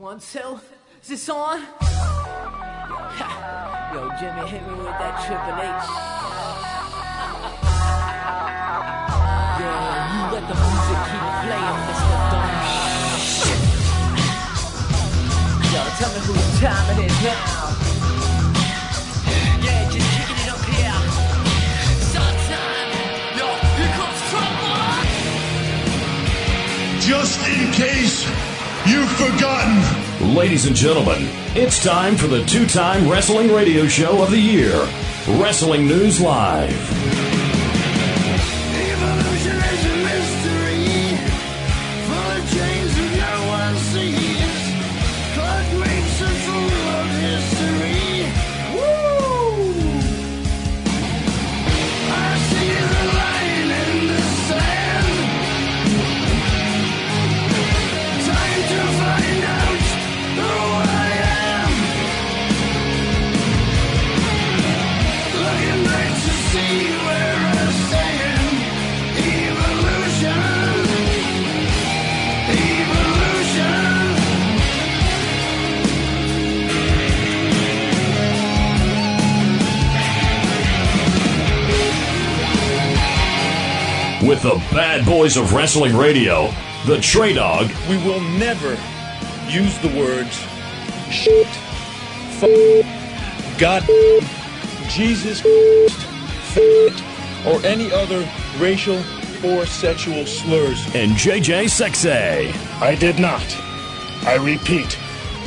One, two, is this on? Yo, Jimmy, hit me with that Triple H. Yeah, you let the music keep playing, Mr. Dumb. Yo, tell me whose time it is now. You've forgotten. Ladies and gentlemen, it's time for the two time wrestling radio show of the year Wrestling News Live. Boys of wrestling radio, the TreyDawg, we will never use the words shit, f- God, Jesus, f- or any other racial or sexual slurs. and JJ Sexay. I did not. I repeat,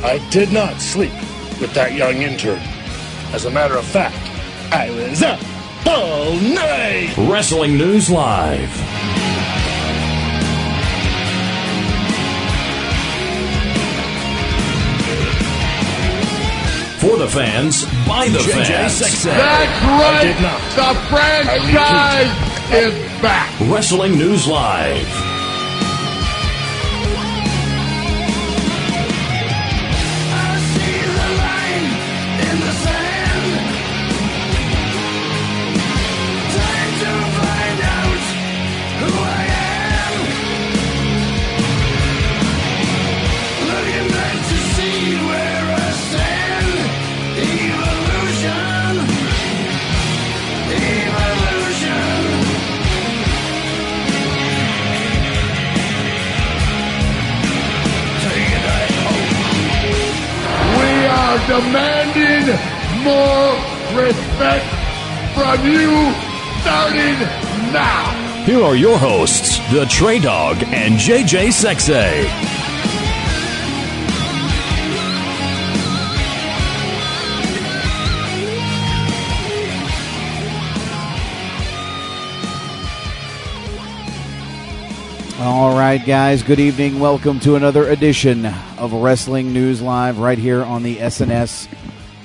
I did not sleep with that young intern. As a matter of fact, I was up all night. Wrestling News Live. The fans, by the JJ fans. Sexay. That's I right. did not. The franchise is back. Wrestling News Live. Demanding more respect from you starting now. Here are your hosts, the TreyDawg and JJ Sexay. All right, guys. Good evening. Welcome to another edition of Wrestling News Live right here on the SNS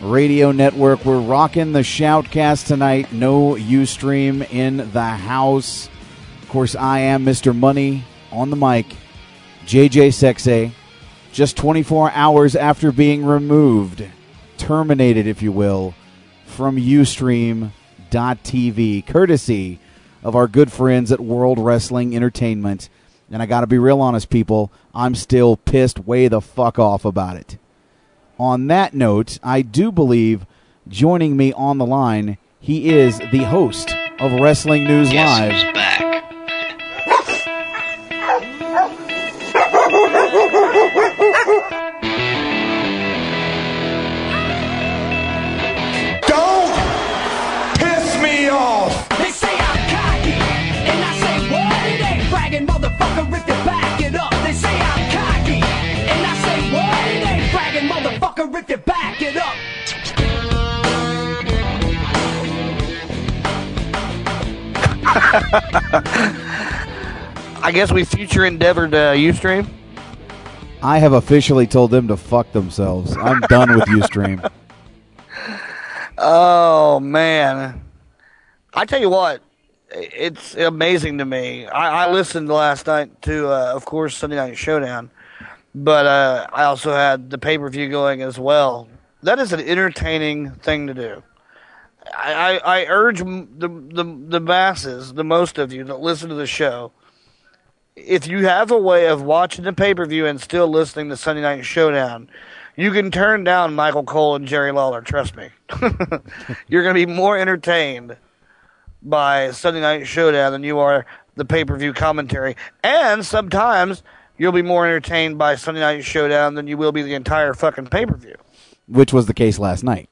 Radio Network. We're rocking the shoutcast tonight. No UStream in the house. Of course, I am Mr. Money on the mic, JJ Sexay. Just 24 hours after being removed, terminated, if you will, from Ustream.tv, courtesy of our good friends at World Wrestling Entertainment. And I got to be real honest, people, I'm still pissed way the fuck off about it. On that note, I do believe joining me on the line, he is the host of Wrestling News Live. I guess we future endeavored uh, Ustream. I have officially told them to fuck themselves. I'm done with Ustream. Oh man, I tell you what, it's amazing to me. I, I listened last night to, uh, of course, Sunday Night Showdown, but uh, I also had the pay per view going as well. That is an entertaining thing to do. I, I, urge the, the the masses, the most of you that listen to the show, if you have a way of watching the pay per view and still listening to Sunday Night Showdown, you can turn down Michael Cole and Jerry Lawler. Trust me, you're going to be more entertained by Sunday Night Showdown than you are the pay per view commentary, and sometimes you'll be more entertained by Sunday Night Showdown than you will be the entire fucking pay per view. which was the case last night.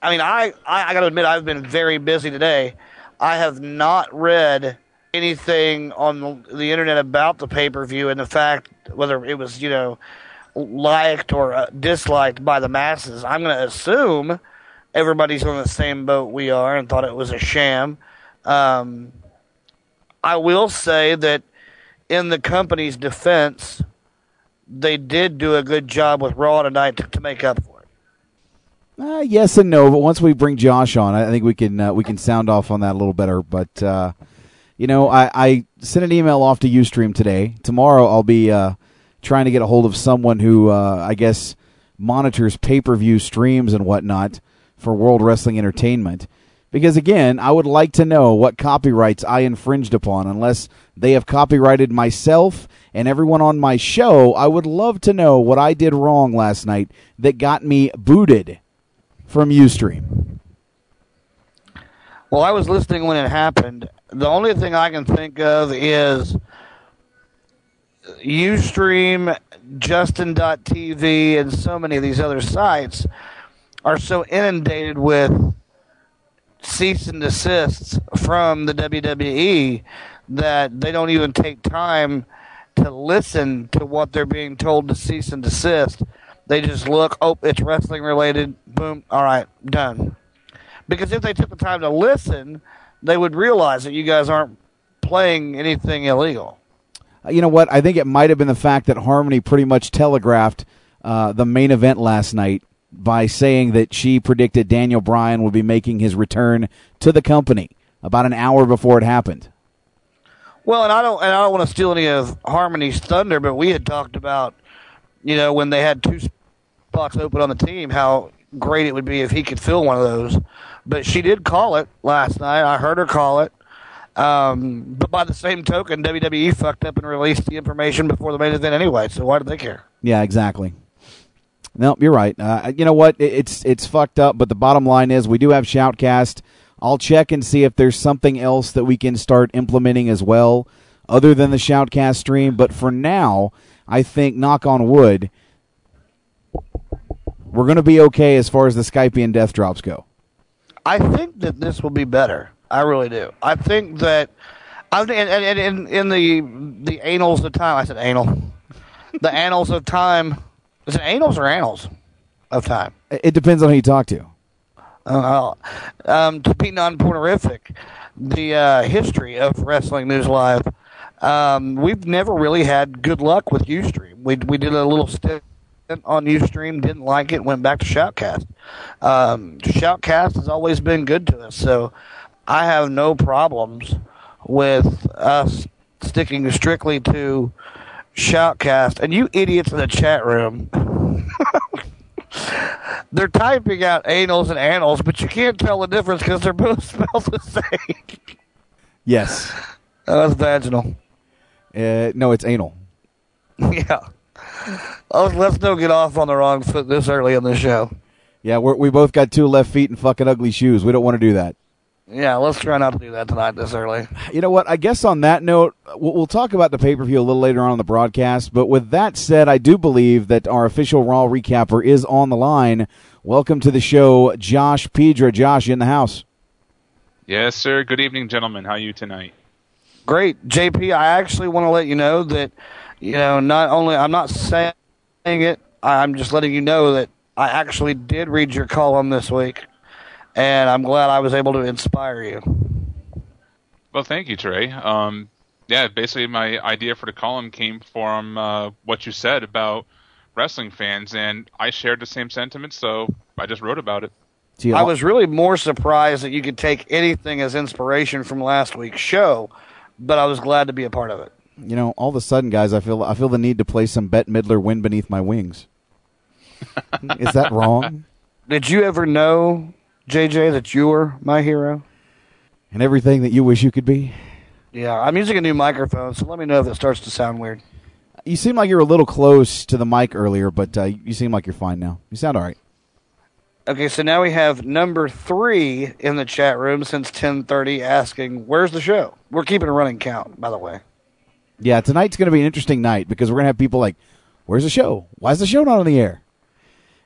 I mean, I, I, I got to admit, I've been very busy today. I have not read anything on the, internet about the pay per view and the fact whether it was, you know, liked or uh, disliked by the masses. I'm going to assume everybody's on the same boat we are and thought it was a sham. Um, I will say that in the company's defense, they did do a good job with Raw tonight to, to make up for it. Uh, yes and no, but once we bring Josh on, I think we can uh, we can sound off on that a little better. But uh, you know, I, I sent an email off to UStream today. Tomorrow, I'll be uh, trying to get a hold of someone who uh, I guess monitors pay per view streams and whatnot for World Wrestling Entertainment. Because again, I would like to know what copyrights I infringed upon. Unless they have copyrighted myself and everyone on my show, I would love to know what I did wrong last night that got me booted from Ustream. Well, I was listening when it happened. The only thing I can think of is Ustream, Justin.tv, and so many of these other sites are so inundated with cease and desists from the WWE that they don't even take time to listen to what they're being told to cease and desist. They just look, oh, it's wrestling related, boom, all right, done. Because if they took the time to listen, they would realize that you guys aren't playing anything illegal. Uh, You know what? I think it might have been the fact that Harmony pretty much telegraphed uh, the main event last night by saying that she predicted Daniel Bryan would be making his return to the company about an hour before it happened. Well, and I don't, and I don't want to steal any of Harmony's thunder, but we had talked about, you know, when they had two spots open on the team, how great it would be if he could fill one of those. But she did call it last night. I heard her call it. Um, but by the same token, WWE fucked up and released the information before the main event anyway. So why do they care? Yeah, exactly. No, you're right. Uh, you know what? It's it's fucked up, but the bottom line is we do have Shoutcast. I'll check and see if there's something else that we can start implementing as well, other than the Shoutcast stream. But for now, I think, knock on wood, we're going to be okay as far as the Skypean death drops go. I think that this will be better. I really do. I think that I and, and, and in the the annals of time. I said anal. The annals of time. Is it annals or annals of time? It depends on who you talk to. Uh, um, to be non-pornorific, the uh, history of Wrestling News Live, um, we've never really had good luck with UStream. We we did a little stint on UStream, didn't like it, went back to Shoutcast. Um, Shoutcast has always been good to us, so I have no problems with us sticking strictly to Shoutcast. And you idiots in the chat room. They're typing out anals and annals, but you can't tell the difference because they're both spelled the same. Yes. Oh, that's vaginal. Uh, no, it's anal. yeah. Oh, let's not get off on the wrong foot this early in the show. Yeah, we're, we both got two left feet and fucking ugly shoes. We don't want to do that. Yeah, let's try not to do that tonight this early. You know what? I guess on that note, we'll, we'll talk about the pay per view a little later on in the broadcast. But with that said, I do believe that our official Raw recapper is on the line. Welcome to the show, Josh Piedra. Josh, you in the house? Yes, sir. Good evening, gentlemen. How are you tonight? Great, JP. I actually want to let you know that, you know, not only I'm not saying it, I'm just letting you know that I actually did read your column this week, and I'm glad I was able to inspire you. Well, thank you, Trey. Um, yeah, basically, my idea for the column came from uh, what you said about wrestling fans, and I shared the same sentiments, so I just wrote about it. I was really more surprised that you could take anything as inspiration from last week's show, but I was glad to be a part of it. You know, all of a sudden, guys, I feel I feel the need to play some Bette Midler "Wind Beneath My Wings." is that wrong? Did you ever know, JJ, that you were my hero? And everything that you wish you could be. Yeah, I'm using a new microphone, so let me know if it starts to sound weird. You seem like you're a little close to the mic earlier, but uh, you seem like you're fine now. You sound all right. Okay, so now we have number three in the chat room since 10:30, asking, "Where's the show?" We're keeping a running count, by the way. Yeah, tonight's going to be an interesting night because we're going to have people like, "Where's the show? Why is the show not on the air?"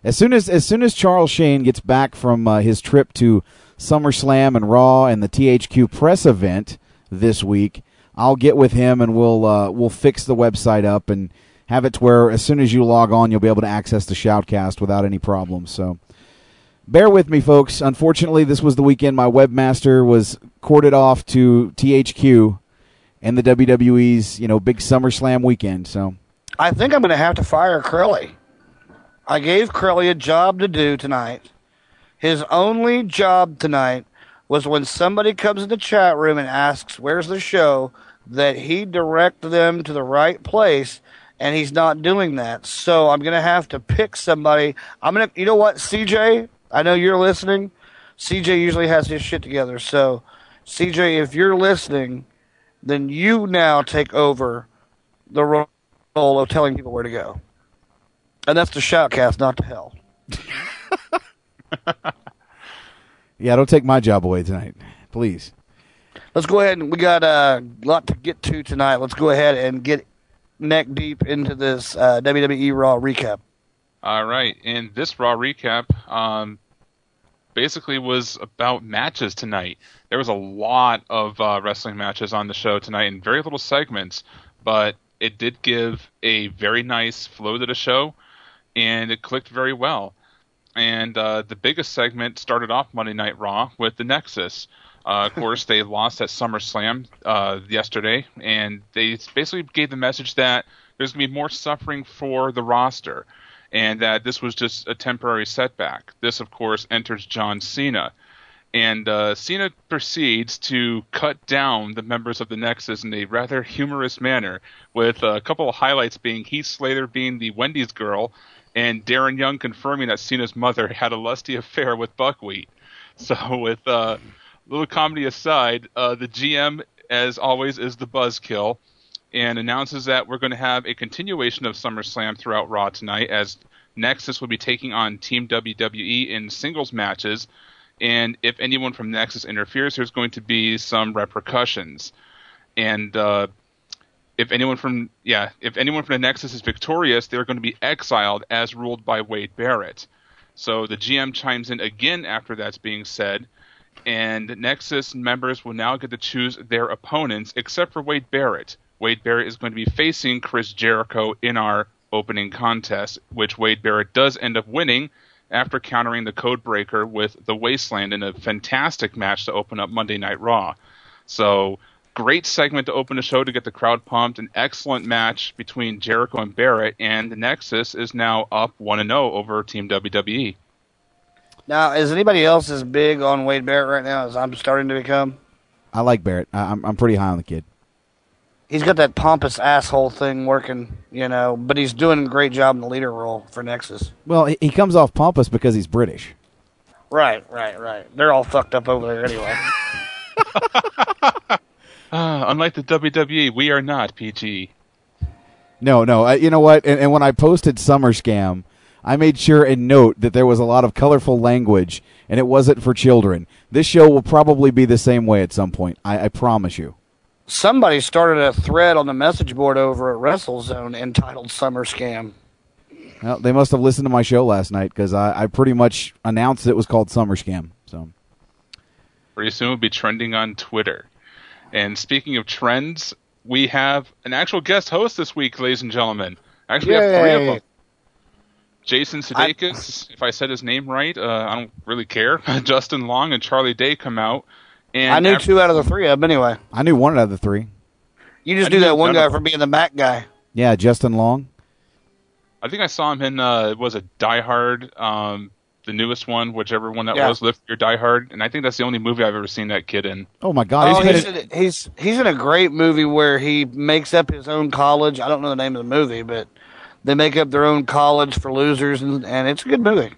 As soon as as soon as Charles Shane gets back from uh, his trip to SummerSlam and Raw and the THQ press event this week, I'll get with him and we'll uh, we'll fix the website up and have it to where as soon as you log on, you'll be able to access the Shoutcast without any problems. So. Bear with me, folks. Unfortunately, this was the weekend my webmaster was courted off to THQ and the WWE's, you know, big SummerSlam weekend. So I think I'm going to have to fire Crowley. I gave Crowley a job to do tonight. His only job tonight was when somebody comes in the chat room and asks, Where's the show? that he direct them to the right place, and he's not doing that. So I'm going to have to pick somebody. I'm going to, you know what, CJ? I know you're listening. CJ usually has his shit together. So, CJ, if you're listening, then you now take over the role of telling people where to go. And that's the shoutcast, not to hell. yeah, don't take my job away tonight, please. Let's go ahead and we got a lot to get to tonight. Let's go ahead and get neck deep into this uh, WWE Raw recap. All right, and this Raw recap um, basically was about matches tonight. There was a lot of uh, wrestling matches on the show tonight, and very little segments, but it did give a very nice flow to the show, and it clicked very well. And uh, the biggest segment started off Monday Night Raw with the Nexus. Uh, of course, they lost at SummerSlam uh, yesterday, and they basically gave the message that there's going to be more suffering for the roster, and that this was just a temporary setback. This, of course, enters John Cena. And uh, Cena proceeds to cut down the members of the Nexus in a rather humorous manner, with a couple of highlights being Heath Slater being the Wendy's girl, and Darren Young confirming that Cena's mother had a lusty affair with Buckwheat. So, with uh, little comedy aside, uh, the GM, as always, is the buzzkill and announces that we're going to have a continuation of SummerSlam throughout Raw tonight, as Nexus will be taking on Team WWE in singles matches. And if anyone from Nexus interferes, there's going to be some repercussions. And uh, if anyone from yeah, if anyone from the Nexus is victorious, they're going to be exiled as ruled by Wade Barrett. So the GM chimes in again after that's being said, and Nexus members will now get to choose their opponents, except for Wade Barrett. Wade Barrett is going to be facing Chris Jericho in our opening contest, which Wade Barrett does end up winning after countering the Codebreaker with the Wasteland in a fantastic match to open up Monday Night Raw. So, great segment to open the show to get the crowd pumped. An excellent match between Jericho and Barrett, and the Nexus is now up 1 0 over Team. WWE. Now, is anybody else as big on Wade Barrett right now as I'm starting to become? I like Barrett. I'm I'm pretty high on the kid. He's got that pompous asshole thing working, you know, but he's doing a great job in the leader role for Nexus. Well, he, he comes off pompous because he's British. Right, right, right. They're all fucked up over there anyway. Ah, unlike the WWE, we are not PG. No, no. Uh, you know what? And, and when I posted Summer Scam, I made sure and note that there was a lot of colorful language, and it wasn't for children. This show will probably be the same way at some point. I, I promise you. Somebody started a thread on the message board over at WrestleZone entitled Summer Scam. Well, they must have listened to my show last night because I, I pretty much announced it was called Summer Scam. So Pretty soon it will be trending on Twitter. And speaking of trends, we have an actual guest host this week, ladies and gentlemen. Actually, we have three of them. Jason Sudeikis, if I said his name right, uh, I don't really care. Justin Long and Charlie Day come out. And I knew after- two out of the three of them anyway. I knew one out of the three. You just I knew knew that one guy for being the Mac guy. Yeah, Justin Long. I think I saw him in uh, was a Die Hard, um, the newest one, whichever one that Yeah. was, Lift Your Die Hard, and I think that's the only movie I've ever seen that kid in. Oh my God, Oh, he's he's, in- in, he's he's in a great movie where he makes up his own college. I don't know the name of the movie, but they make up their own college for losers, and, and it's a good movie.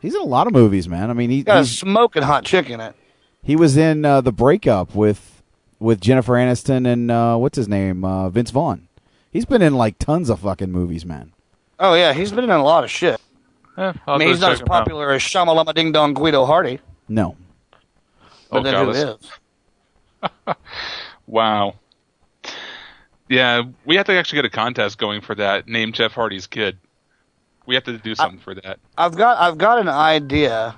he's in a lot of movies, man. I mean, he Got a he's, smoking hot chick in it. He was in uh, the breakup with with Jennifer Aniston and uh, what's his name, uh, Vince Vaughn. He's been in like tons of fucking movies, man. Oh yeah, he's been in a lot of shit. Eh, I mean, he's not as him out. popular as Shamalama Ding Dong Guido Hardy, No, but Oh, then God, who let's- is? Wow. Yeah, we have to actually get a contest going for that. Name Jeff Hardy's kid. We have to do something for that. I've got I've got an idea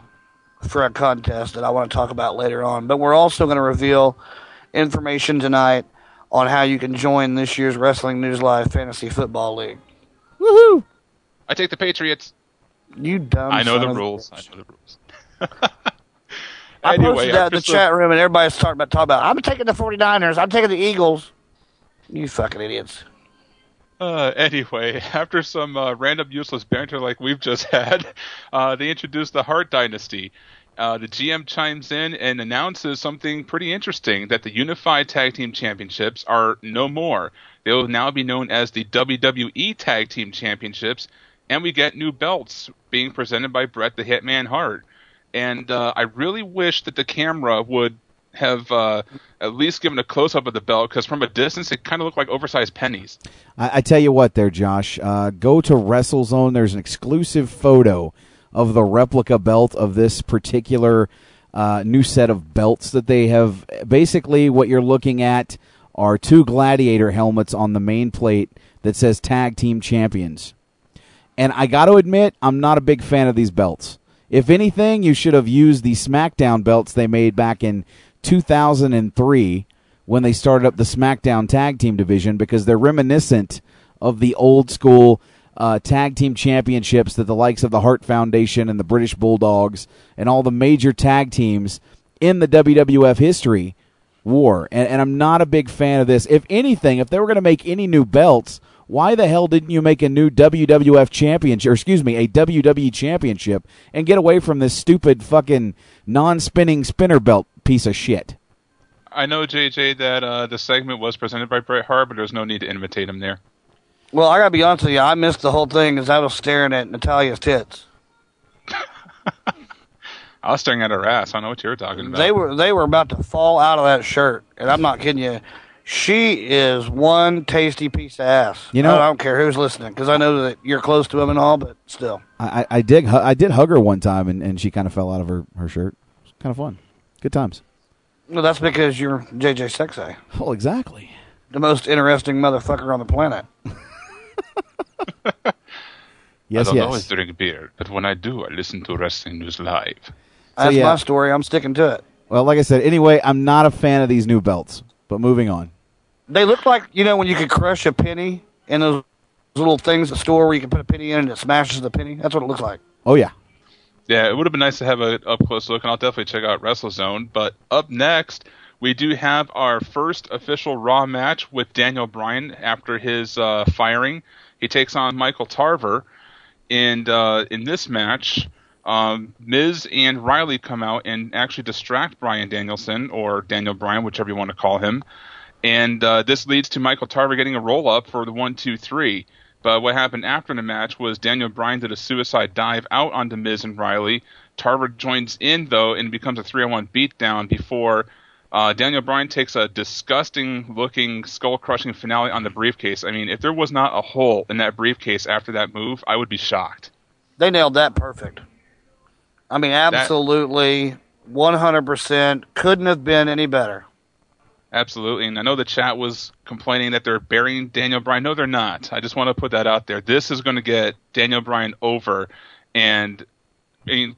for a contest that I want to talk about later on, but we're also going to reveal information tonight on how you can join this year's Wrestling News Live Fantasy Football League. woohoo! I take the Patriots. You dumb. I know son the of a rules. I know the rules. I Anyway, posted that in the some- chat room, and everybody's starting about talking about. I'm taking the 49ers. I'm taking the Eagles. You fucking idiots. Uh, anyway, after some uh, random useless banter like we've just had, uh, they introduced the Hart Dynasty. Uh, the GM chimes in and announces something pretty interesting that the Unified Tag Team Championships are no more. They will now be known as the WWE Tag Team Championships, and we get new belts being presented by Bret the Hitman Hart. And uh, I really wish that the camera would have uh, at least given a close up of the belt because from a distance it kind of looked like oversized pennies. I, I tell you what, there, Josh. Uh, go to WrestleZone. There's an exclusive photo of the replica belt of this particular uh, new set of belts that they have. Basically, what you're looking at are two gladiator helmets on the main plate that says Tag Team Champions. And I got to admit, I'm not a big fan of these belts. If anything, you should have used the SmackDown belts they made back in 2003 when they started up the SmackDown Tag Team division because they're reminiscent of the old school uh, tag team championships that the likes of the Hart Foundation and the British Bulldogs and all the major tag teams in the WWF history wore. And, and I'm not a big fan of this. If anything, if they were going to make any new belts, why the hell didn't you make a new WWF championship, or excuse me, a WWE championship, and get away from this stupid fucking non-spinning spinner belt piece of shit? I know JJ that uh, the segment was presented by Bret Hart, but there's no need to imitate him there. Well, I gotta be honest with you. I missed the whole thing because I was staring at Natalya's tits. I was staring at her ass. I know what you were talking about. They were they were about to fall out of that shirt, and I'm not kidding you. She is one tasty piece of ass. You know- I don't care who's listening because I know that you're close to him and all, but still. I, I, I did I did hug her one time, and, and she kind of fell out of her, her shirt. It was kind of fun. Good times. Well, that's because you're JJ Sexay, Oh, exactly. the most interesting motherfucker on the planet. Yes, yes. I don't yes. always drink beer, but when I do, I listen to Wrestling News Live. That's yeah. my story. I'm sticking to it. Well, like I said, anyway, I'm not a fan of these new belts. But moving on. They look like you know when you could crush a penny in those little things at the store where you can put a penny in and it smashes the penny. That's what it looks like. Oh yeah. Yeah, it would have been nice to have a up close look, and I'll definitely check out WrestleZone. But up next, we do have our first official Raw match with Daniel Bryan after his uh, firing. He takes on Michael Tarver, and uh, in this match, um, Miz and Riley come out and actually distract Bryan Danielson or Daniel Bryan, whichever you want to call him. And uh, this leads to Michael Tarver getting a roll up for the one, two, three. But what happened after the match was Daniel Bryan did a suicide dive out onto Miz and Riley. Tarver joins in though and becomes a three on one beatdown before uh, Daniel Bryan takes a disgusting looking skull crushing finale on the briefcase. I mean, if there was not a hole in that briefcase after that move, I would be shocked. They nailed that perfect. I mean, absolutely, 100%. Couldn't have been any better. Absolutely, and I know the chat was complaining that they're burying Daniel Bryan. No, they're not. I just want to put that out there. This is going to get Daniel Bryan over, and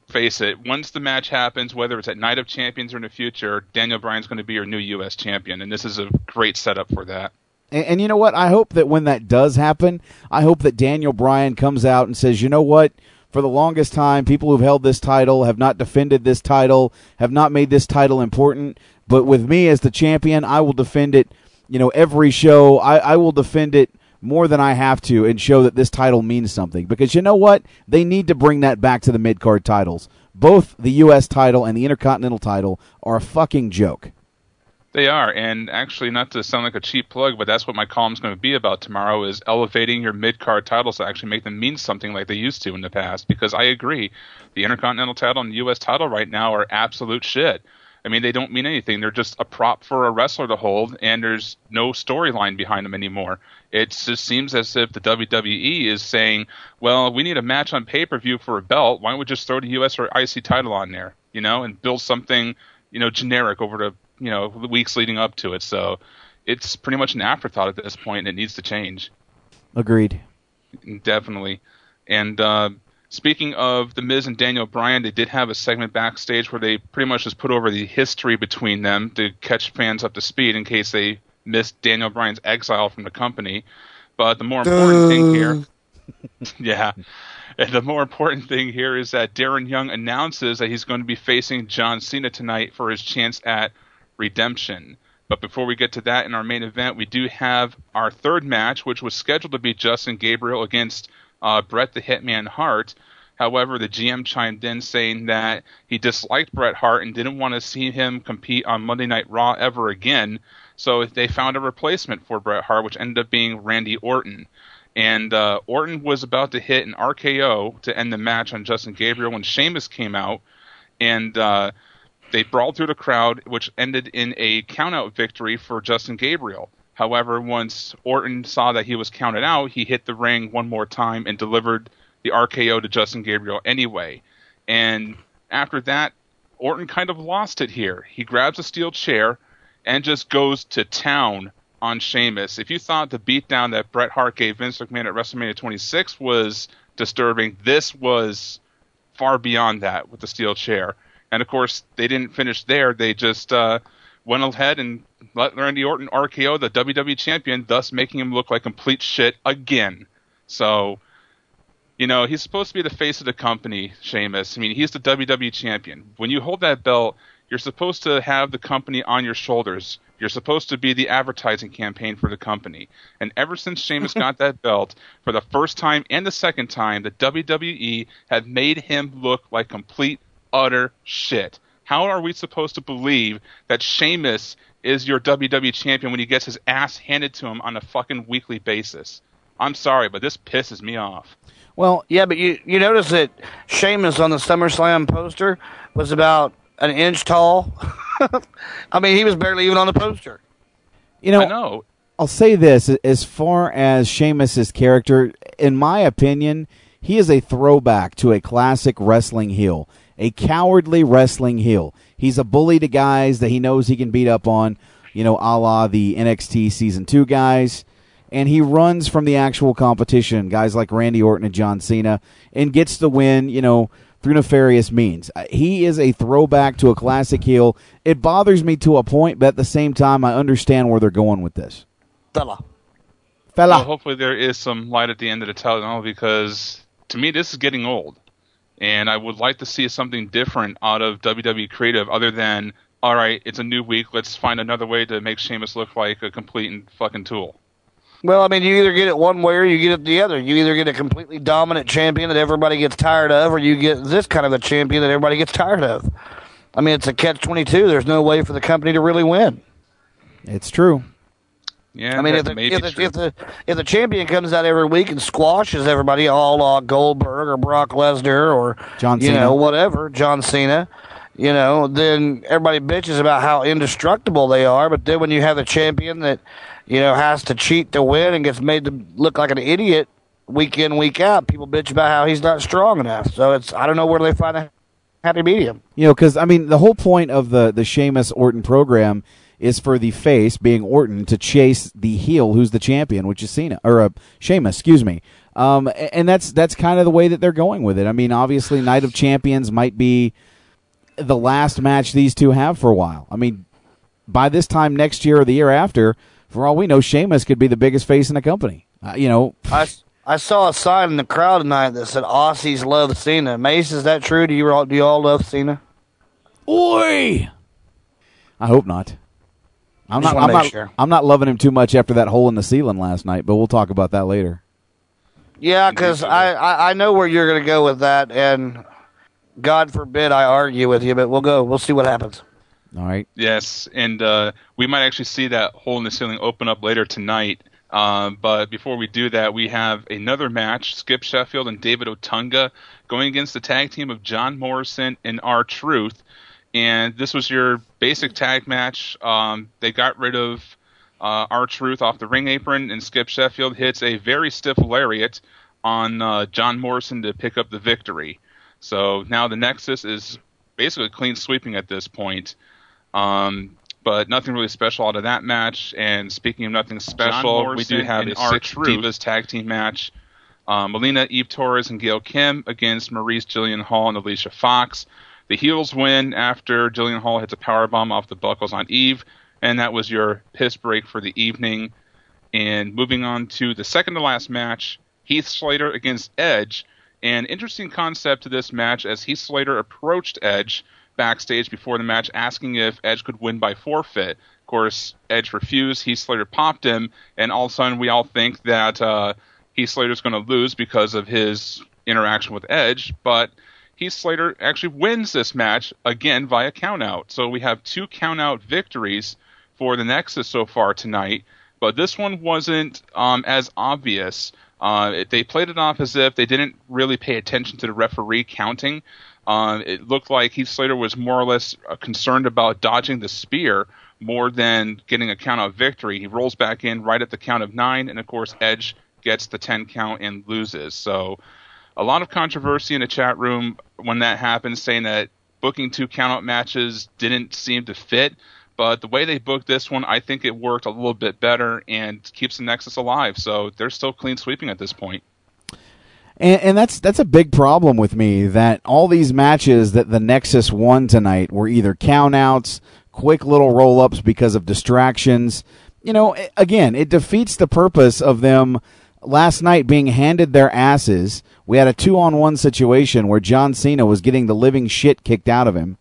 face it, once the match happens, whether it's at Night of Champions or in the future, Daniel Bryan's going to be your new U.S. champion, and this is a great setup for that. And, and you know what? I hope that when that does happen, I hope that Daniel Bryan comes out and says, you know what? For the longest time, people who've held this title have not defended this title, have not made this title important. But with me as the champion, I will defend it. You know, every show, I, I will defend it more than I have to and show that this title means something. Because you know what? They need to bring that back to the mid card titles. Both the U.S. title and the Intercontinental title are a fucking joke. They are, and actually, not to sound like a cheap plug, but that's what my column's going to be about tomorrow: is elevating your mid-card titles to actually make them mean something like they used to in the past. Because I agree, the Intercontinental title and the U.S. title right now are absolute shit. I mean, they don't mean anything. They're just a prop for a wrestler to hold, and there's no storyline behind them anymore. It just seems as if the WWE is saying, well, we need a match on pay per view for a belt. Why don't we just throw the US or IC title on there, you know, and build something, you know, generic over the, you know, the weeks leading up to it. So it's pretty much an afterthought at this point, and it needs to change. Agreed. Definitely. And uh, speaking of The Miz and Daniel Bryan, they did have a segment backstage where they pretty much just put over the history between them to catch fans up to speed in case they missed Daniel Bryan's exile from the company. But the more important thing here, yeah, and the more important thing here is that Darren Young announces that he's going to be facing John Cena tonight for his chance at redemption. But before we get to that in our main event, we do have our third match, which was scheduled to be Justin Gabriel against uh, Bret the Hitman Hart. However, the GM chimed in saying that he disliked Bret Hart and didn't want to see him compete on Monday Night Raw ever again. So they found a replacement for Bret Hart, which ended up being Randy Orton. And uh, Orton was about to hit an RKO to end the match on Justin Gabriel when Sheamus came out. And uh, they brawled through the crowd, which ended in a countout victory for Justin Gabriel. However, once Orton saw that he was counted out, he hit the ring one more time and delivered the RKO to Justin Gabriel anyway. And after that, Orton kind of lost it here. He grabs a steel chair and just goes to town on Sheamus. If you thought the beatdown that Bret Hart gave Vince McMahon at WrestleMania 26 was disturbing, this was far beyond that with the steel chair. And of course, they didn't finish there. They just uh, went ahead and let Randy Orton RKO the WWE champion, thus making him look like complete shit again. So, you know, he's supposed to be the face of the company, Sheamus. I mean, he's the WWE champion. When you hold that belt, you're supposed to have the company on your shoulders. You're supposed to be the advertising campaign for the company. And ever since Sheamus got that belt, for the first time and the second time, the WWE have made him look like complete, utter shit. How are we supposed to believe that Sheamus is your WWE champion when he gets his ass handed to him on a fucking weekly basis? I'm sorry, but this pisses me off. Well, Yeah, but you you notice that Sheamus on the SummerSlam poster was about an inch tall. I mean, he was barely even on the poster. you know, I know. I'll say this as far as Sheamus's character, in my opinion, he is a throwback to a classic wrestling heel, a cowardly wrestling heel. He's a bully to guys that he knows he can beat up on, you know, a la the NXT season two guys. And he runs from the actual competition, guys like Randy Orton and John Cena, and gets the win, you know, through nefarious means. Uh, He is a throwback to a classic heel. It bothers me to a point, but at the same time, I understand where they're going with this. Fella. Fella. Well, hopefully there is some light at the end of the tunnel because to me this is getting old, and I would like to see something different out of WWE creative other than all right, it's a new week, let's find another way to make Sheamus look like a complete and fucking tool. Well, I mean, you either get it one way or you get it the other. You either get a completely dominant champion that everybody gets tired of, or you get this kind of a champion that everybody gets tired of. I mean, it's a catch twenty two. There's no way for the company to really win. It's true. Yeah, I mean, if the, if, the, if the if the champion comes out every week and squashes everybody, all uh, Goldberg or Brock Lesnar or John you Cena. know whatever John Cena, you know, then everybody bitches about how indestructible they are. But then when you have a champion that you know has to cheat to win and gets made to look like an idiot week in week out, people bitch about how he's not strong enough. So it's I don't know where they find a happy medium. You know, because I mean, the whole point of the the Sheamus Orton program is for the face, being Orton, to chase the heel, who's the champion, which is Cena or uh, Sheamus, excuse me. Um, and that's that's kind of the way that they're going with it. I mean, obviously, Night of Champions might be the last match these two have for a while. I mean, by this time next year or the year after, for all we know, Sheamus could be the biggest face in the company. Uh, you know, I, I saw a sign in the crowd tonight that said Aussies love Cena. Mace, is that true? Do you all do you all love Cena? Oi! I hope not. I'm not. I'm not, sure. I'm not loving him too much after that hole in the ceiling last night, but we'll talk about that later. Yeah, because I, I I know where you're going to go with that, and God forbid I argue with you, but we'll go. We'll see what happens. All right. Yes, and uh, we might actually see that hole in the ceiling open up later tonight. Um, but before we do that, we have another match: Skip Sheffield and David Otunga going against the tag team of John Morrison and R Truth. And this was your basic tag match. Um, they got rid of uh, R Truth off the ring apron, and Skip Sheffield hits a very stiff lariat on uh, John Morrison to pick up the victory. So now the Nexus is basically clean sweeping at this point. Um, but nothing really special out of that match. And speaking of nothing special, we do have a six Divas tag team match. Um, Melina, Eve Torres, and Gail Kim against Maryse, Jillian Hall, and Alicia Fox. The heels win after Jillian Hall hits a power bomb off the buckles on Eve, and that was your piss break for the evening. And moving on to the second to last match, Heath Slater against Edge. An interesting concept to this match as Heath Slater approached Edge backstage before the match asking if Edge could win by forfeit. Of course, Edge refused. Heath Slater popped him, and all of a sudden we all think that uh, Heath Slater's going to lose because of his interaction with Edge, but Heath Slater actually wins this match again via countout. So we have two countout victories for the Nexus so far tonight, but this one wasn't um, as obvious. Uh, they played it off as if they didn't really pay attention to the referee counting. Uh, it looked like Heath Slater was more or less uh, concerned about dodging the spear more than getting a count out victory. He rolls back in right at the count of nine, and of course Edge gets the ten count and loses. So a lot of controversy in the chat room when that happened, saying that booking two countout matches didn't seem to fit. But the way they booked this one, I think it worked a little bit better and keeps the Nexus alive. So they're still clean sweeping at this point. And, and that's that's a big problem with me that all these matches that the Nexus won tonight were either countouts, quick little roll ups because of distractions. You know, again, it defeats the purpose of them last night being handed their asses. We had a two on one situation where John Cena was getting the living shit kicked out of him.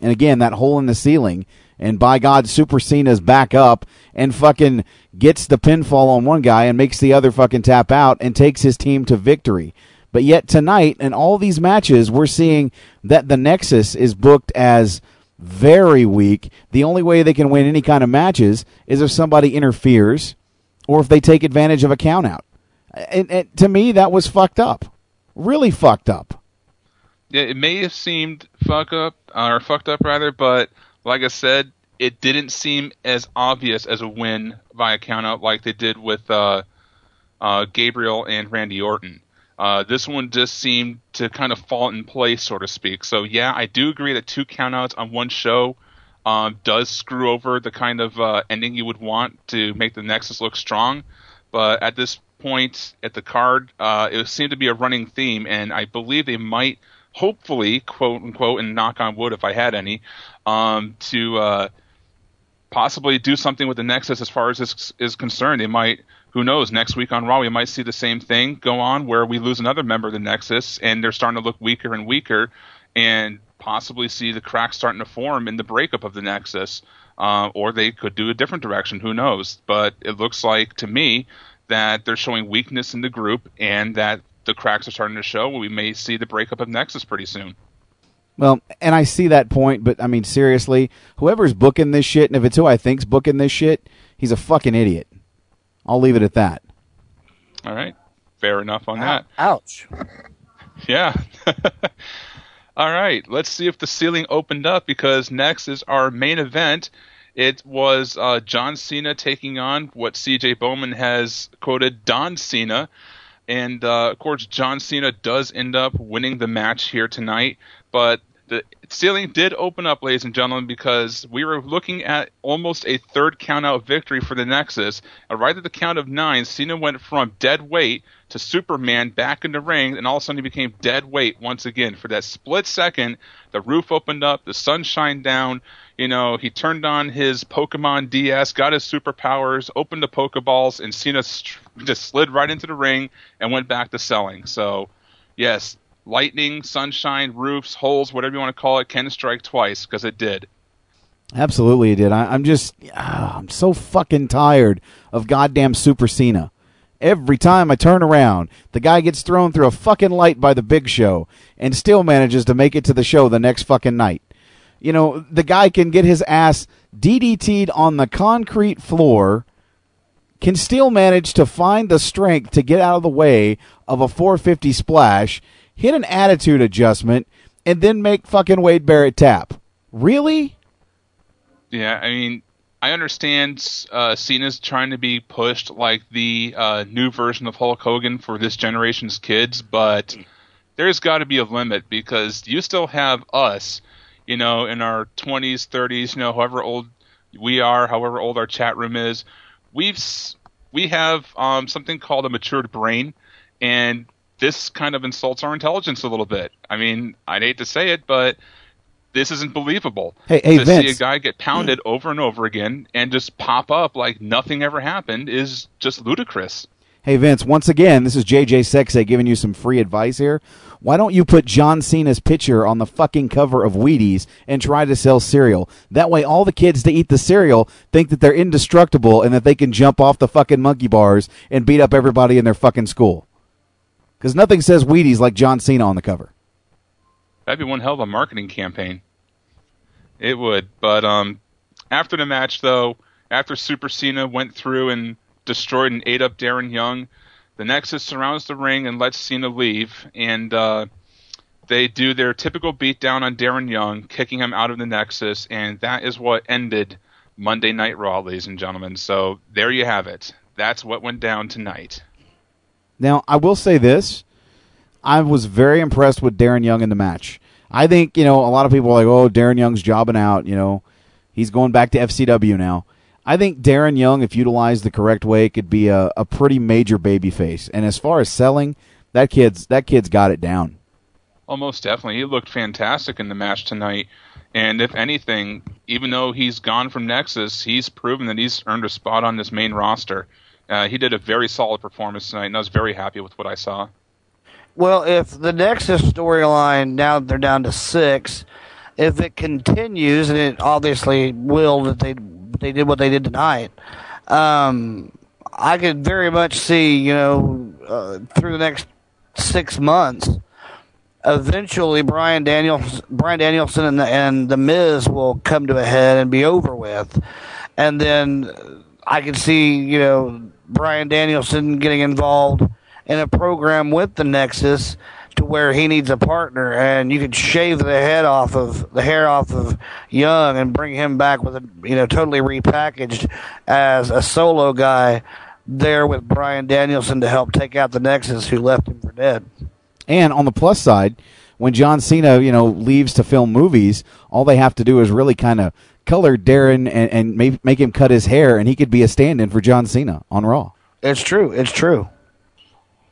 And again, that hole in the ceiling. And by God, Super Cena's back up and fucking gets the pinfall on one guy and makes the other fucking tap out and takes his team to victory. But yet tonight, in all these matches, we're seeing that the Nexus is booked as very weak. The only way they can win any kind of matches is if somebody interferes or if they take advantage of a countout. And, and to me, that was fucked up. Really fucked up. Yeah, it may have seemed fucked up or fucked up rather, but like I said, it didn't seem as obvious as a win via countout like they did with uh, uh, Gabriel and Randy Orton. Uh, this one just seemed to kind of fall in place, so to speak. So yeah, I do agree that two countouts on one show um, does screw over the kind of uh, ending you would want to make the Nexus look strong. But at this point at the card, uh, it seemed to be a running theme, and I believe they might, hopefully, quote unquote, and knock on wood if I had any, um, to uh, possibly do something with the Nexus as far as this is concerned. They might, who knows, next week on Raw we might see the same thing go on where we lose another member of the Nexus and they're starting to look weaker and weaker, and possibly see the cracks starting to form in the breakup of the Nexus. Uh, or they could do a different direction. Who knows? But it looks like to me that they're showing weakness in the group and that the cracks are starting to show. We may see the breakup of Nexus pretty soon. Well, and I see that point, but I mean, seriously, whoever's booking this shit, and if it's who I think's booking this shit, he's a fucking idiot. I'll leave it at that. All right, fair enough on that. Ouch. Yeah. All right, let's see if the ceiling opened up because next is our main event. It was uh, John Cena taking on what CJ Bowman has quoted Don Cena. And uh, of course, John Cena does end up winning the match here tonight. But the ceiling did open up, ladies and gentlemen, because we were looking at almost a third countout victory for the Nexus. And right at the count of nine, Cena went from dead weight to Superman back in the ring, and all of a sudden he became dead weight once again. For that split second, the roof opened up, the sun shined down. You know, he turned on his Pokemon DS, got his superpowers, opened the Pokeballs, and Cena st- just slid right into the ring and went back to selling. So, yes, lightning, sunshine, roofs, holes, whatever you want to call it, can strike twice because it did. Absolutely, it did. I, I'm just, ah, I'm so fucking tired of goddamn Super Cena. Every time I turn around, the guy gets thrown through a fucking light by the Big Show and still manages to make it to the show the next fucking night. You know, the guy can get his ass DDT'd on the concrete floor, can still manage to find the strength to get out of the way of a 450 splash, hit an attitude adjustment, and then make fucking Wade Barrett tap. Really? Yeah, I mean, I understand uh, Cena's trying to be pushed like the uh, new version of Hulk Hogan for this generation's kids, but there's got to be a limit because you still have us, you know, in our 20s, 30s, you know, however old we are, however old our chat room is. We've we have um, something called a matured brain, and this kind of insults our intelligence a little bit. I mean, I'd hate to say it, but this isn't believable. Hey- hey, to see a guy get pounded over and over again and just pop up like nothing ever happened is just ludicrous. Hey Vince, once again, this is JJ Sexay giving you some free advice here. Why don't you put John Cena's picture on the fucking cover of Wheaties and try to sell cereal? That way all the kids that eat the cereal think that they're indestructible and that they can jump off the fucking monkey bars and beat up everybody in their fucking school. Cuz nothing says Wheaties like John Cena on the cover. That'd be one hell of a marketing campaign. It would. But um, after the match, though, after Super Cena went through and destroyed and ate up Darren Young, the Nexus surrounds the ring and lets Cena leave, and uh, they do their typical beatdown on Darren Young, kicking him out of the Nexus, and that is what ended Monday Night Raw, ladies and gentlemen. So there you have it. That's what went down tonight. Now, I will say this. I was very impressed with Darren Young in the match. I think, you know, a lot of people are like, oh, Darren Young's jobbing out, you know, he's going back to FCW now. I think Darren Young, if utilized the correct way, could be a, a pretty major baby face. And as far as selling, that kid's that kid's got it down. Oh, most definitely. He looked fantastic in the match tonight. And if anything, even though he's gone from Nexus, he's proven that he's earned a spot on this main roster. Uh, he did a very solid performance tonight, and I was very happy with what I saw. Well, if the Nexus storyline now they're down to six, if it continues, and it obviously will that they they did what they did tonight, um, I could very much see you know uh, through the next six months, eventually Brian Daniels Bryan Danielson and the and the Miz will come to a head and be over with, and then I could see you know Bryan Danielson getting involved in a program with the Nexus to where he needs a partner, and you could shave the head off of the hair off of Young and bring him back with a you know totally repackaged as a solo guy there with Bryan Danielson to help take out the Nexus who left him for dead. And on the plus side, when John Cena, you know, leaves to film movies, all they have to do is really kind of color Darren and, and make, make him cut his hair, and he could be a stand-in for John Cena on Raw. It's true. It's true.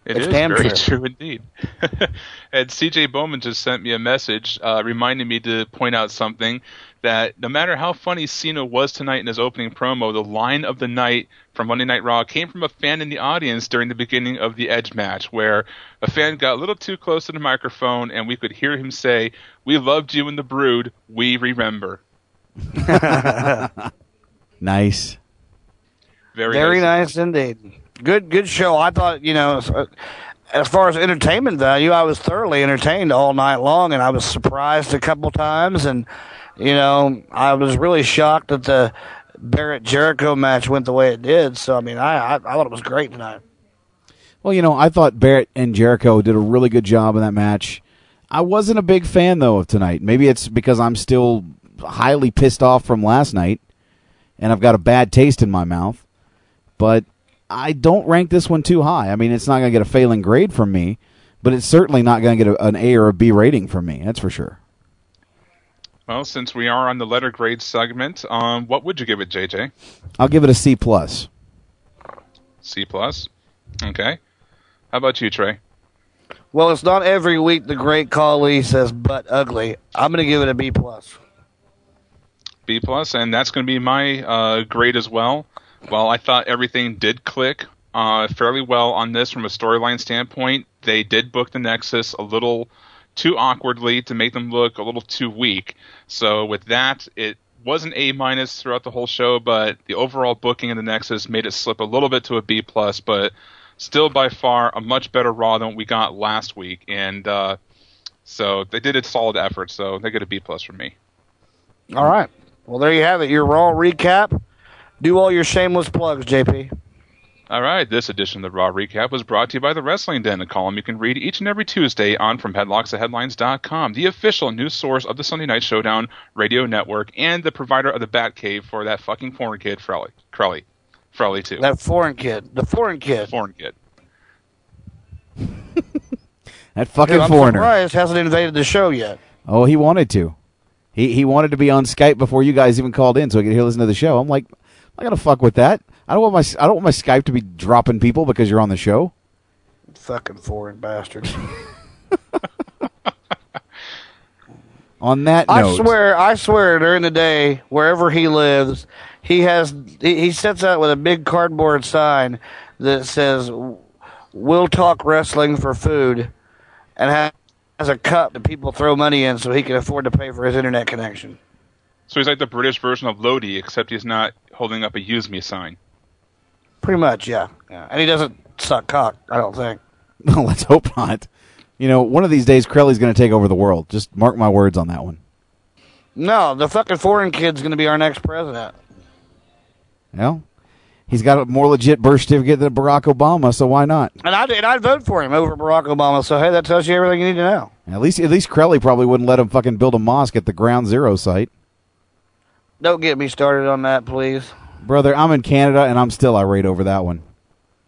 It It's is damn very true. true indeed. and CJ Bowman just sent me a message uh, reminding me to point out something that no matter how funny Cena was tonight in his opening promo, the line of the night from Monday Night Raw came from a fan in the audience during the beginning of the Edge match, where a fan got a little too close to the microphone and we could hear him say, "We loved you in the Brood. We remember." Nice. Very, Very nice indeed. Good, good show. I thought, you know, as- uh, as far as entertainment value, I was thoroughly entertained all night long, and I was surprised a couple times, and you know, I was really shocked that the Barrett Jericho match went the way it did. So, I mean, I, I, I thought it was great tonight. Well, you know, I thought Barrett and Jericho did a really good job in that match. I wasn't a big fan though of tonight. Maybe it's because I'm still highly pissed off from last night and I've got a bad taste in my mouth. But I don't rank this one too high. I mean, it's not going to get a failing grade from me, but it's certainly not going to get a, an A or a B rating from me. That's for sure. Well, since we are on the letter grade segment, um, what would you give it, JJ? I'll give it a C plus. C plus. Okay. How about you, Trey? Well, it's not every week the great Khali says butt ugly. I'm going to give it a B plus. B plus, and that's going to be my uh, grade as well. Well, I thought everything did click uh, fairly well on this from a storyline standpoint, they did book the Nexus a little too awkwardly to make them look a little too weak. So with that, it was an A minus throughout the whole show, but the overall booking of the Nexus made it slip a little bit to a B plus, but still by far a much better Raw than what we got last week, and uh, so they did a solid effort. So they get a B plus from me. All right. Well, there you have it. Your Raw recap. Do all your shameless plugs, JP. All right, this edition of the Raw Recap was brought to you by the Wrestling Den, a column you can read each and every Tuesday on from headlocks to headlines.com, the official news source of the Sunday Night Showdown radio network, and the provider of the Batcave for that fucking foreign kid, Frelly. Crowley. Frelly, too. That foreign kid. The foreign kid. foreign kid. That fucking Dude, I'm foreigner. surprised hasn't invaded the show yet. Oh, he wanted to. He he wanted to be on Skype before you guys even called in, so he could hear listen to the show. I'm like, I'm not gonna fuck with that. I don't want my I don't want my Skype to be dropping people because you're on the show. Fucking foreign bastards. On that I note, swear, I swear, during the day, wherever he lives, he has he, he sits out with a big cardboard sign that says "We'll talk wrestling for food," and has a cup that people throw money in so he can afford to pay for his internet connection. So he's like the British version of Lodi, except he's not holding up a use me sign. Pretty much, yeah. yeah. And he doesn't suck cock. I don't think. well, let's hope not. You know, one of these days, Crowley's going to take over the world. Just mark my words on that one. No, the fucking foreign kid's going to be our next president. Well, he's got a more legit birth certificate than Barack Obama, so why not? And I'd, and I'd vote for him over Barack Obama. So hey, that tells you everything you need to know. At least, at least Crowley probably wouldn't let him fucking build a mosque at the Ground Zero site. Don't get me started on that, please. Brother, I'm in Canada and I'm still irate over that one.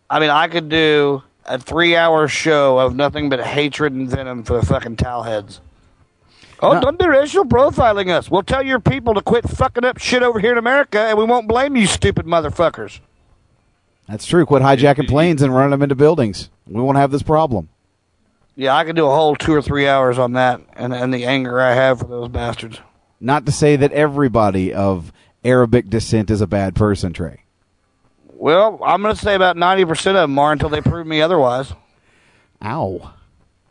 I mean, I could do a three-hour show of nothing but hatred and venom for the fucking towel heads. Oh, No. don't be racial profiling us. We'll tell your people to quit fucking up shit over here in America, and we won't blame you, stupid motherfuckers. That's true. Quit hijacking planes and running them into buildings. We won't have this problem. Yeah, I could do a whole two or three hours on that, and and the anger I have for those bastards. Not to say that everybody of Arabic descent is a bad person, Trey. Well, I'm going to say about ninety percent of them are until they prove me otherwise. Ow.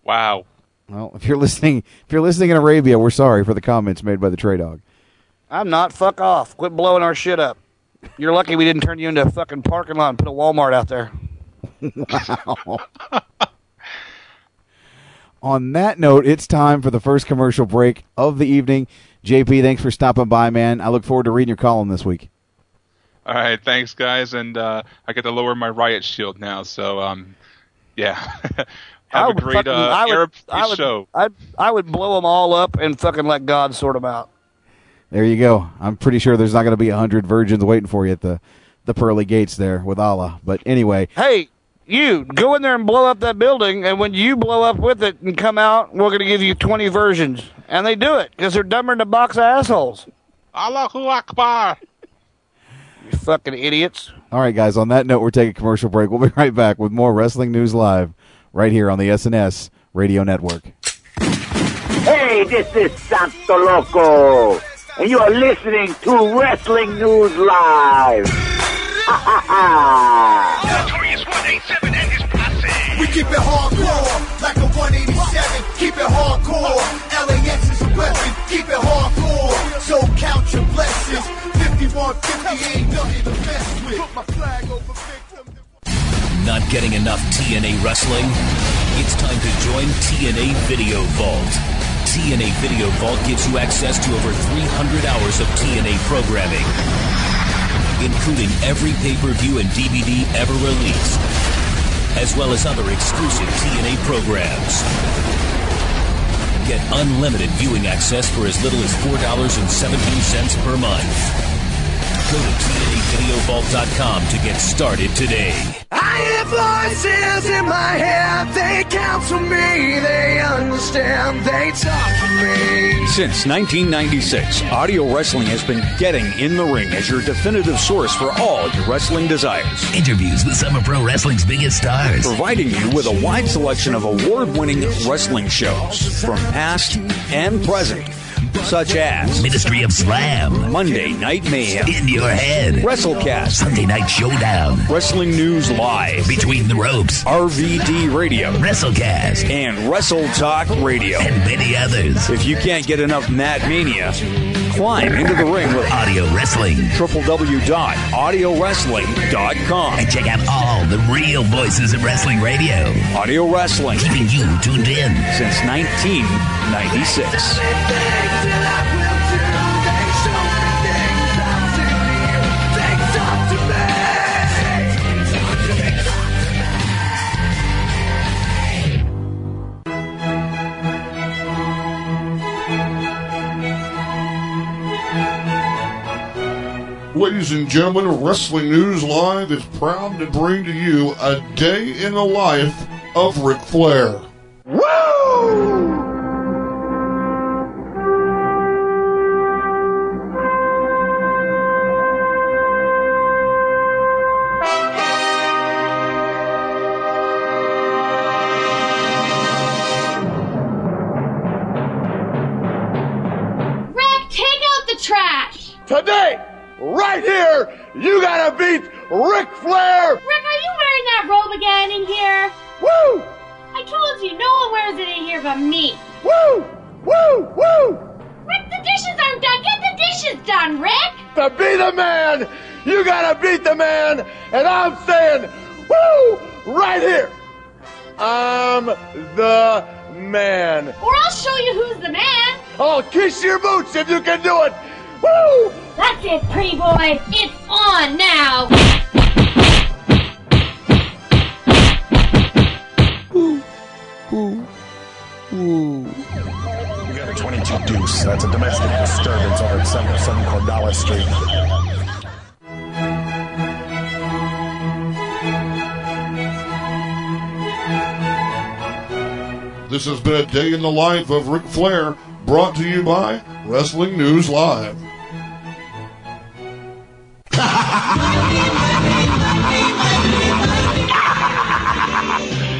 Wow. Well, if you're listening, if you're listening in Arabia, we're sorry for the comments made by the TreyDawg. I'm not. Fuck off. Quit blowing our shit up. You're lucky we didn't turn you into a fucking parking lot and put a Walmart out there. On that note, it's time for the first commercial break of the evening. JP, thanks for stopping by, man. I look forward to reading your column this week. All right, thanks, guys. And uh, I get to lower my riot shield now. So, um, yeah. I Have a would great fucking- uh, I would, Arab I would, show. I'd, I would blow them all up and fucking let God sort them out. There you go. I'm pretty sure there's not going to be a hundred virgins waiting for you at the the pearly gates there with Allah. But anyway, Hey, you go in there and blow up that building, and when you blow up with it and come out, we're going to give you 20 versions. And they do it because they're dumber than a box of assholes. Allahu Akbar. You fucking idiots. all right, guys. On that note, we're taking a commercial break. We'll be right back with more wrestling news live right here on the SNS Radio Network. Hey, this is Santo Loco, and you are listening to Wrestling News Live. Ha ha ha! Notorious 187 and his posse. We keep it hardcore, like a 187. Keep it hardcore. LAX is a weapon. Keep it hardcore. So count your blessings. 5150 ain't nothing to mess with. Put my flag over victim. Not getting enough TNA wrestling? It's time to join TNA Video Vault. TNA Video Vault gives you access to over 300 hours of TNA programming, including every pay-per-view and DVD ever released, as well as other exclusive TNA programs. Get unlimited viewing access for as little as $4.17 per month. Go to TNAVideoVault.com to get started today. I hear voices in my head. They counsel me. They understand. They talk to me. Since 1996, Audio Wrestling has been getting in the ring as your definitive source for all your wrestling desires. Interviews with some of pro wrestling's biggest stars. Providing you with a wide selection of award winning wrestling shows from past and present, such as Ministry of Slam, Monday Night Mayhem, In Your Head, WrestleCast, Sunday Night Showdown, Wrestling News Live, Between the Ropes, RVD Radio, WrestleCast, and Wrestle Talk Radio. and many others. If you can't get enough Mad Mania, climb into the ring with Audio Wrestling. www.audiowrestling.com. And check out all the real voices of wrestling radio, Audio Wrestling keeping you tuned in. since 1996. Ladies and gentlemen, Wrestling News Live is proud to bring to you a day in the life of Ric Flair. Woo! Rick, take out the trash! Today, right here, you gotta beat Ric Flair! Rick, are you wearing that robe again in here? Woo! I told you, no one wears it in here but me. Woo! Woo! Woo! Rick, the dishes aren't done. Get the dishes done, Rick! To be the man, you gotta beat the man, and I'm saying, woo! Right here! I'm the man. Or I'll show you who's the man. I'll kiss your boots if you can do it. Woo! That's it, pretty boy. It's on now. We got a 22 deuce. That's a domestic disturbance over at 77 Cordala Street. This has been a day in the life of Ric Flair, brought to you by Wrestling News Live.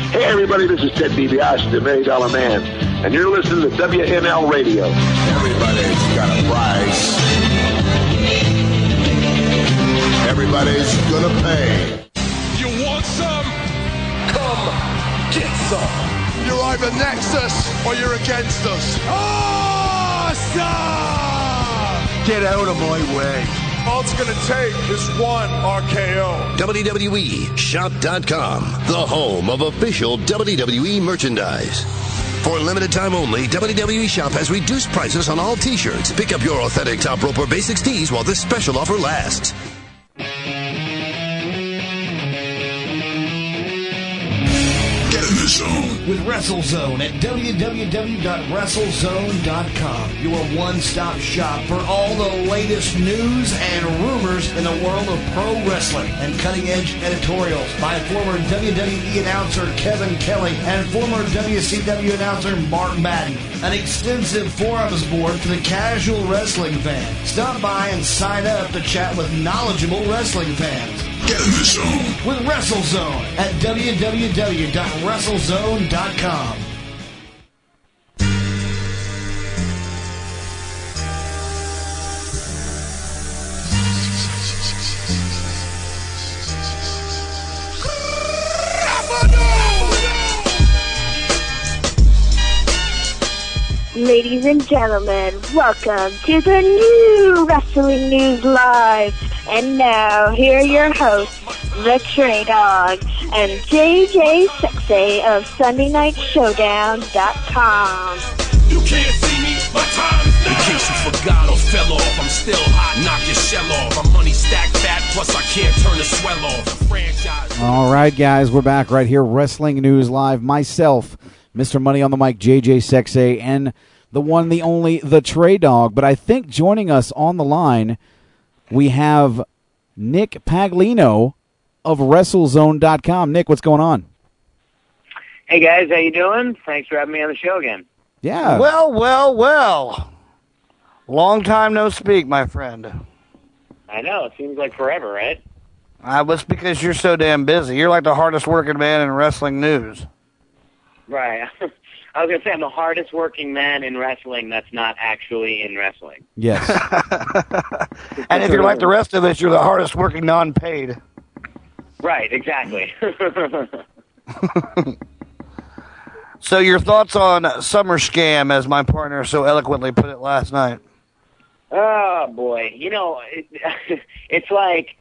Hey everybody, this is Ted DiBiase, the Million Dollar Man, and you're listening to WNL Radio. Everybody's got a price. Everybody's gonna pay. You want some? Come get some. You're either Nexus or you're against us. Awesome! Get out of my way. All it's gonna take is one RKO. WWE Shop.com, the home of official WWE merchandise. For a limited time only, WWE Shop has reduced prices on all t-shirts. Pick up your authentic top rope or basics tees while this special offer lasts. Get in the zone. With WrestleZone at www.wrestlezone.com. Your one-stop shop for all the latest news and rumors in the world of pro wrestling and cutting-edge editorials by former WWE announcer Kevin Kelly and former WCW announcer Mark Madden. An extensive forums board for the casual wrestling fan. Stop by and sign up to chat with knowledgeable wrestling fans. Get in the zone. With WrestleZone at www.wrestlezone.com. Ladies and gentlemen, welcome to the new Wrestling News Live. And now, here are your hosts, The TreyDawg and JJ Sexay of SundayNightShowdown.com. You can't see me, my time is now. In case you forgot or fell off, I'm still hot, knock your shell off. I'm money stacked fat, plus I can't turn the swell off. The franchise. All right, guys, we're back right here, Wrestling News Live. Myself, Mr. Money on the Mic, JJ Sexay, and the one, the only, the TreyDawg. But I think joining us on the line, we have Nick Paglino of WrestleZone.com. Nick, what's going on? Hey guys, how you doing? Thanks for having me on the show again. Yeah. Well, well, well. Long time no speak, my friend. I know it seems like forever, right? Uh, it's because you're so damn busy. You're like the hardest working man in wrestling news. Right. I was gonna say I'm the hardest working man in wrestling that's not actually in wrestling. Yes. And if you're like the rest of us, you're the hardest working non-paid. Right, exactly. So your thoughts on Summer Scam, as my partner so eloquently put it last night? oh boy, you know, it, it's like,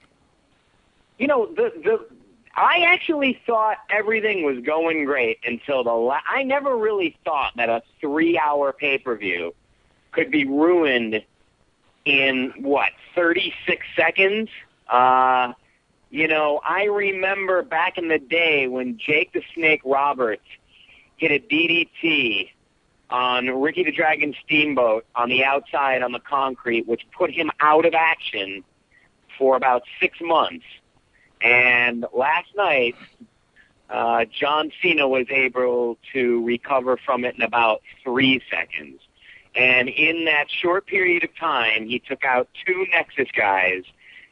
you know, the the. I actually thought everything was going great until the la- I never really thought that a three-hour pay-per-view could be ruined in what 36 seconds. Uh, you know, I remember back in the day when Jake the Snake Roberts hit a DDT on Ricky the Dragon Steamboat on the outside on the concrete, which put him out of action for about six months. And last night, uh, John Cena was able to recover from it in about three seconds. And in that short period of time, he took out two Nexus guys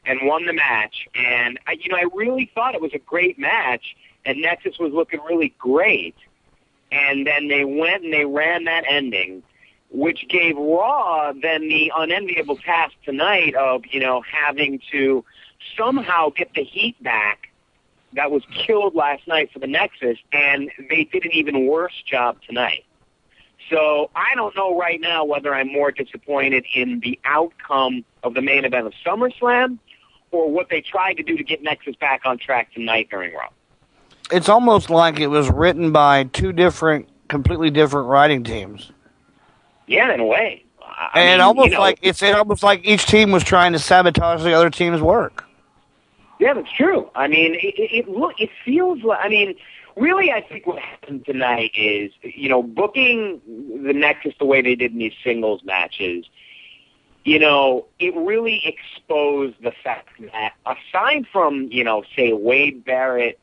and won the match. And I, you know, I really thought it was a great match, and Nexus was looking really great. And then they went and they ran that ending, which gave Raw then the unenviable task tonight of you know having to somehow get the heat back that was killed last night for the Nexus, and they did an even worse job tonight. So I don't know right now whether I'm more disappointed in the outcome of the main event of SummerSlam or what they tried to do to get Nexus back on track tonight during Raw. It's almost like it was written by two different, completely different writing teams. Yeah, in a way. I and mean, almost you know- like it's it almost like each team was trying to sabotage the other team's work. Yeah, that's true. I mean, it, it, it look, it feels like. I mean, really, I think what happened tonight is, you know, booking the Nexus the way they did in these singles matches. You know, it really exposed the fact that aside from, you know, say Wade Barrett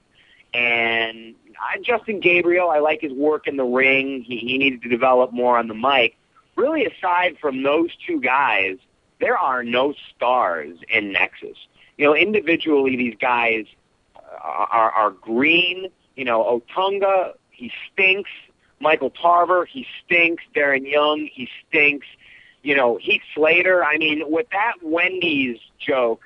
and uh, Justin Gabriel, I like his work in the ring. He, he needed to develop more on the mic. Really, aside from those two guys, there are no stars in Nexus. You know, individually, these guys are, are green. You know, Otunga, he stinks. Michael Tarver, he stinks. Darren Young, he stinks. You know, Heath Slater. I mean, with that Wendy's joke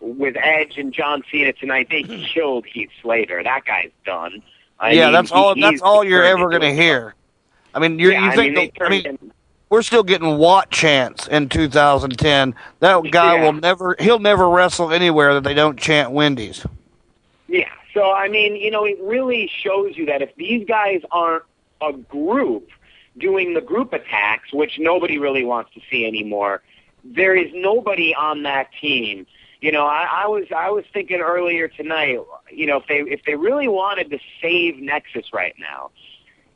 with Edge and John Cena tonight, they hmm. killed Heath Slater. That guy's done. I yeah, mean, that's all. That's all you're ever going to hear. I mean, you're, Yeah, you I think? mean, the- I mean, turned we're still getting Watt chants in 2010. That guy Yeah. will never. He'll never wrestle anywhere that they don't chant Wendy's. Yeah. So I mean, you know, it really shows you that if these guys aren't a group doing the group attacks, which nobody really wants to see anymore, there is nobody on that team. You know, I, I was I was thinking earlier tonight. You know, if they if they really wanted to save Nexus right now,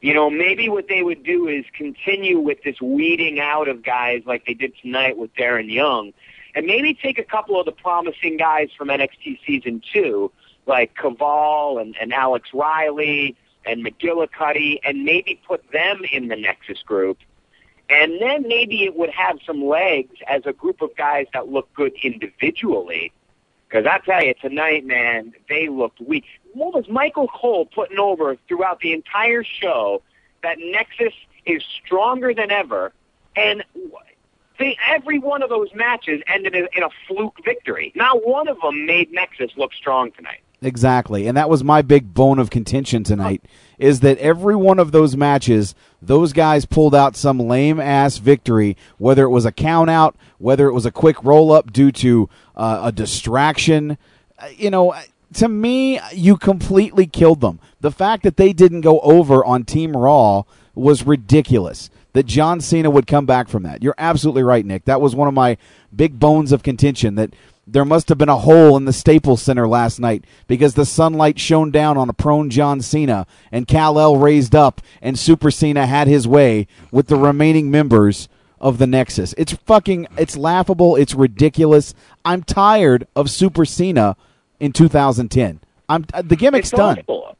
you know, maybe what they would do is continue with this weeding out of guys like they did tonight with Darren Young, and maybe take a couple of the promising guys from NXT season two, like Kaval and, and Alex Riley and McGillicutty, and maybe put them in the Nexus group. And then maybe it would have some legs as a group of guys that look good individually. Because I tell you, tonight, man, they looked weak. What was Michael Cole putting over throughout the entire show that Nexus is stronger than ever, and they, every one of those matches ended in, in a fluke victory. Not one of them made Nexus look strong tonight. Exactly. And that was my big bone of contention tonight is that every one of those matches, those guys pulled out some lame ass victory, whether it was a count out, whether it was a quick roll up due to uh, a distraction. Uh, You know, to me, you completely killed them. The fact that they didn't go over on Team Raw was ridiculous. That John Cena would come back from that. You're absolutely right, Nick. That was one of my big bones of contention that there must have been a hole in the Staples Center last night because the sunlight shone down on a prone John Cena and Kal-El raised up and Super Cena had his way with the remaining members of the Nexus. It's fucking it's laughable, it's ridiculous. I'm tired of Super Cena in 2010. I'm uh, the gimmick's It's done. awful.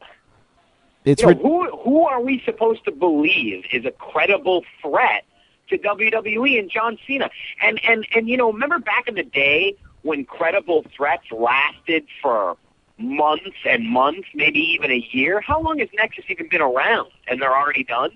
It's You know, rid- who who are we supposed to believe is a credible threat to WWE and John Cena? And and and you know, remember back in the day when credible threats lasted for months and months, maybe even a year? How long has Nexus even been around? And they're already done?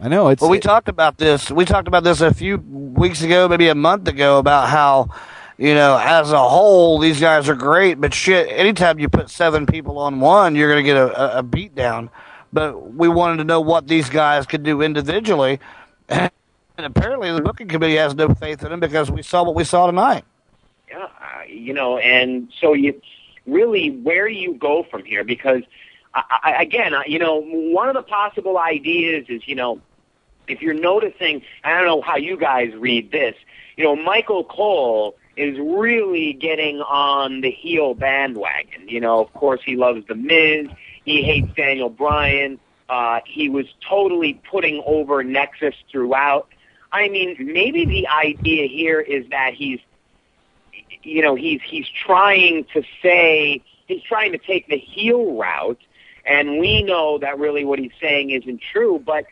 I know it's Well, we talked about this. We talked about this a few weeks ago, maybe a month ago, about how, you know, as a whole, these guys are great. But shit, anytime you put seven people on one, you're going to get a, a, a beat down. But we wanted to know what these guys could do individually. And apparently, the booking committee has no faith in them because we saw what we saw tonight. Yeah, you know, and so you really, where you go from here? Because I, I, again, you know, one of the possible ideas is, you know, if you're noticing, I don't know how you guys read this, you know, Michael Cole is really getting on the heel bandwagon. You know, of course, he loves The Miz. He hates Daniel Bryan. Uh, he was totally putting over Nexus throughout. I mean, maybe the idea here is that he's you know, he's he's trying to say he's trying to take the heel route, and we know that really what he's saying isn't true. But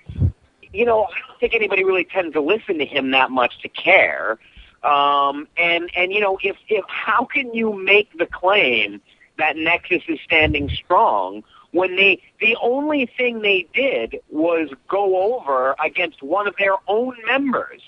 you know, I don't think anybody really tends to listen to him that much to care. Um, and and you know, if if how can you make the claim that Nexus is standing strong when they the only thing they did was go over against one of their own members?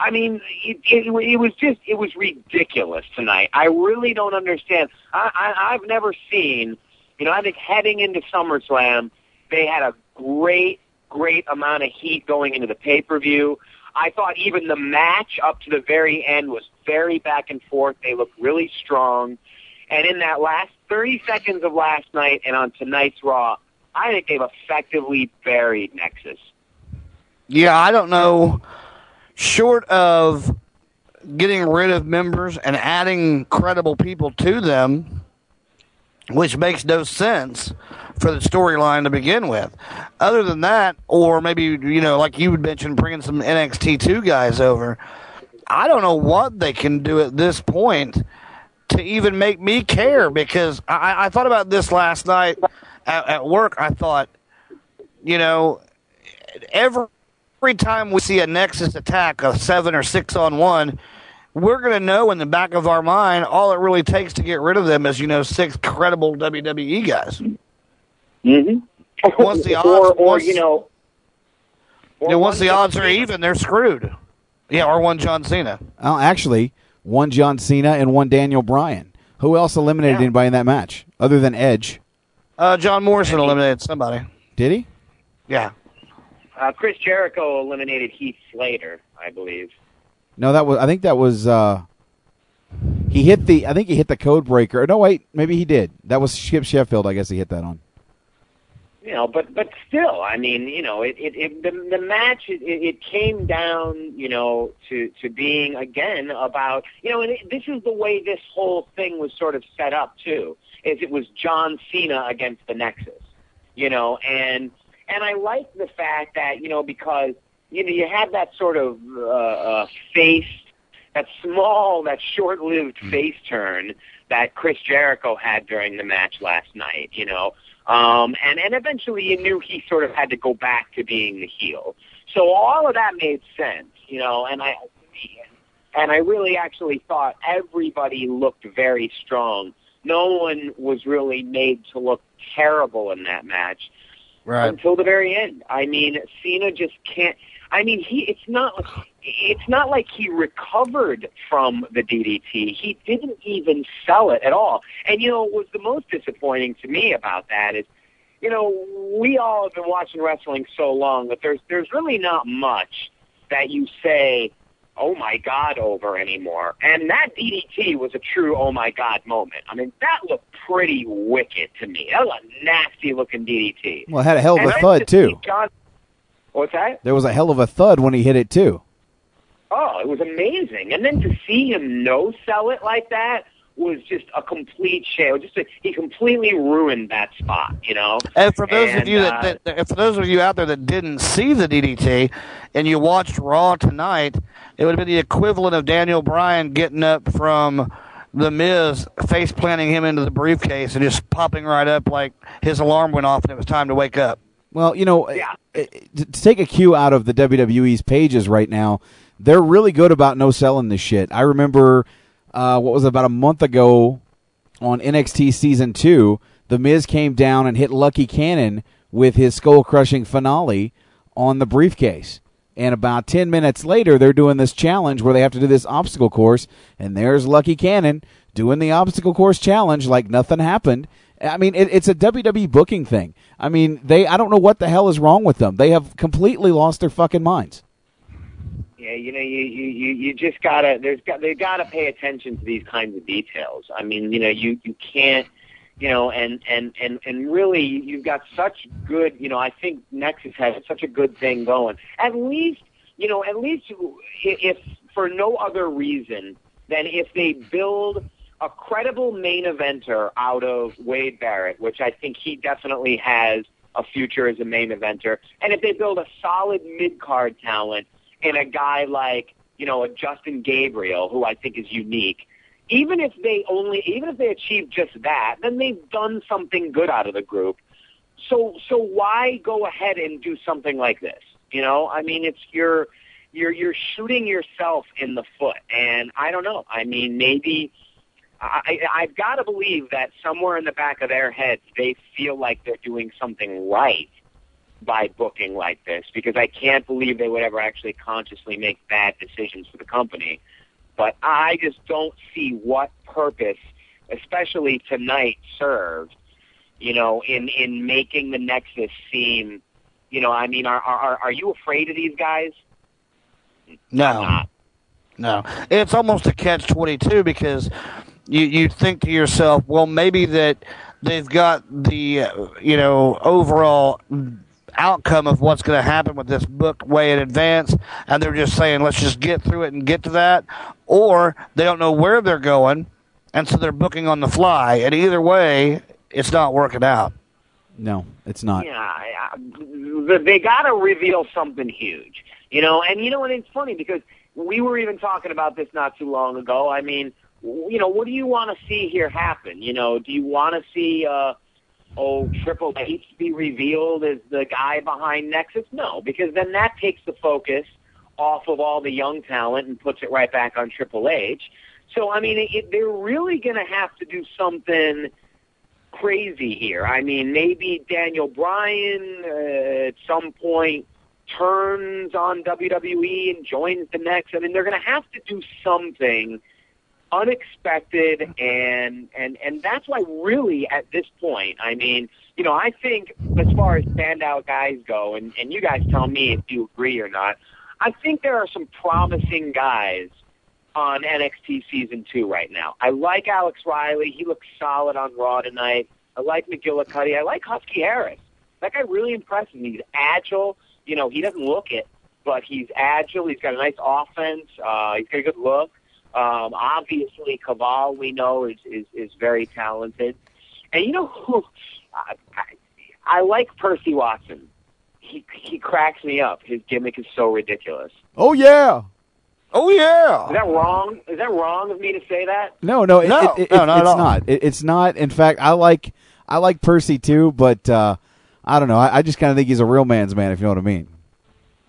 I mean, it, it, it was just it was ridiculous tonight. I really don't understand. I, I I've never seen, you know, I think heading into SummerSlam, they had a great great amount of heat going into the pay per view. I thought even the match up to the very end was very back and forth. They looked really strong. And in that last 30 seconds of last night and on tonight's Raw, I think they've effectively buried Nexus. Yeah, I don't know. Short of getting rid of members and adding credible people to them, which makes no sense for the storyline to begin with. Other than that, or maybe, you know, like you mentioned, bringing some NXT 2 guys over, I don't know what they can do at this point to even make me care because I, I thought about this last night at, at work. I thought, you know, every every time we see a Nexus attack, a seven or six on one, we're going to know in the back of our mind all it really takes to get rid of them is, you know, six credible WWE guys. Mm-hmm. Once the odds, or, or once, you know, you know, once the odds are even, they're screwed. Yeah, or one John Cena. Oh, actually, one John Cena and one Daniel Bryan. Who else eliminated anybody in that match other than Edge? Uh, John Morrison eliminated somebody. Did he? Yeah. Uh, Chris Jericho eliminated Heath Slater, I believe. No, that was. I think that was. uh He hit the. I think he hit the code breaker. No, wait. Maybe he did. That was Skip Sheffield. I guess he hit that on. you know, but but still, I mean, you know, it it, it the the match it, it it came down, you know, to to being again about, you know, and it, this is the way this whole thing was sort of set up too, is it was John Cena against the Nexus, you know, and and I like the fact that you know because you know you had that sort of uh, uh, face, that small, that short-lived face turn that Chris Jericho had during the match last night, you know. Um, and, and eventually you knew he sort of had to go back to being the heel. So all of that made sense, you know, and I, and I really actually thought everybody looked very strong. No one was really made to look terrible in that match Right. until the very end. I mean, Cena just can't. I mean, he. It's not. It's not like he recovered from the DDT. He didn't even sell it at all. And you know, what was the most disappointing to me about that is, you know, we all have been watching wrestling so long that there's there's really not much that you say, "Oh my God," over anymore. And that DDT was a true "Oh my God" moment. I mean, that looked pretty wicked to me. That was a nasty looking DDT. Well, it had a hell of And a thud to too. John, what's that? There was a hell of a thud when he hit it too. Oh, it was amazing. And then to see him no sell it like that was just a complete shame. Just a, he completely ruined that spot, you know. And for those of And, you uh, that, that, for those of you out there that didn't see the DDT and you watched Raw tonight, it would have been the equivalent of Daniel Bryan getting up from the Miz, face planting him into the briefcase and just popping right up like his alarm went off and it was time to wake up. Well, you know, eh, eh, to to take a cue out of the WWE's pages right now, they're really good about no selling this shit. I remember uh, what was about a month ago on NXT season two, The Miz came down and hit Lucky Cannon with his skull crushing finale on the briefcase. And about 10 minutes later, they're doing this challenge where they have to do this obstacle course. And there's Lucky Cannon doing the obstacle course challenge like nothing happened. I mean, it, it's a WWE booking thing. I mean, they, I don't know what the hell is wrong with them. They have completely lost their fucking minds. Yeah, you know, you you you, just gotta there's got they gotta pay attention to these kinds of details. I mean, you know, you you can't, you know, and and and and really, you've got such good, you know, I think Nexus has such a good thing going. At least, you know, at least if, if for no other reason than if they build a credible main eventer out of Wade Barrett, which I think he definitely has a future as a main eventer, and if they build a solid mid card talent in a guy like you know, a Justin Gabriel, who I think is unique, even if they only, even if they achieve just that, then they've done something good out of the group. So, so why go ahead and do something like this? You know, I mean, it's you're, you're, you're shooting yourself in the foot, and I don't know. I mean, maybe. I, I've got to believe that somewhere in the back of their heads, they feel like they're doing something right by booking like this because I can't believe they would ever actually consciously make bad decisions for the company. But I just don't see what purpose, especially tonight, served, you know, in, in making the Nexus seem, you know, I mean, are, are, are you afraid of these guys? No. No. It's almost a catch 22 because you, you think to yourself, well, maybe that they've got the, you know, overall outcome of what's going to happen with this book way in advance, and they're just saying, let's just get through it and get to that. Or they don't know where they're going, and so they're booking on the fly. And either way, it's not working out. No, it's not. Yeah, I- I- they got to reveal something huge, you know. And you know what? It's funny because we were even talking about this not too long ago. I mean, you know, what do you want to see here happen? You know, do you want to see, uh, oh, Triple H be revealed as the guy behind Nexus? No, because then that takes the focus off of all the young talent and puts it right back on Triple H. So, I mean, it, they're really going to have to do something crazy here. I mean, maybe Daniel Bryan uh, at some point turns on WWE and joins the next. I mean, they're going to have to do something unexpected and and and that's why really at this point i mean you know i think as far as standout guys go and and you guys tell me if you agree or not i think there are some promising guys on NXT season two right now. I like Alex Riley. He looks solid on Raw tonight. I like McGillicutty. I like Husky Harris. That guy really impresses me. He's agile. You know, he doesn't look it, but he's agile. He's got a nice offense. Uh, he's got a good look. Um, obviously, Kaval, we know, is, is, is very talented. And you know who? I, I, I like Percy Watson. He, he cracks me up. His gimmick is so ridiculous. Oh yeah. Oh yeah. Is that wrong? Is that wrong of me to say that? No, no, it, No. it, it, No, not at it's all. not. It, it's not. In fact, I like I like Percy too, but uh, I don't know. I, I just kind of think he's a real man's man, if you know what I mean.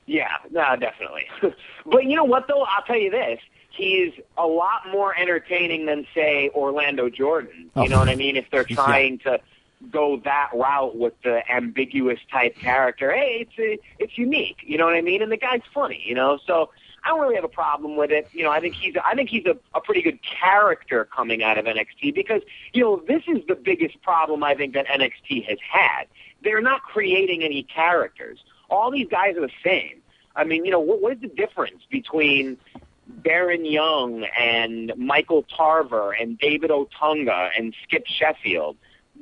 Yeah, no, definitely. but you know what, though? I'll tell you this. He's a lot more entertaining than, say, Orlando Jordan. You Oh. know what I mean? If they're Yeah. trying to go that route with the ambiguous type character, hey, it's a, it's unique. You know what I mean? And the guy's funny. You know, so I don't really have a problem with it. You know, I think he's I think he's a, a pretty good character coming out of NXT because you know this is the biggest problem I think that NXT has had. They're not creating any characters. All these guys are the same. I mean, you know, what, what is the difference between Darren Young and Michael Tarver and David Otunga and Skip Sheffield?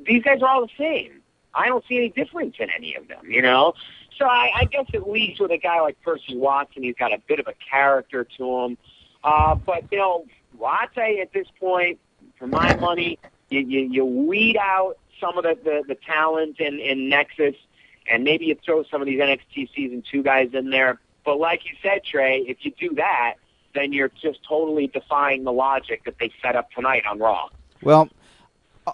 These guys are all the same. I don't see any difference in any of them, you know? So I, I guess at least with a guy like Percy Watson, he's got a bit of a character to him. Uh, but, you know, tell at this point, for my money, you, you, you weed out some of the, the, the talent in, in Nexus, and maybe you throw some of these NXT Season 2 guys in there. But like you said, Trey, if you do that, then you're just totally defying the logic that they set up tonight on Raw. Well,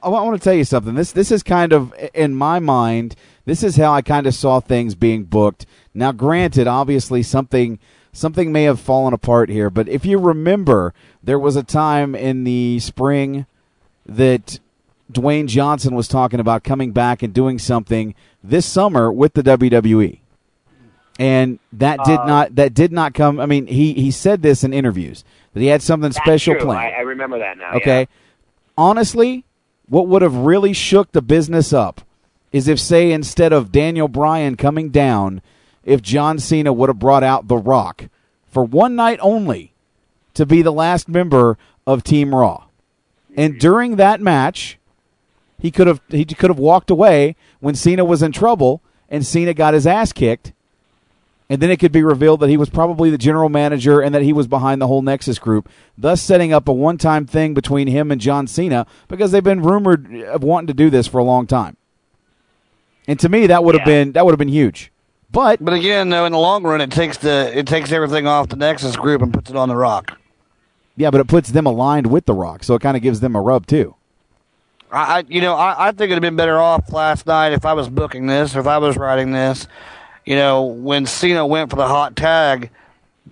I, want to tell you something. This this is kind of in my mind. This is how I kind of saw things being booked. Now, granted, obviously something something may have fallen apart here, but if you remember, there was a time in the spring that Dwayne Johnson was talking about coming back and doing something this summer with the WWE. And that did Uh, not that did not come. I mean, he he said this in interviews that he had something special true. planned. I, I remember that now. Okay. Honestly, what would have really shook the business up is if, say, instead of Daniel Bryan coming down, if John Cena would have brought out The Rock for one night only to be the last member of Team Raw. And during that match, he could have he could have walked away when Cena was in trouble and Cena got his ass kicked. And then it could be revealed that he was probably the general manager and that he was behind the whole Nexus group, thus setting up a one time thing between him and John Cena because they've been rumored of wanting to do this for a long time. And to me that would have Yeah. been that would have been huge. But but again, though, in the long run, it takes the it takes everything off the Nexus group and puts it on the Rock. Yeah, but it puts them aligned with the Rock, so it kind of gives them a rub too. I, I you know, I, I think it'd have been better off last night if I was booking this or if I was writing this. You know, when Cena went for the hot tag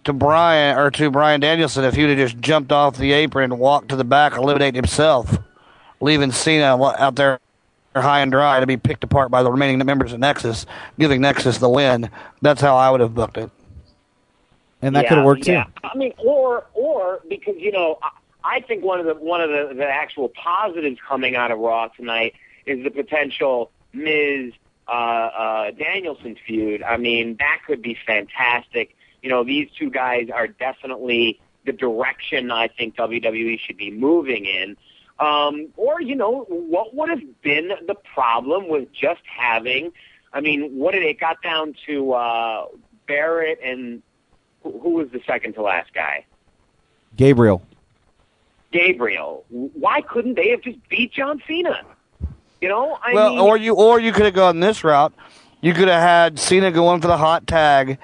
to Bryan or to Bryan Danielson, if he would have just jumped off the apron and walked to the back, eliminate himself, leaving Cena out there high and dry to be picked apart by the remaining members of Nexus, giving Nexus the win. That's how I would have booked it. And that Yeah, could have worked yeah. too. I mean, or or because you know, I, I think one of the one of the, the actual positives coming out of Raw tonight is the potential Miz uh, uh, Danielson feud. I mean, that could be fantastic. You know, these two guys are definitely the direction I think WWE should be moving in. Um, or you know, what would have been the problem with just having? I mean, what did it got down to? Uh, Barrett and who who was the second to last guy? Gabriel. Gabriel. Why couldn't they have just beat John Cena? You know, I well, mean, or you or you could have gone this route. You could have had Cena go in for the hot tag.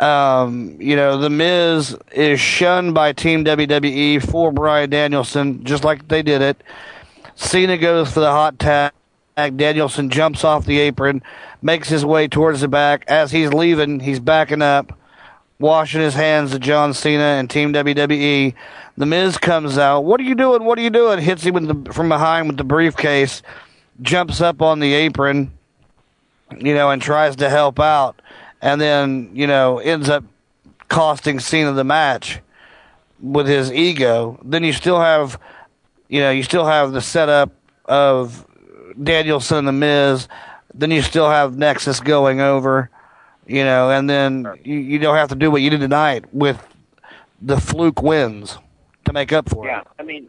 Um, you know, the Miz is shunned by Team WWE for Bryan Danielson, just like they did it. Cena goes for the hot tag. Danielson jumps off the apron, makes his way towards the back. As he's leaving, he's backing up, washing his hands to John Cena and Team WWE. The Miz comes out. What are you doing? What are you doing? Hits him with the, from behind with the briefcase, jumps up on the apron, you know, and tries to help out, and then you know ends up costing Cena the match with his ego. Then you still have, you know, you still have the setup of Danielson and the Miz. Then you still have Nexus going over, you know, and then you, you don't have to do what you did tonight with the fluke wins to make up for it. yeah, I mean,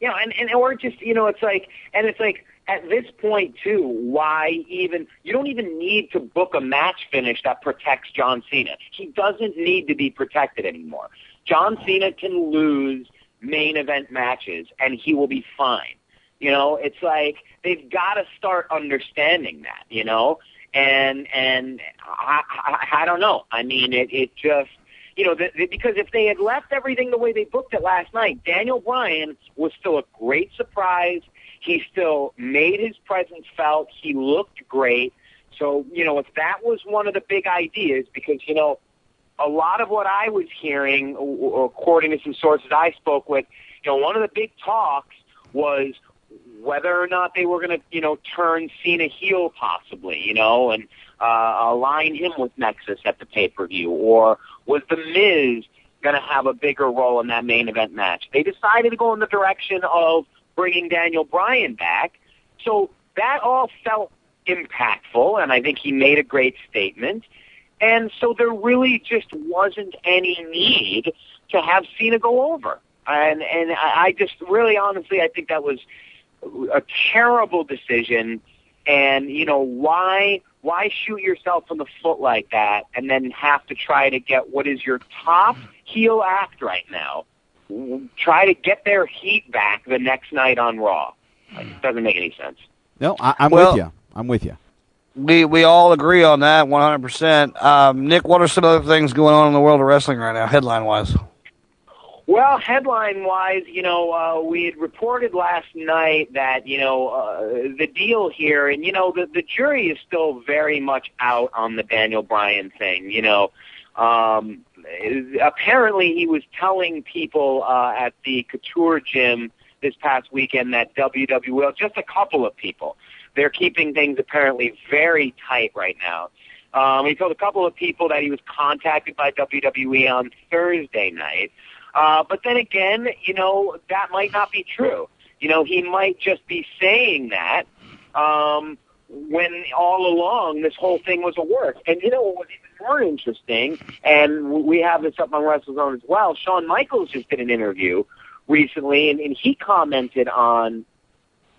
yeah, and and or just you know, it's like, and it's like at this point too, why even you don't even need to book a match finish that protects John Cena. He doesn't need to be protected anymore. John Cena can lose main event matches and he will be fine. You know, it's like they've got to start understanding that. You know, and and I I, I don't know. I mean, it it just you know, the, the, because if they had left everything the way they booked it last night, Daniel Bryan was still a great surprise. He still made his presence felt. He looked great. So, you know, if that was one of the big ideas, because, you know, a lot of what I was hearing, according to some sources I spoke with, you know, one of the big talks was whether or not they were going to, you know, turn Cena heel possibly, you know, and uh, align him with Nexus at the pay-per-view, or was The Miz going to have a bigger role in that main event match? They decided to go in the direction of bringing Daniel Bryan back, so that all felt impactful, and I think he made a great statement. And so there really just wasn't any need to have Cena go over. And and I just really honestly I think that was a terrible decision. And you know why why shoot yourself in the foot like that and then have to try to get what is your top heel act right now? Try to get their heat back the next night on Raw. Like, it doesn't make any sense. No, I, I'm Well- with you. I'm with you. We we all agree on that 100%. Um, Nick, what are some other things going on in the world of wrestling right now, headline wise? Well, headline wise, you know, uh, we had reported last night that, you know, uh, the deal here, and, you know, the, the jury is still very much out on the Daniel Bryan thing. You know, um, apparently he was telling people uh, at the Couture gym this past weekend that WWE, just a couple of people, they're keeping things apparently very tight right now. Um, he told a couple of people that he was contacted by WWE on Thursday night. Uh, but then again, you know, that might not be true. You know, he might just be saying that um, when all along this whole thing was a work. And you know what was even more interesting, and we have this up on WrestleZone as well, Shawn Michaels just did an interview recently, and, and he commented on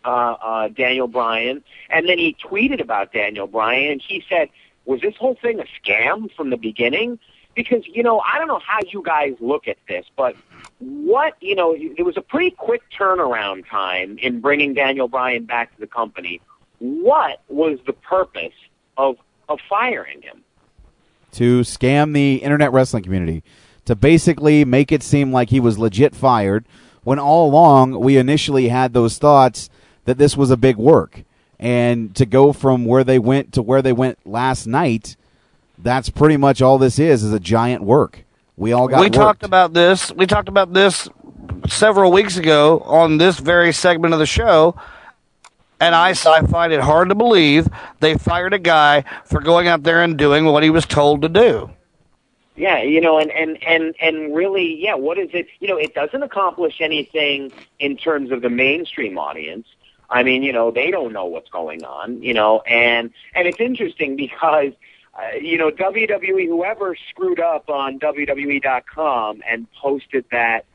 uh, uh, Daniel Bryan, and then he tweeted about Daniel Bryan, and he said, was this whole thing a scam from the beginning? Because, you know, I don't know how you guys look at this, but what, you know, it was a pretty quick turnaround time in bringing Daniel Bryan back to the company. What was the purpose of, of firing him? to scam the internet wrestling community, to basically make it seem like he was legit fired, when all along we initially had those thoughts that this was a big work. And to go from where they went to where they went last night, that's pretty much all this is, is a giant work. We all got we worked. talked about this. We talked about this several weeks ago on this very segment of the show. And I, I find it hard to believe they fired a guy for going out there and doing what he was told to do. Yeah, you know, and and and and really, yeah, what is it? You know, it doesn't accomplish anything in terms of the mainstream audience. I mean, you know, they don't know what's going on, you know, and and it's interesting because uh, you know, WWE whoever screwed up on WWE.com and posted that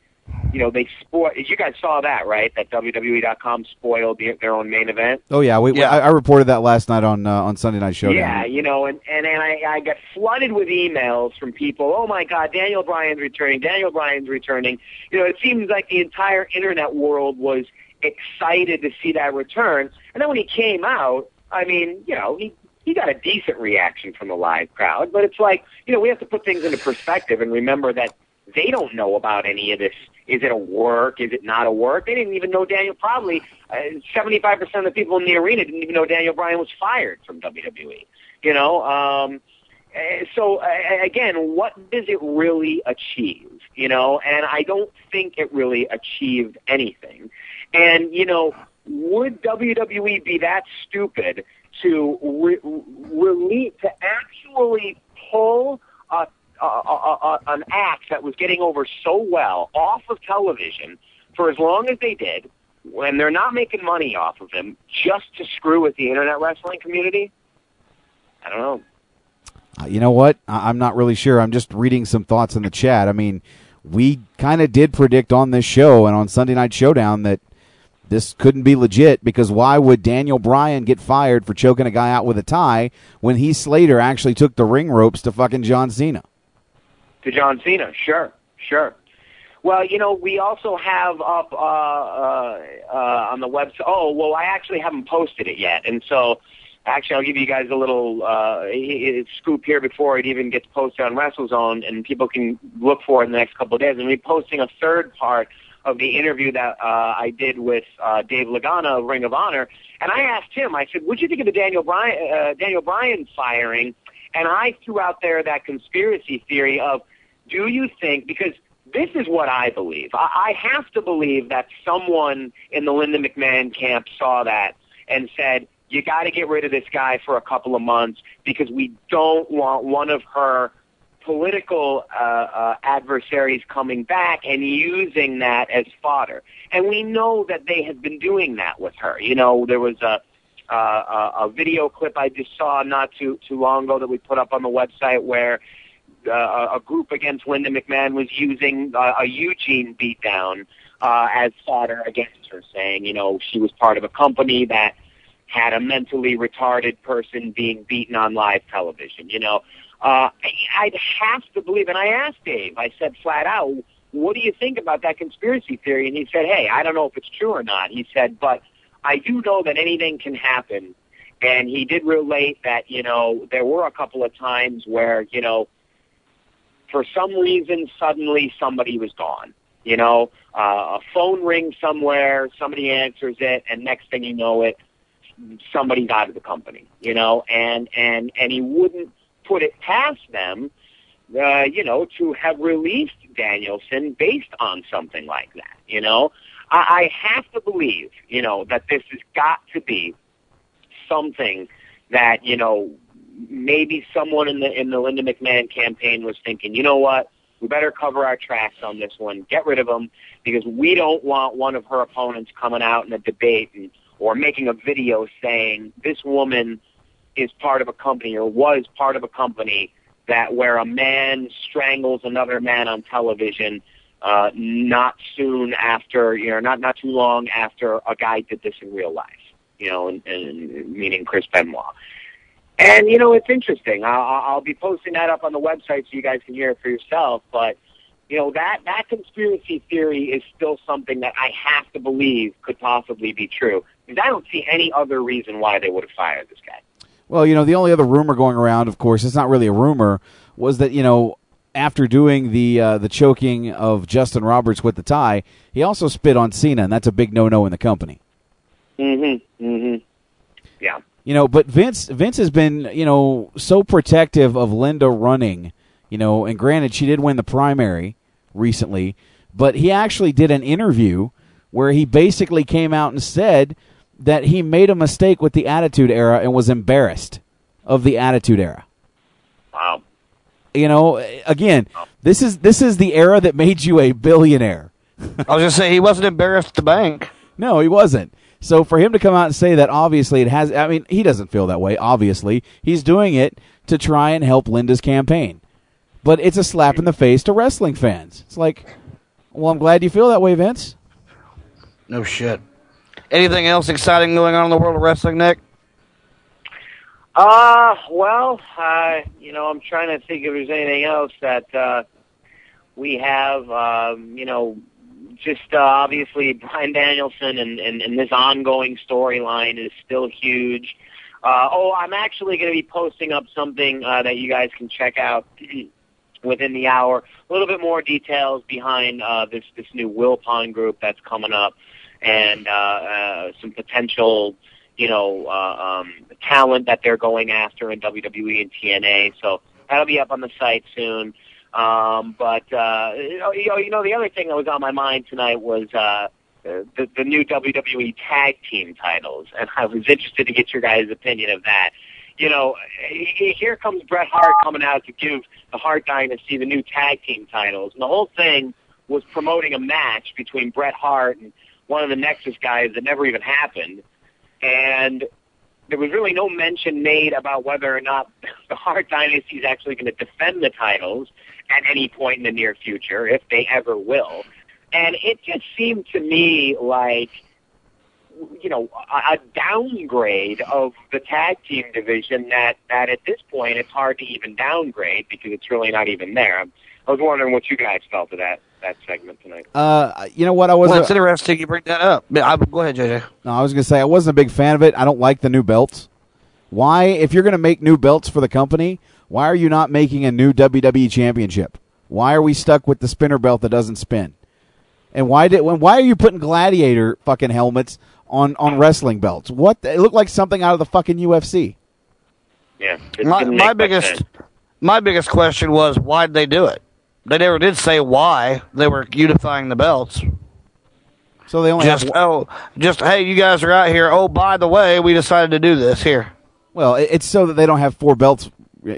you know, they spoil. You guys saw that, right? That WWE.com spoiled the, their own main event. Oh yeah, we, I, I reported that last night on uh, on Sunday Night Showdown. Yeah, you know, and and, and I, I got flooded with emails from people. Oh my God, Daniel Bryan's returning. Daniel Bryan's returning. You know, it seems like the entire internet world was excited to see that return. And then when he came out, I mean, you know, he he got a decent reaction from the live crowd. But it's like, you know, we have to put things into perspective and remember that they don't know about any of this. Is it a work? Is it not a work? They didn't even know Daniel. Probably uh, seventy-five percent of the people in the arena didn't even know Daniel Bryan was fired from WWE. You know, um, uh, so uh, again, what does it really achieve? You know, and I don't think it really achieved anything. And you know, would WWE be that stupid to re- release to actually pull a uh, uh, an act that was getting over so well off of television for as long as they did, when they're not making money off of him, just to screw with the internet wrestling community? I don't know. Uh, you know what? I- I'm not really sure. I'm just reading some thoughts in the chat. I mean, we kind of did predict on this show and on Sunday Night Showdown that this couldn't be legit because why would Daniel Bryan get fired for choking a guy out with a tie when he Slater actually took the ring ropes to fucking John Cena? To John Cena, sure, sure. Well, you know, we also have up uh, uh, uh, on the website. Oh, well, I actually haven't posted it yet, and so actually, I'll give you guys a little uh, scoop here before it even gets posted on WrestleZone, and people can look for it in the next couple of days. And we're posting a third part of the interview that uh, I did with uh, Dave Lagana of Ring of Honor, and I asked him. I said, "What'd you think of the Daniel Bryan uh, Daniel Bryan firing?" And I threw out there that conspiracy theory of, do you think because this is what I believe. I, I have to believe that someone in the Linda McMahon camp saw that and said, you got to get rid of this guy for a couple of months because we don't want one of her political uh, uh, adversaries coming back and using that as fodder. And we know that they have been doing that with her. You know, there was a uh, a, a video clip I just saw not too too long ago that we put up on the website where uh, a group against Linda McMahon was using uh, a Eugene beatdown uh, as fodder against her, saying, you know, she was part of a company that had a mentally retarded person being beaten on live television. You know, uh, I'd have to believe, and I asked Dave, I said flat out, what do you think about that conspiracy theory? And he said, hey, I don't know if it's true or not. He said, but I do know that anything can happen. And he did relate that, you know, there were a couple of times where, you know, for some reason, suddenly somebody was gone. You know, uh, a phone rings somewhere, somebody answers it, and next thing you know it, somebody's out of the company. You know, and and and he wouldn't put it past them, uh, you know, to have released Danielson based on something like that. You know, I, I have to believe, you know, that this has got to be something that you know maybe someone in the in the Linda McMahon campaign was thinking, you know what, we better cover our tracks on this one, get rid of him, because we don't want one of her opponents coming out in a debate and, or making a video saying this woman is part of a company or was part of a company that where a man strangles another man on television uh, not soon after, you know, not not too long after a guy did this in real life, you know, and, and meaning Chris Benoit. And you know, it's interesting. I'll, I'll be posting that up on the website so you guys can hear it for yourself. But you know, that that conspiracy theory is still something that I have to believe could possibly be true because I don't see any other reason why they would have fired this guy. Well, you know, the only other rumor going around, of course, it's not really a rumor, was that you know after doing the uh, the choking of Justin Roberts with the tie, he also spit on Cena, and that's a big no no in the company. Mm-hmm. Mm-hmm. Yeah. You know, but Vince Vince has been, you know, so protective of Linda running, you know, and granted she did win the primary recently, but he actually did an interview where he basically came out and said that he made a mistake with the Attitude Era and was embarrassed of the Attitude Era. Wow. You know, again, this is this is the era that made you a billionaire. I was just say he wasn't embarrassed at the bank. No, he wasn't. So for him to come out and say that, obviously it has. I mean, he doesn't feel that way. Obviously, he's doing it to try and help Linda's campaign. But it's a slap in the face to wrestling fans. It's like, well, I'm glad you feel that way, Vince. No shit. Anything else exciting going on in the world of wrestling, Nick? Uh, well, uh, you know, I'm trying to think if there's anything else that uh, we have. Um, you know, just uh, obviously Bryan Danielson and, and, and this ongoing storyline is still huge. Uh, oh, I'm actually going to be posting up something uh, that you guys can check out within the hour. A little bit more details behind uh, this this new Wilpon group that's coming up, and uh, uh, some potential, you know, uh, um, talent that they're going after in WWE and TNA. So that'll be up on the site soon. Um, but uh, you know, you know, the other thing that was on my mind tonight was uh, the, the new WWE tag team titles, and I was interested to get your guys' opinion of that. You know, here comes Bret Hart coming out to give the Hart Dynasty the new tag team titles, and the whole thing was promoting a match between Bret Hart and one of the Nexus guys that never even happened, and there was really no mention made about whether or not the Hart Dynasty is actually going to defend the titles at any point in the near future, if they ever will. And it just seemed to me like, you know, a, a downgrade of the tag team division that, that at this point it's hard to even downgrade because it's really not even there. I was wondering what you guys felt of that, that segment tonight. Uh, you know what? I was. Well, it's interesting you bring that up. Yeah, I, go ahead, JJ. No, I was going to say I wasn't a big fan of it. I don't like the new belts. Why, if you're going to make new belts for the company, why are you not making a new WWE Championship? Why are we stuck with the spinner belt that doesn't spin? And why did when why are you putting gladiator fucking helmets on on wrestling belts? What it looked like something out of the fucking UFC. Yeah. My, my biggest sense. my biggest question was why did they do it? They never did say why they were unifying the belts. So they only just have oh, just hey, you guys are out here. Oh, by the way, we decided to do this here. Well, it's so that they don't have four belts,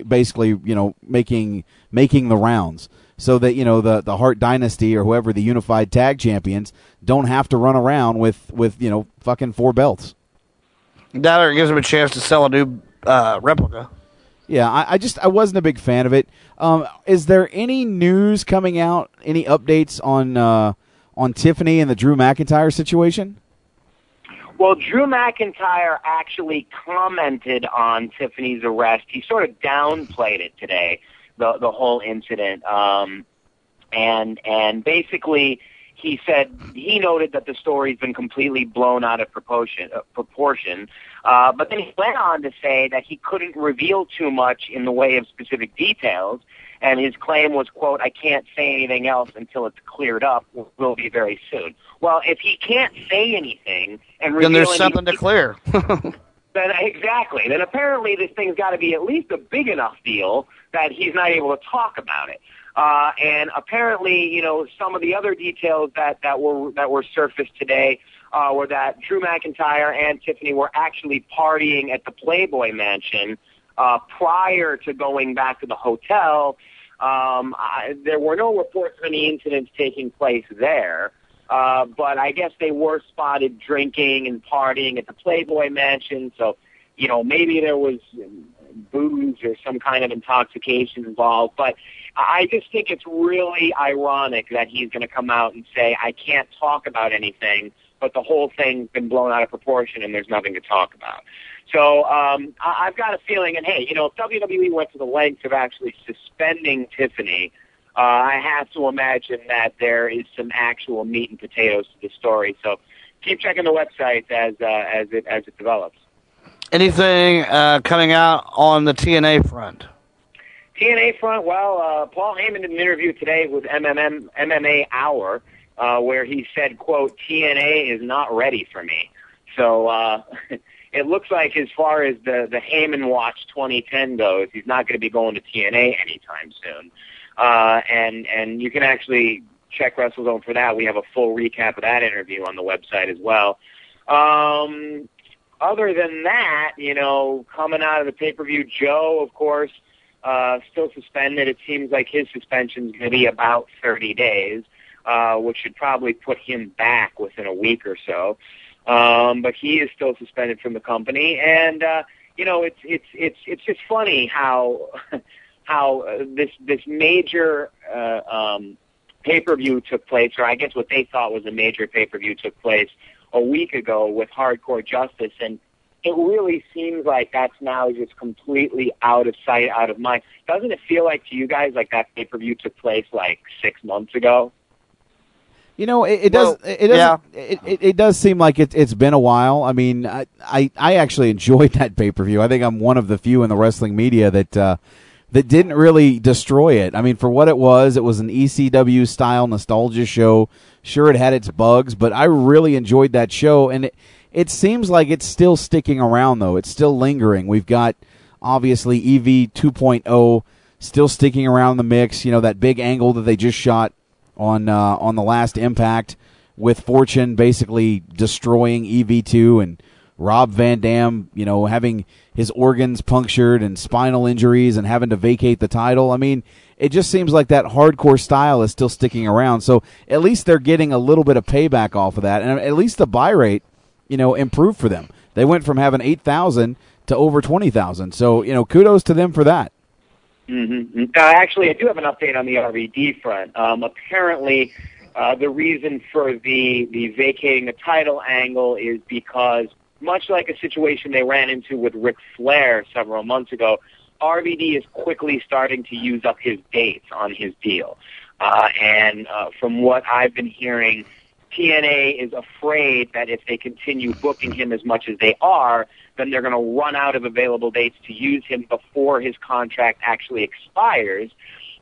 basically, you know, making making the rounds, so that you know the the Hart Dynasty or whoever the unified tag champions don't have to run around with with you know fucking four belts. That or gives them a chance to sell a new uh, replica. Yeah, I, I just I wasn't a big fan of it. Um, is there any news coming out? Any updates on uh, on Tiffany and the Drew McIntyre situation? Well, Drew McIntyre actually commented on Tiffany's arrest. He sort of downplayed it today, the the whole incident, um, and and basically he said he noted that the story's been completely blown out of proportion. Uh, proportion. Uh, but then he went on to say that he couldn't reveal too much in the way of specific details, and his claim was, "quote I can't say anything else until it's cleared up. Will be very soon." Well, if he can't say anything and Then there's something to clear. then exactly. Then apparently this thing's got to be at least a big enough deal that he's not able to talk about it. Uh, and apparently, you know, some of the other details that that were that were surfaced today uh, were that Drew McIntyre and Tiffany were actually partying at the Playboy Mansion uh, prior to going back to the hotel. Um, I, there were no reports of any incidents taking place there. Uh, but I guess they were spotted drinking and partying at the Playboy Mansion. So, you know, maybe there was booze or some kind of intoxication involved. But I just think it's really ironic that he's going to come out and say, I can't talk about anything, but the whole thing's been blown out of proportion and there's nothing to talk about. So um, I- I've got a feeling, and hey, you know, if WWE went to the length of actually suspending Tiffany, uh, I have to imagine that there is some actual meat and potatoes to the story. So keep checking the website as uh, as it as it develops. Anything uh, coming out on the TNA front? TNA front, well, uh, Paul Heyman did an interview today with MMM, MMA Hour, uh, where he said, quote, TNA is not ready for me. So, uh, it looks like as far as the, the Heyman Watch 2010 goes, he's not going to be going to TNA anytime soon. Uh, and, and you can actually check WrestleZone for that. We have a full recap of that interview on the website as well. Um, other than that, you know, coming out of the pay-per-view, Joe, of course, uh, still suspended. It seems like his suspension is going to be about 30 days, uh, which should probably put him back within a week or so. Um, but he is still suspended from the company, and uh, you know, it's it's it's it's just funny how how uh, this this major uh, um, pay-per-view took place, or I guess what they thought was a major pay-per-view took place a week ago with Hardcore Justice, and it really seems like that's now just completely out of sight, out of mind. Doesn't it feel like to you guys like that pay-per-view took place like six months ago? You know, it, it does. it, does. It, it, it does seem like it, it's been a while. I mean, I I, I actually enjoyed that pay per view. I think I'm one of the few in the wrestling media that uh, that didn't really destroy it. I mean, for what it was, it was an ECW style nostalgia show. Sure, it had its bugs, but I really enjoyed that show, and it it seems like it's still sticking around though. It's still lingering. We've got obviously EV 2.0 still sticking around the mix. You know that big angle that they just shot on uh, on the last Impact with Fortune basically destroying EV2 and Rob Van Dam, you know, having his organs punctured and spinal injuries and having to vacate the title. I mean, it just seems like that hardcore style is still sticking around. So at least they're getting a little bit of payback off of that, and at least the buy rate, you know, improved for them. They went from having eight thousand to over twenty thousand. So you know, kudos to them for that. Mm-hmm. Uh, actually, I do have an update on the RVD front. Um, apparently, uh, the reason for the the vacating the title angle is because, much like a situation they ran into with Ric Flair several months ago, RVD is quickly starting to use up his dates on his deal. Uh, and uh, from what I've been hearing, TNA is afraid that if they continue booking him as much as they are, then they're going to run out of available dates to use him before his contract actually expires.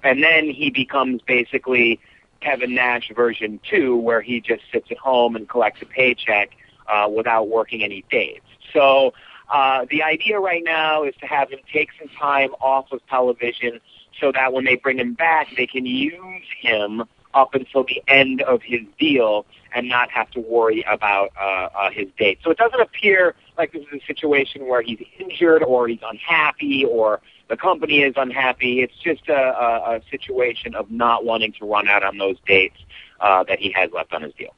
And then he becomes basically Kevin Nash version 2, where he just sits at home and collects a paycheck uh, without working any dates. So uh, the idea right now is to have him take some time off of television so that when they bring him back, they can use him up until the end of his deal and not have to worry about uh, uh, his date. So it doesn't appear like this is a situation where he's injured or he's unhappy or the company is unhappy. It's just a, a, a situation of not wanting to run out on those dates uh, that he has left on his deal.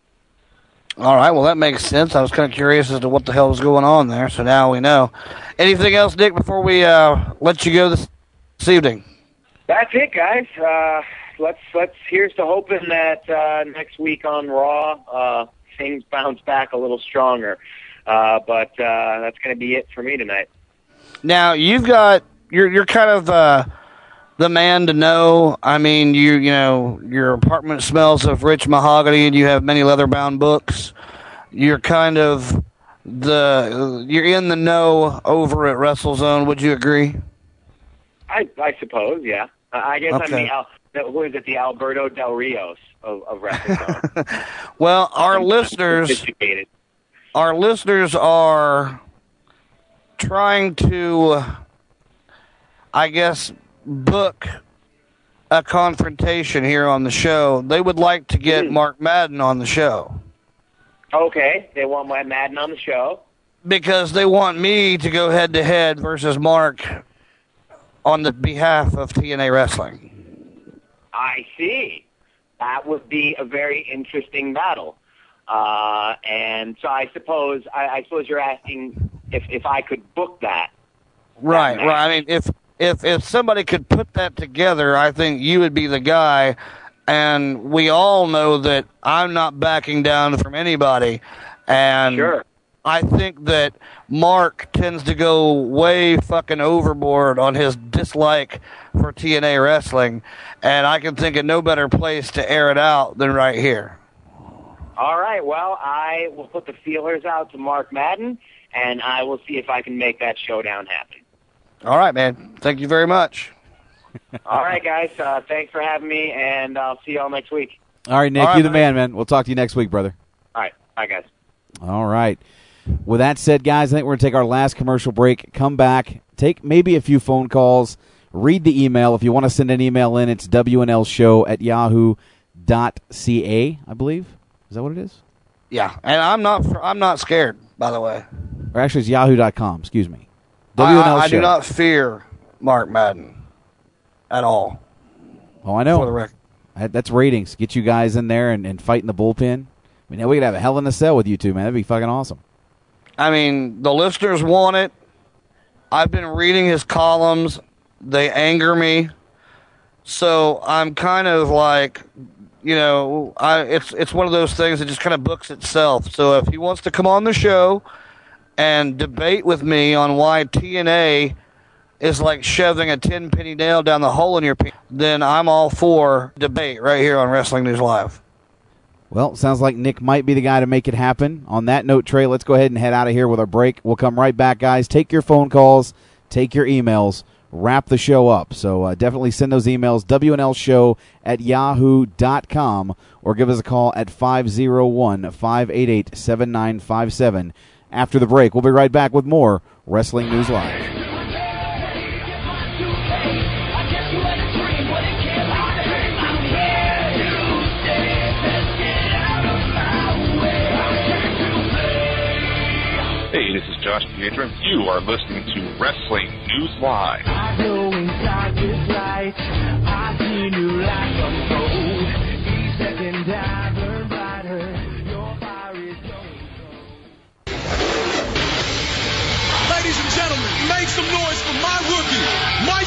All right, well that makes sense. I was kind of curious as to what the hell was going on there, so now we know. Anything else, Nick, before we uh, let you go this, this evening? That's it, guys. Uh, let's let's here's to hoping that uh, next week on Raw uh, things bounce back a little stronger. Uh, but uh, that's going to be it for me tonight. Now you've got you're you're kind of uh, the man to know. I mean, you you know your apartment smells of rich mahogany, and you have many leather bound books. You're kind of the you're in the know over at WrestleZone. Would you agree? I I suppose, yeah. I guess I'm the Al, who is it? The Alberto Del Rios of, of wrestling. Well, our listeners Sophisticated. Our listeners are trying to, I guess, book a confrontation here on the show. They would like to get hmm. Mark Madden on the show Okay, they want Mark Madden on the show. because they want me to go head to head versus Mark on the behalf of TNA Wrestling. I see. That would be a very interesting battle. Uh, and so I suppose I, I suppose you're asking if if I could book that. Right, right. I mean, if if if somebody could put that together, I think you would be the guy. And we all know that I'm not backing down from anybody. And Sure. I think that Mark tends to go way fucking overboard on his dislike for TNA wrestling, and I can think of no better place to air it out than right here. All right. Well, I will put the feelers out to Mark Madden, and I will see if I can make that showdown happen. All right, man. Thank you very much. All right, guys. Uh, thanks for having me, and I'll see y'all next week. All right, Nick, All right, you the man. man, man. We'll talk to you next week, brother. All right. Bye, guys. All right. With that said, guys, I think we're going to take our last commercial break. Come back, take maybe a few phone calls, read the email. If you want to send an email in, it's wnlshow at yahoo.ca, I believe. Is that what it is? Yeah, and I'm not. fr- I'm not scared. By the way, Or actually, it's yahoo.com. Excuse me. I, WNL I, I show. do not fear Mark Madden at all. Oh, I know. For the record. That- That's ratings. Get you guys in there and, and fight in the bullpen. I mean, we could have a hell in a cell with you two, man. That'd be fucking awesome. I mean, the listeners want it. I've been reading his columns. They anger me. So I'm kind of like, you know, I it's it's one of those things that just kind of books itself. So if he wants to come on the show and debate with me on why TNA is like shoving a ten penny nail down the hole in your then I'm all for debate right here on Wrestling News Live. Well, sounds like Nick might be the guy to make it happen. On that note, Trey, let's go ahead and head out of here with our break. We'll come right back, guys. Take your phone calls, take your emails, wrap the show up. So uh, definitely send those emails, WNLshow at yahoo.com, or give us a call at 501 588 7957. After the break, we'll be right back with more Wrestling News Live. Is Josh You are listening to Wrestling News Live. I know inside this light, I see new light from gold. Each second I burn brighter, your fire is Ladies and gentlemen, make some noise for my rookie, Michael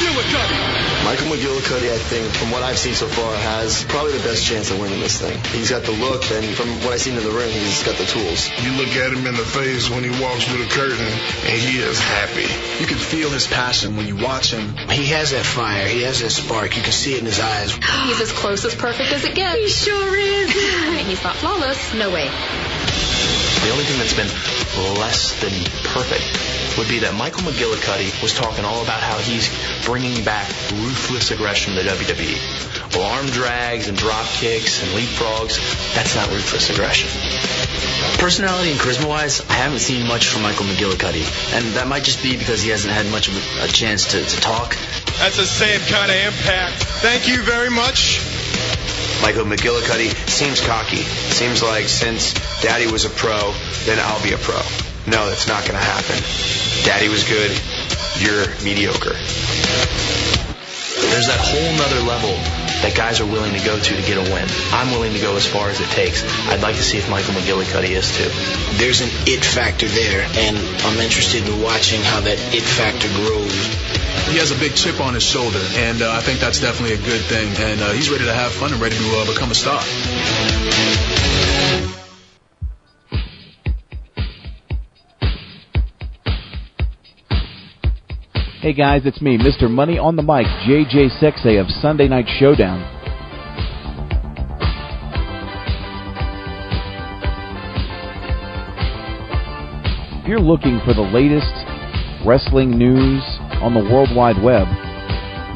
McGillicutty. Michael McGillicutty, I think, from what I've seen so far, has probably the best chance of winning this thing. He's got the look, and from what I've seen in the ring, he's got the tools. You look at him in the face when he walks through the curtain, and he is happy. You can feel his passion when you watch him. He has that fire. He has that spark. You can see it in his eyes. He's as close as perfect as it gets. He sure is. He's not flawless. No way. The only thing that's been less than perfect would be that Michael McGillicutty was talking all about how he's bringing back ruthless aggression to the WWE. Well, arm drags and drop kicks and leapfrogs, that's not ruthless aggression. Personality and charisma wise, I haven't seen much from Michael McGillicutty. And that might just be because he hasn't had much of a, a chance to, to talk. That's the same kind of impact. Thank you very much. Michael McGillicutty seems cocky. Seems like since Daddy was a pro, then I'll be a pro. No, that's not going to happen. Daddy was good. You're mediocre. There's that whole nother level that guys are willing to go to to get a win. I'm willing to go as far as it takes. I'd like to see if Michael McGillicutty is too. There's an it factor there, and I'm interested in watching how that it factor grows. He has a big chip on his shoulder, and uh, I think that's definitely a good thing. And uh, he's ready to have fun and ready to uh, become a star. Hey guys, it's me, Mr. Money on the Mic, JJ Sexay of Sunday Night Showdown. If you're looking for the latest wrestling news on the World Wide Web,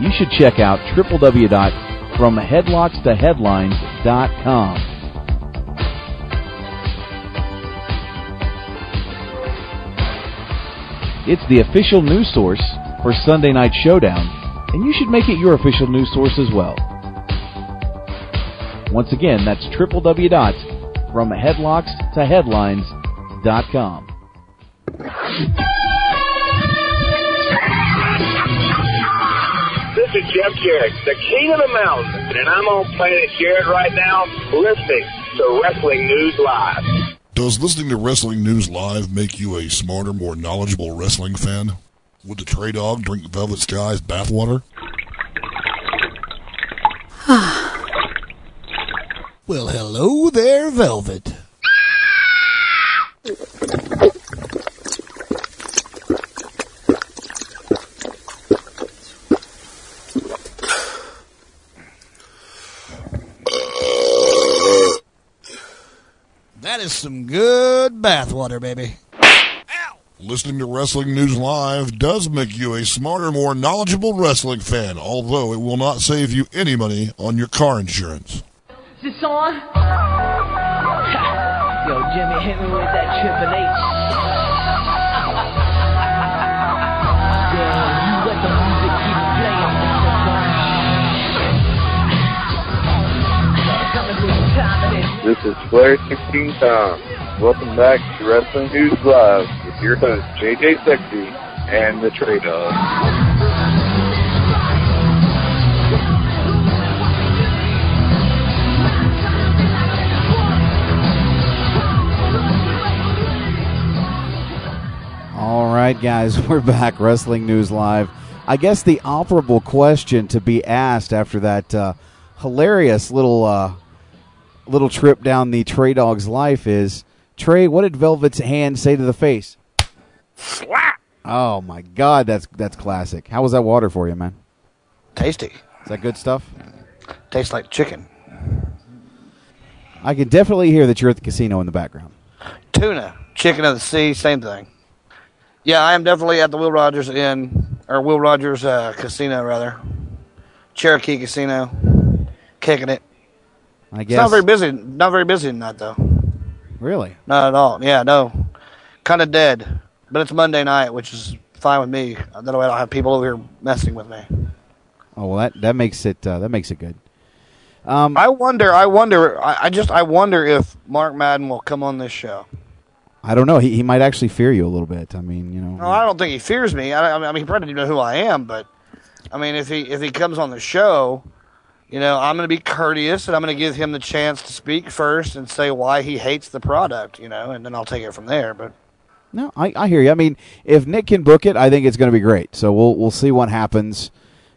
you should check out www.fromheadlockstoheadlines.com. It's the official news source for Sunday Night Showdown, and you should make it your official news source as well. Once again, that's www.fromheadlockstoheadlines.com. This is Jeff Jarrett, the king of the mountain, and I'm on planet Jarrett right now, listening to Wrestling News Live. Does listening to Wrestling News Live make you a smarter, more knowledgeable wrestling fan? Would the TreyDawg drink Velvet Sky's bathwater? Well, hello there, Velvet. That is some good bathwater, baby. Listening to Wrestling News Live does make you a smarter, more knowledgeable wrestling fan, although it will not save you any money on your car insurance. Is this on? Yo, Jimmy, hit me with that Triple H. Yeah, you let the music keep playing, Mr. Coming to the time of this. This is Flair 16 Tom. Welcome back to Wrestling News Live with your host, JJ Sexay and the TreyDawg. All right, guys, we're back. Wrestling News Live. I guess the operable question to be asked after that uh, hilarious little uh, little trip down the TreyDawg's life is Trey. What did Velvet's hand say to the face? Slap. Oh my God, that's that's classic. How was that water for you, man? Tasty. Is that good stuff? Tastes like chicken. I can definitely hear that you're at the casino in the background. Tuna. Chicken of the sea, same thing. Yeah, I am definitely at the Will Rogers Inn, or Will Rogers uh, Casino, rather. Cherokee Casino. Kicking it. I It's guess. not very busy. Not very busy tonight, though. Really? Not at all. Yeah, no. Kind of dead. But it's Monday night, which is fine with me. That way I don't have people over here messing with me. Oh well, that that makes it uh, that makes it good. Um, I wonder, I wonder, I, I just, I wonder if Mark Madden will come on this show. I don't know. He he might actually fear you a little bit. I mean, you know. No, I don't think he fears me. I, I mean, he probably doesn't know who I am, but I mean, if he if he comes on the show, you know, I'm going to be courteous and I'm going to give him the chance to speak first and say why he hates the product, you know, and then I'll take it from there. But No, I, I hear you. I mean, if Nick can book it, I think it's going to be great. So we'll we'll see what happens,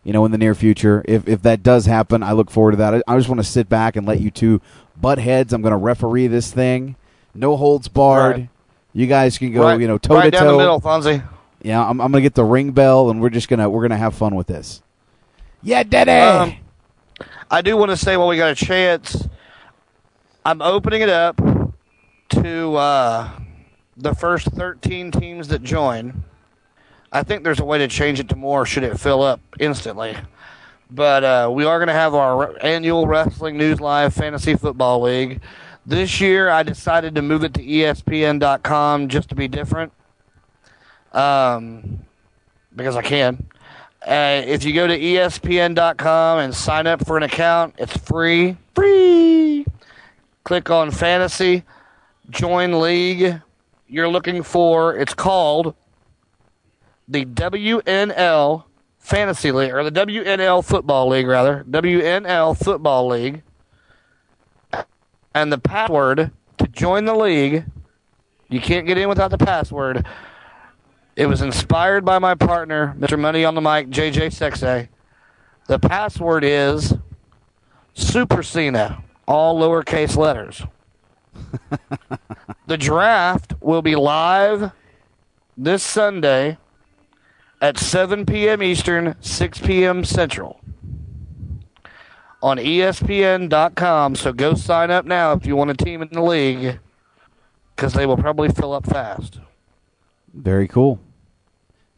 you know, in the near future. If if that does happen, I look forward to that. I, I just want to sit back and let you two butt heads. I'm going to referee this thing, no holds barred. Right. You guys can go, right, you know, toe right to down the middle. Fonzie. Yeah, I'm, I'm going to get the ring bell, and we're just gonna we're gonna have fun with this. Yeah, Daddy. Um, I do want to say while we got a chance, I'm opening it up to uh, the first 13 teams that join. I think there's a way to change it to more should it fill up instantly. But uh, we are going to have our annual Wrestling News Live Fantasy Football League. This year, I decided to move it to ESPN.com just to be different. Um, because I can. Uh, if you go to ESPN.com and sign up for an account, it's free. Free. Click on Fantasy, join league. You're looking for, it's called the WNL Fantasy League, or the WNL Football League, rather. WNL Football League. And the password to join the league, you can't get in without the password. It was inspired by my partner, Mr. Money on the Mic, JJ Sexay. The password is Super Cena, all lowercase letters. the draft will be live this Sunday at 7 p.m. Eastern, 6 p.m. Central on ESPN.com. So go sign up now if you want a team in the league because they will probably fill up fast. Very cool.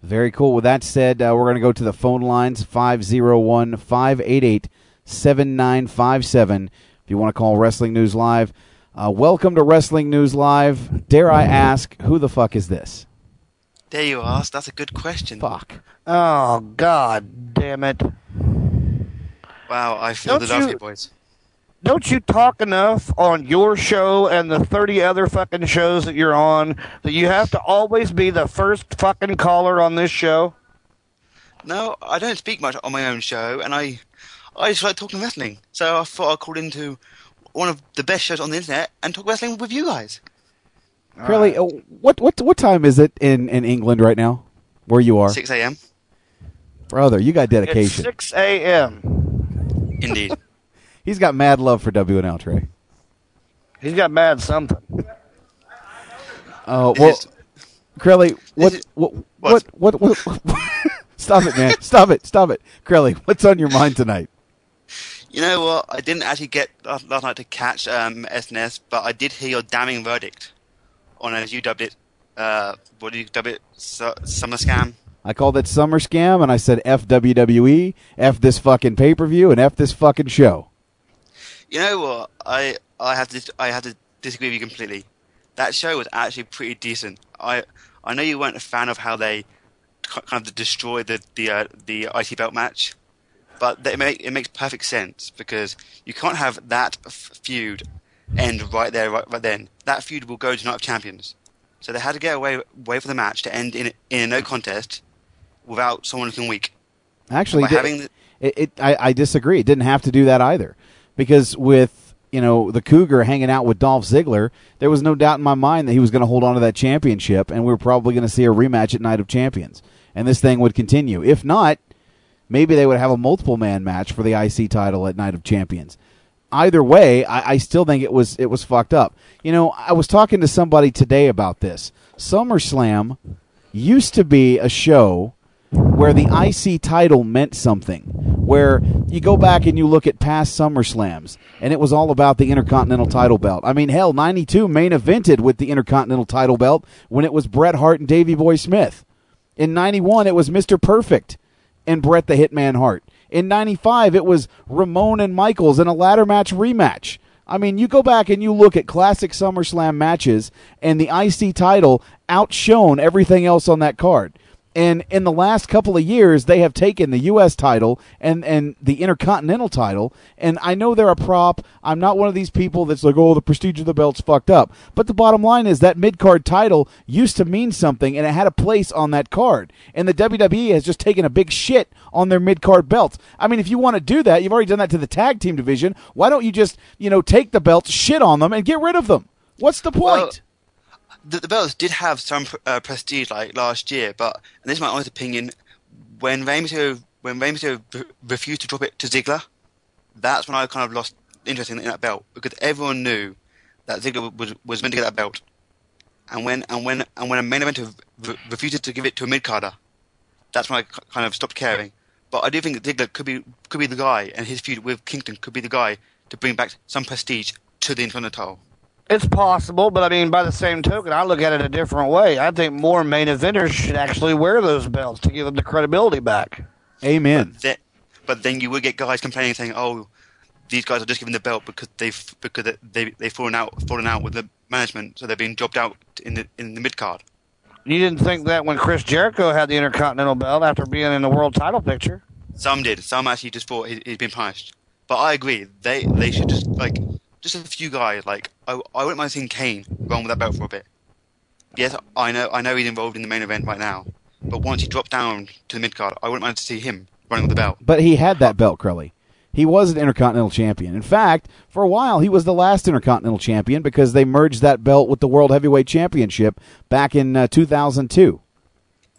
Very cool. With that said, uh, we're going to go to the phone lines 501 588 7957. If you want to call Wrestling News Live, uh, welcome to Wrestling News Live. Dare I ask, who the fuck is this? There you are. That's a good question. Fuck. Oh, God damn it. Wow, I feel Don't the love you- boys. Don't you talk enough on your show and the 30 other fucking shows that you're on that you have to always be the first fucking caller on this show? No, I don't speak much on my own show, and I, I just like talking wrestling. So I thought I'd call into one of the best shows on the internet and talk wrestling with you guys. Curly, uh, what what what time is it in, in England right now? Where you are, 6 a.m. brother? You got It's dedication. 6 a.m. Indeed. He's got mad love for WNL Trey. He's got mad something. Oh well, Crowley, what what, what what what Stop it, man! Stop it! Stop it, Crowley. What's on your mind tonight? You know what? I didn't actually get last last night to catch um, SNS, but I did hear your damning verdict on, as you dubbed it, uh, what do you dub it? Su- summer scam. I called it Summer Scam, and I said F WWE, F this fucking pay per view, and F this fucking show. You know what? I I have to I have to disagree with you completely. That show was actually pretty decent. I I know you weren't a fan of how they kind of destroyed the the uh, the IC belt match, but it make, it makes perfect sense because you can't have that f- feud end right there right, right then. That feud will go to Night of Champions. So they had to get away wait for the match to end in in a no contest without someone looking weak. Actually, having the- it, it I, I disagree. It didn't have to do that either, because with you know the Cougar hanging out with Dolph Ziggler, there was no doubt in my mind that he was going to hold on to that championship, and we were probably going to see a rematch at Night of Champions, and this thing would continue. If not, maybe they would have a multiple man match for the IC title at Night of Champions. Either way, I, I still think it was it was fucked up. You know, I was talking to somebody today about this. SummerSlam used to be a show where the IC title meant something. Where you go back and you look at past SummerSlams, and it was all about the Intercontinental title belt. I mean, hell, 92 main evented with the Intercontinental title belt when it was Bret Hart and Davey Boy Smith. In 91, it was Mr. Perfect and Bret the Hitman Hart. In 95, it was Ramon and Michaels in a ladder match rematch. I mean, you go back and you look at classic SummerSlam matches, and the IC title outshone everything else on that card. And in the last couple of years, they have taken the U.S. title and, and the Intercontinental title. And I know they're a prop. I'm not one of these people that's like, oh, the prestige of the belt's fucked up. But the bottom line is that mid card title used to mean something and it had a place on that card. And the WWE has just taken a big shit on their mid card belts. I mean, if you want to do that, you've already done that to the tag team division. Why don't you just, you know, take the belts, shit on them, and get rid of them? What's the point? Well, the, the belts did have some uh, prestige like last year, but and this is my honest opinion. When Rey Mysterio, when Rey Mysterio re- refused to drop it to Ziggler, that's when I kind of lost interest in, in that belt because everyone knew that Ziggler was was meant to get that belt, and when and when and when a main eventer re- refused to give it to a mid carder, that's when I k- kind of stopped caring. But I do think that Ziggler could be could be the guy, and his feud with Kingston could be the guy to bring back some prestige to the Intercontinental title. It's possible, but I mean, by the same token, I look at it a different way. I think more main eventers should actually wear those belts to give them the credibility back. Amen. Then, but then you would get guys complaining, saying, "Oh, these guys are just given the belt because they've because they they've fallen out fallen out with the management, so they're being jobbed out in the in the mid card." You didn't think that when Chris Jericho had the Intercontinental belt after being in the world title picture? Some did. Some actually just thought he, he'd been punished. But I agree. They they should just like just a few guys. Like I I wouldn't mind seeing Kane run with that belt for a bit. Yes, I know I know he's involved in the main event right now. But once he dropped down to the mid card, I wouldn't mind to see him running with the belt. But he had that belt, Crowley. He was an Intercontinental Champion. In fact, for a while, he was the last Intercontinental Champion because they merged that belt with the World Heavyweight Championship back in uh, 2002.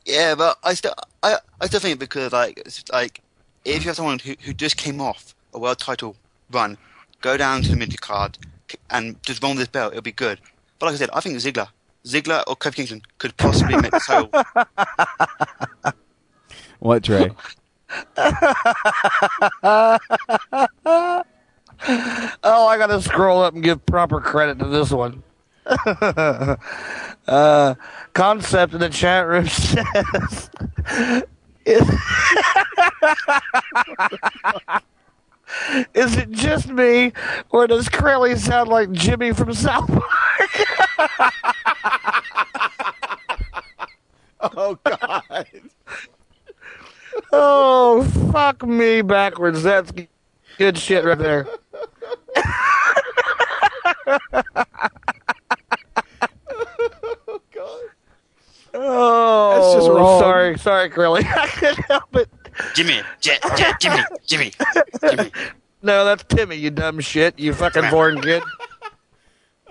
Yeah, but I still I I still think because like like if you have someone who who just came off a world title run, go down to the mid card and just run this belt, it'll be good. But like I said, I think Ziggler, Ziggler or Kofi Kingston could possibly make the title. What, Trey? oh, I gotta scroll up and give proper credit to this one. uh, concept in the chat room says. Is, it just me, or does Crowley sound like Jimmy from South Park? oh God! Oh fuck me backwards. That's good shit right there. Oh, oh, That's just wrong. Sorry, sorry, Curly. I couldn't help it. Jimmy, J- J- Jimmy, Jimmy, Jimmy. No, that's Timmy, you dumb shit, you fucking foreign kid.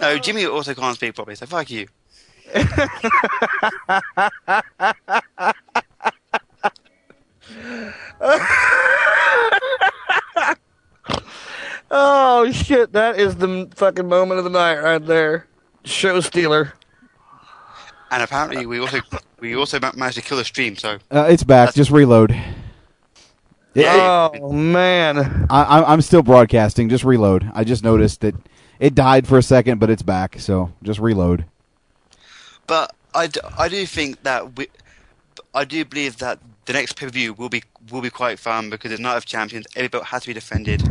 No, Jimmy also can't speak properly, so fuck you. oh shit, that is the fucking moment of the night right there. Show stealer. And apparently, we also we also managed to kill the stream. So Uh, it's back. Just reload. Oh man. I, I- I'm still broadcasting. Just reload. I just noticed that it died for a second, but it's back. So just reload. But I, d- I do think that we, I do believe that the next pay per view will be will be quite fun because it's Night of Champions. Every belt has to be defended.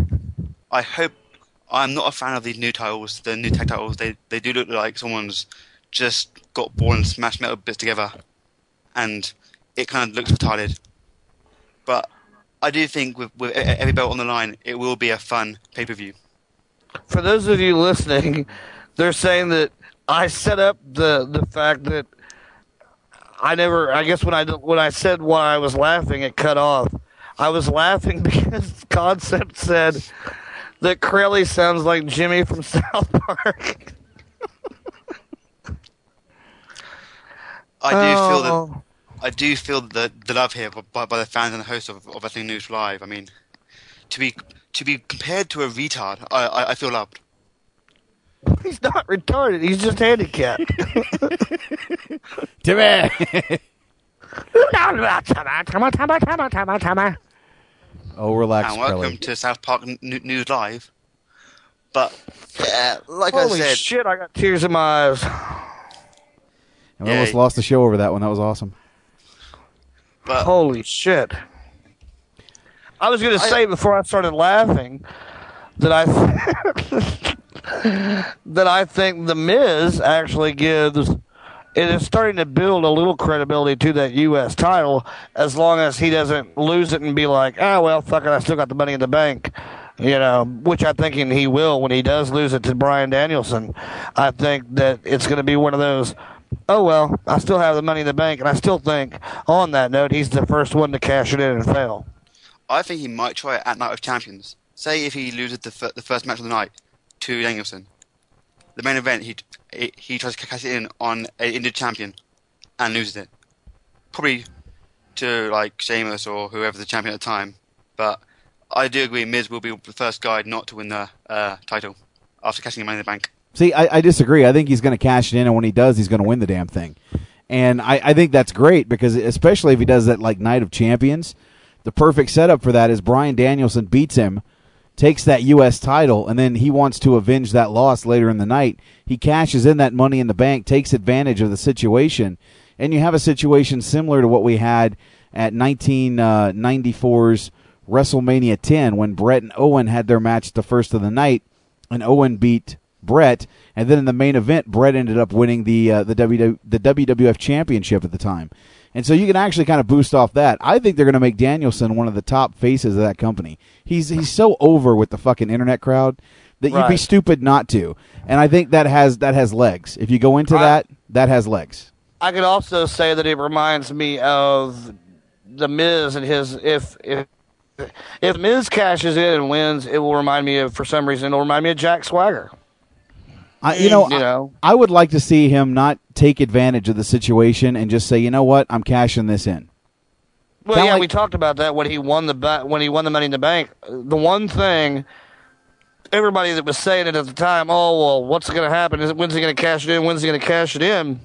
I hope. I'm not a fan of these new titles, the new tag titles. They they do look like someone's just got bored and smashed metal bits together, and it kind of looks retarded. But I do think with with every belt on the line, it will be a fun pay per view. For those of you listening, they're saying that I set up the the fact that I never. I guess when I when I said why I was laughing, it cut off. I was laughing because Concept said that Crowley sounds like Jimmy from South Park. I do feel Oh. that I do feel the the love here by, by the fans and the hosts of, of Wrestling News Live. I mean, to be to be compared to a retard, I I, I feel loved. He's not retarded. He's just handicapped. Timmy. oh, relax, and welcome Crowley. to South Park N- N- News Live. But yeah, like Holy I said, shit! I got tears in my eyes. And we almost lost the show over that one. That was awesome. But Holy shit! I was going to say before I started laughing that I that I think the Miz actually gives. It is starting to build a little credibility to that U.S. title, as long as he doesn't lose it and be like, "Ah, well, fuck it, I still got the money in the bank," you know. Which I think he will when he does lose it to Bryan Danielson. I think that it's going to be one of those. Oh well, I still have the money in the bank, and I still think, on that note, he's the first one to cash it in and fail. I think he might try it at Night of Champions. Say if he loses the fir- the first match of the night to Danielson, the main event he he, tries to cash it in on an injured champion and loses it, probably to like Sheamus or whoever the champion at the time. But I do agree, Miz will be the first guy not to win the uh, title after cashing Money in the Bank. See, I, I disagree. I think he's going to cash it in, and when he does, he's going to win the damn thing. And I, I think that's great because, especially if he does that like Night of Champions, the perfect setup for that is Bryan Danielson beats him, takes that U.S. title, and then he wants to avenge that loss later in the night. He cashes in that money in the bank, takes advantage of the situation, and you have a situation similar to what we had at 1994's uh, WrestleMania 10 when Bret and Owen had their match the first of the night, and Owen beat Bret, and then in the main event, Bret ended up winning the uh, the WW, the WWF Championship at the time, and so you can actually kind of boost off that. I think they're going to make Danielson one of the top faces of that company. He's he's so over with the fucking internet crowd that you'd be stupid not to, and I think that has that has legs. If you go into that, that has legs. I could also say that it reminds me of the Miz and his if if if Miz cashes in and wins, it will remind me of for some reason it'll remind me of Jack Swagger. I, you know, You know. I, I would like to see him not take advantage of the situation and just say, you know what, I'm cashing this in. Well, Kinda yeah, like- we talked about that when he won the when he won the Money in the Bank. The one thing everybody that was saying it at the time, oh well, what's going to happen? When's he going to cash it in? When's he going to cash it in?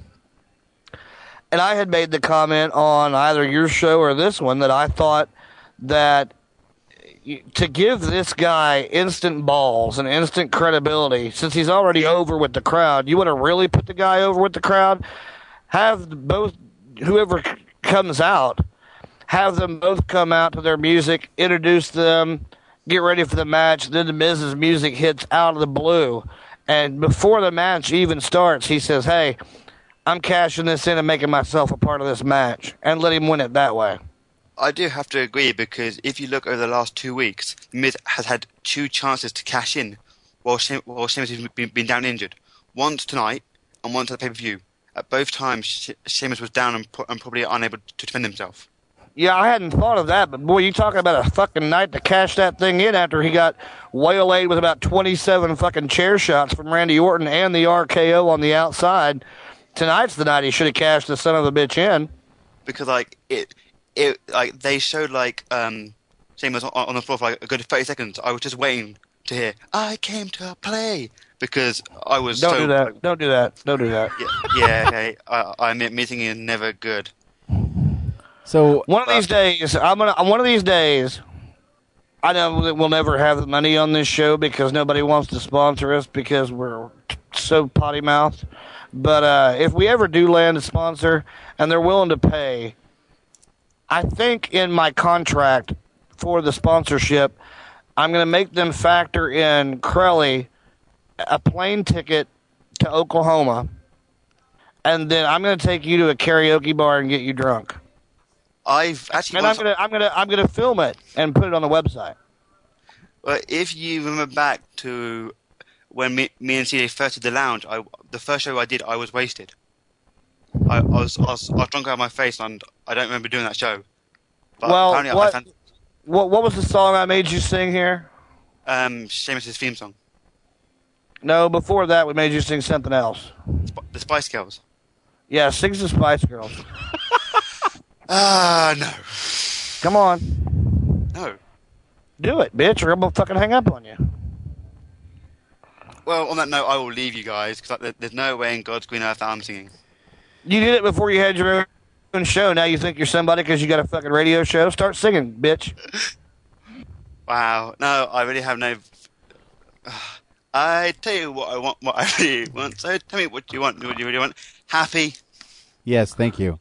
And I had made the comment on either your show or this one that I thought that to give this guy instant balls and instant credibility, since he's already over with the crowd, you want to really put the guy over with the crowd? Have both whoever comes out have them both come out to their music, introduce them, get ready for the match. Then the Miz's music hits out of the blue, and before the match even starts, he says, "Hey, I'm cashing this in and making myself a part of this match," and let him win it that way. I do have to agree because if you look over the last two weeks, Miz has had two chances to cash in while Sheamus, while Sheamus has been, been down injured. Once tonight and once at the pay per view. At both times, She- Sheamus was down and, pro- and probably unable to defend himself. Yeah, I hadn't thought of that, but boy, you talking about a fucking night to cash that thing in after he got waylaid with about 27 fucking chair shots from Randy Orton and the RKO on the outside. Tonight's the night he should have cashed the son of a bitch in. because like it, it like they showed like um Sheamus on, on the floor for like a good thirty seconds. I was just waiting to hear "I came to play" because I was Don't so, do that. Don't do that. Don't do that. Yeah, yeah okay. I, I admit meeting is never good. So one of these days, I'm gonna. One of these days, I know that we'll never have the money on this show because nobody wants to sponsor us because we're so potty mouthed. But uh, if we ever do land a sponsor and they're willing to pay, I think in my contract for the sponsorship, I'm going to make them factor in Crowley a plane ticket to Oklahoma, and then I'm going to take you to a karaoke bar and get you drunk. I've actually. And I'm gonna I'm gonna I'm gonna film it and put it on the website. Well, if you remember back to when me, me and CJ first did the lounge, I, the first show I did, I was wasted. I, I was I was I was drunk out of my face, and I don't remember doing that show. But well, what, found what what was the song I made you sing here? um, Sheamus's theme song, No, before that we made you sing something else. Sp- the Spice Girls. Yeah, sing the Spice Girls. Ah, no. Come on, No. do it, bitch, or I'm gonna fucking hang up on you. Well, on that note, I will leave you guys because like, there's no way in God's green earth that I'm singing. You did it before you had your own show. Now you think you're somebody because you got a fucking radio show. Start singing, bitch. Wow. No, I really have no. I tell you what I want. What I really want. So tell me what you want. What you really want. Happy. Yes, thank you.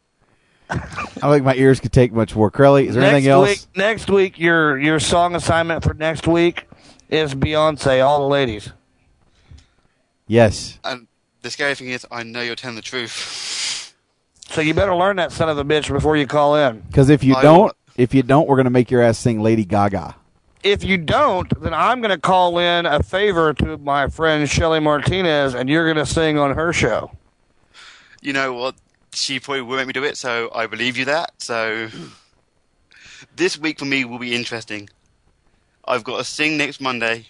I don't think my ears could take much more. Crowley, is there next anything else? Week, next week, your your song assignment for next week is Beyonce. All the ladies. Yes. And the scary thing is, I know you're telling the truth. So you better learn that son of a bitch before you call in. Because if you I don't, if you don't, we're gonna make your ass sing Lady Gaga. If you don't, then I'm going to call in a favor to my friend Shelly Martinez, and you're going to sing on her show. You know what? She probably will make me do it, so I believe you that. So this week for me will be interesting. I've got to sing next Monday,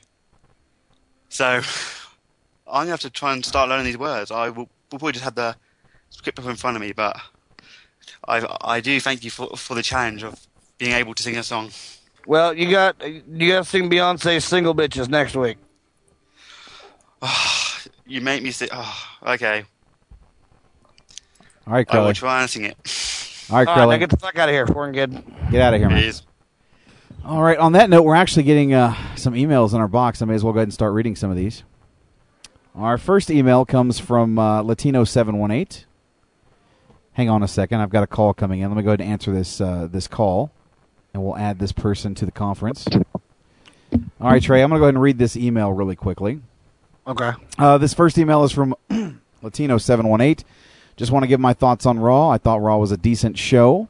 so I'm gonna have to try and start learning these words. I will will probably just have the script up in front of me, but I I do thank you for for the challenge of being able to sing a song. Well, you got you got to sing Beyonce's "Single Bitches" next week. You make me say, oh, okay. All right, I will Crowley. try and sing it. All right, All right, Crowley. now get the fuck out of here, foreign kid. Get out of here, man. Please. All right. On that note, we're actually getting uh, some emails in our box. I may as well go ahead and start reading some of these. Our first email comes from uh, Latino seven one eight. Hang on a second. I've got a call coming in. Let me go ahead and answer this uh, this call, and we'll add this person to the conference. All right, Trey. I'm going to go ahead and read this email really quickly. Okay. Uh, this first email is from Latino seven one eight. Just want to give my thoughts on Raw. I thought Raw was a decent show.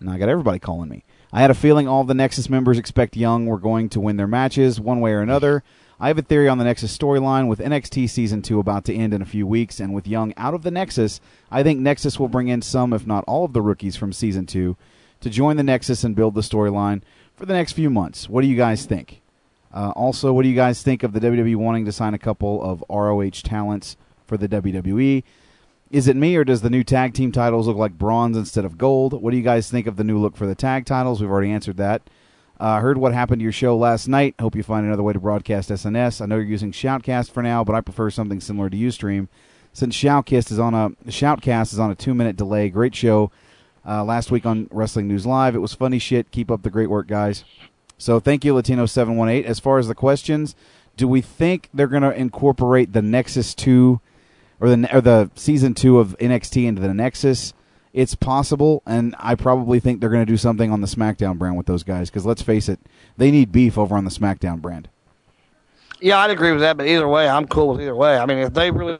Now I got everybody calling me. I had a feeling all the Nexus members expect Young were going to win their matches one way or another. I have a theory on the Nexus storyline with NXT season two about to end in a few weeks, and with Young out of the Nexus, I think Nexus will bring in some, if not all, of the rookies from season two to join the Nexus and build the storyline for the next few months. What do you guys think? Uh, also, what do you guys think of the WWE wanting to sign a couple of ROH talents for the WWE? Is it me, or does the new tag team titles look like bronze instead of gold? What do you guys think of the new look for the tag titles? We've already answered that. Uh, heard what happened to your show last night. Hope you find another way to broadcast SNS. I know you're using Shoutcast for now, but I prefer something similar to UStream. Since Shoutcast is on a Shoutcast is on a two minute delay. Great show uh, last week on Wrestling News Live. It was funny shit. Keep up the great work, guys. So thank you, Latino seven one eight. As far as the questions, do we think they're going to incorporate the Nexus two or the or the season two of NXT into the Nexus? It's possible, and I probably think they're going to do something on the SmackDown brand with those guys. Because let's face it, they need beef over on the SmackDown brand. Yeah, I'd agree with that, but either way, I'm cool with either way. I mean, if they really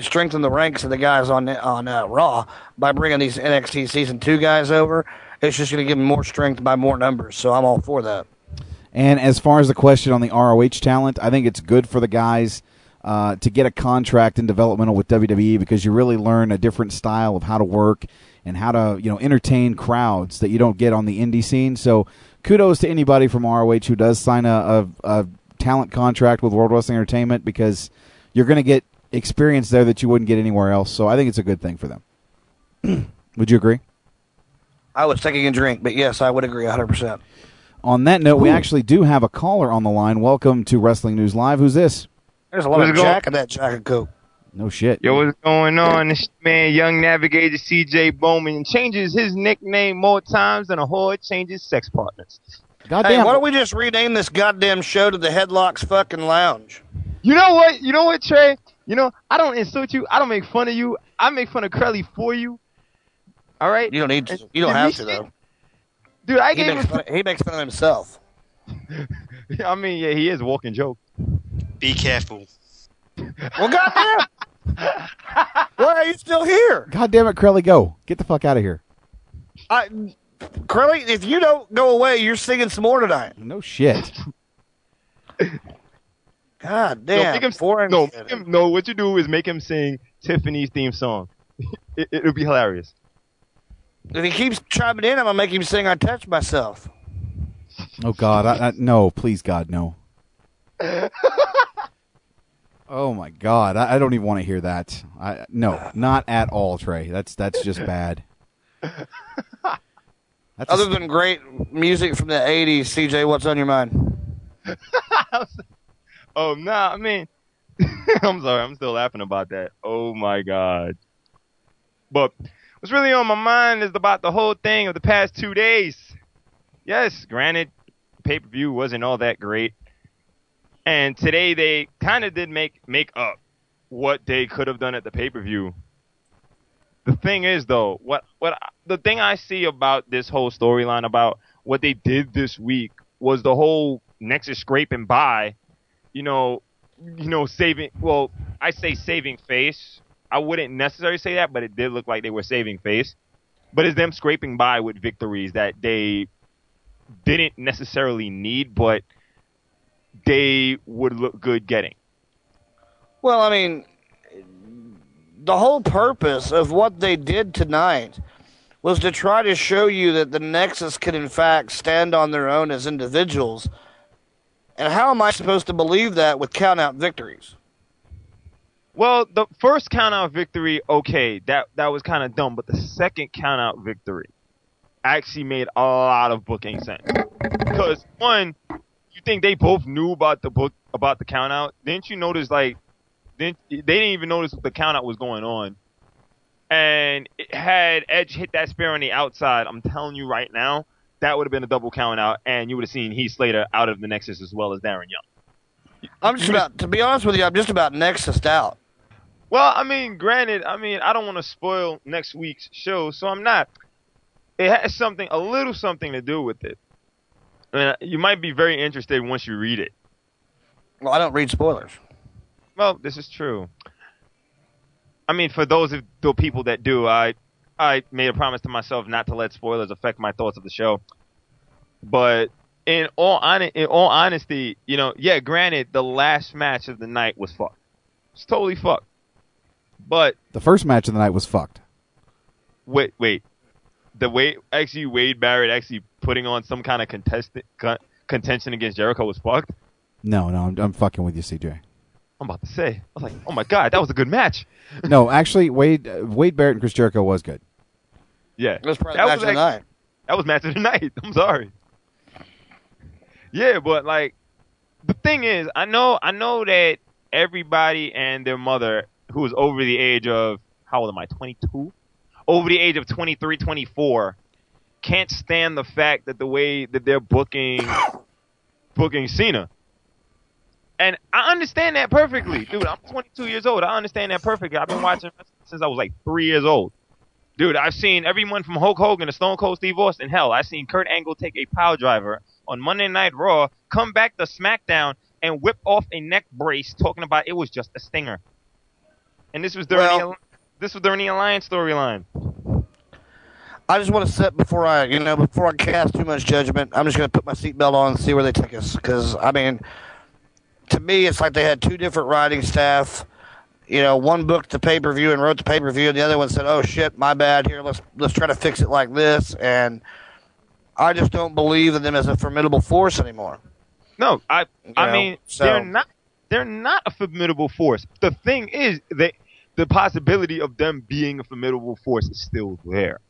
strengthen the ranks of the guys on on uh, Raw by bringing these NXT season two guys over, it's just going to give them more strength by more numbers. So I'm all for that. And as far as the question on the ROH talent, I think it's good for the guys uh, to get a contract in developmental with WWE because you really learn a different style of how to work and how to you know entertain crowds that you don't get on the indie scene. So kudos to anybody from ROH who does sign a, a, a talent contract with World Wrestling Entertainment because you're going to get experience there that you wouldn't get anywhere else. So I think it's a good thing for them. Would you agree? I was taking a drink, but yes, I would agree 100%. On that note, we actually do have a caller on the line. Welcome to Wrestling News Live. Who's this? There's a lot What's of going- Jack in that Jack and Coke. No shit. Yo, what's going on? This man, young navigator CJ Bowman, changes his nickname more times than a whore changes sex partners. Hey, why don't we just rename this goddamn show to the Headlocks fucking Lounge? You know what? You know what, Trey? You know, I don't insult you. I don't make fun of you. I make fun of Crowley for you. All right. You don't need to. You don't have to though. Dude, I he gave makes, him. fun, he makes fun of himself. I mean, yeah, he is a walking joke. Be careful. Well, goddamn. Why are you still here? God damn it, Crowley, go. Get the fuck out of here. I, Curly, if you don't go away, you're singing some more tonight. No shit. God No, damn. make him, foreign no, shit. make him, no, what you do is make him sing Tiffany's theme song. it, it'll be hilarious. If he keeps chiming in, I'm gonna make him sing "I Touch Myself." Oh God, I, I, no, please God, no. Oh my God, I, I don't even want to hear that. I no, not at all, Trey. That's that's just bad. That's Other than great music from the '80s, CJ, what's on your mind? Oh nah, I mean, I'm sorry, I'm still laughing about that. Oh my god. But what's really on my mind is about the whole thing of the past two days. Yes, granted, pay per view wasn't all that great, and today they kind of did make make up what they could have done at the pay per view. The thing is, though, what what the thing I see about this whole storyline about what they did this week was the whole Nexus scraping by you know, you know, saving. Well, I say saving face. I wouldn't necessarily say that, but it did look like they were saving face. But it's them scraping by with victories that they didn't necessarily need, but they would look good getting. Well, I mean, the whole purpose of what they did tonight was to try to show you that the Nexus could, in fact, stand on their own as individuals. And how am I supposed to believe that with count out victories? Well, the first count out victory, okay, that that was kind of dumb, but the second count out victory actually made a lot of booking sense. Because one, you think they both knew about the book about the count out? Didn't you notice like didn't they didn't even notice the count out was going on? And it had Edge hit that spear on the outside, I'm telling you right now, that would have been a double count out, and you would have seen Heath Slater out of the Nexus as well as Darren Young. I'm just about, to be honest with you, I'm just about Nexus out. Well, I mean, granted, I mean, I don't want to spoil next week's show, so I'm not. It has something, a little something to do with it. I mean, you might be very interested once you read it. Well, I don't read spoilers. Well, this is true. I mean, for those of the people that do, I I made a promise to myself not to let spoilers affect my thoughts of the show. But in all hon- in all honesty, you know, yeah, granted, the last match of the night was fucked. It's totally fucked. But The first match of the night was fucked. wait, wait. The way actually Wade Barrett actually putting on some kind of contestant con- contention against Jericho was fucked. No, no, I'm, I'm fucking with you, CJ. I'm about to say. I was like, oh my god, that was a good match. No, actually, Wade uh, Wade Barrett and Chris Jericho was good. Yeah, It was probably the match of the act- night. That was match of the night. I'm sorry. Yeah, but like the thing is, I know I know that everybody and their mother who is over the age of how old am I? 22? Over the age of 23, 24 can't stand the fact that the way that they're booking booking Cena. And I understand that perfectly. Dude, I'm 22 years old. I understand that perfectly. I've been watching since I was like 3 years old. Dude, I've seen everyone from Hulk Hogan to Stone Cold Steve Austin. Hell, I've seen Kurt Angle take a power driver on Monday Night Raw, come back to SmackDown, and whip off a neck brace, talking about it was just a stinger. And this was during Well- the this was the Alliance storyline. I just want to set before I, you know, before I cast too much judgment. I'm just going to put my seatbelt on and see where they take us. Because I mean, to me, it's like they had two different writing staff. You know, one booked the pay per view and wrote the pay per view, and the other one said, "Oh shit, my bad. Here, let's let's try to fix it like this." And I just don't believe in them as a formidable force anymore. No, I I know, mean so- they're not they're not a formidable force. The thing is that the possibility of them being a formidable force is still there.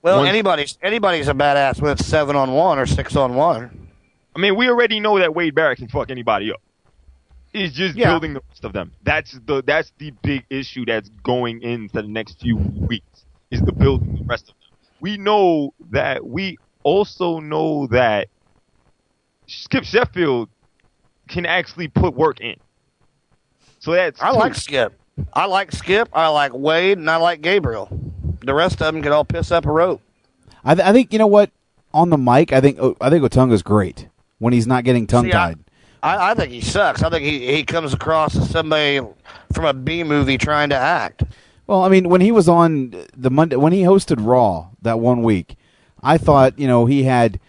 Well, Once- anybody's anybody's a badass when it's seven on one or six on one. I mean, we already know that Wade Barrett can fuck anybody up. He's just Yeah. building the rest of them. That's the that's the big issue that's going into the next few weeks is the building the rest of them. We know that we also know that Skip Sheffield can actually put work in. So that's I two. like Skip. I like Skip, I like Wade, and I like Gabriel. The rest of them can all piss up a rope. I, th- I think you know what on the mic. I think oh, I think Otunga's great when he's not getting tongue tied. I, I think he sucks. I think he, he comes across as somebody from a B movie trying to act. Well, I mean, when he was on the Monday, when he hosted Raw that one week, I thought you know he had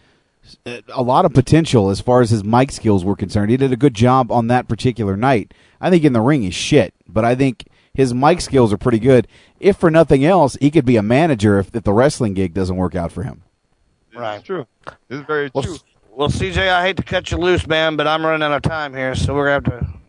a lot of potential as far as his mic skills were concerned. He did a good job on that particular night. I think in the ring he's shit, but I think his mic skills are pretty good. If for nothing else, he could be a manager if, if the wrestling gig doesn't work out for him. Right. true. This is very well, true. Well, CJ, I hate to cut you loose, man, but I'm running out of time here, so we're gonna have to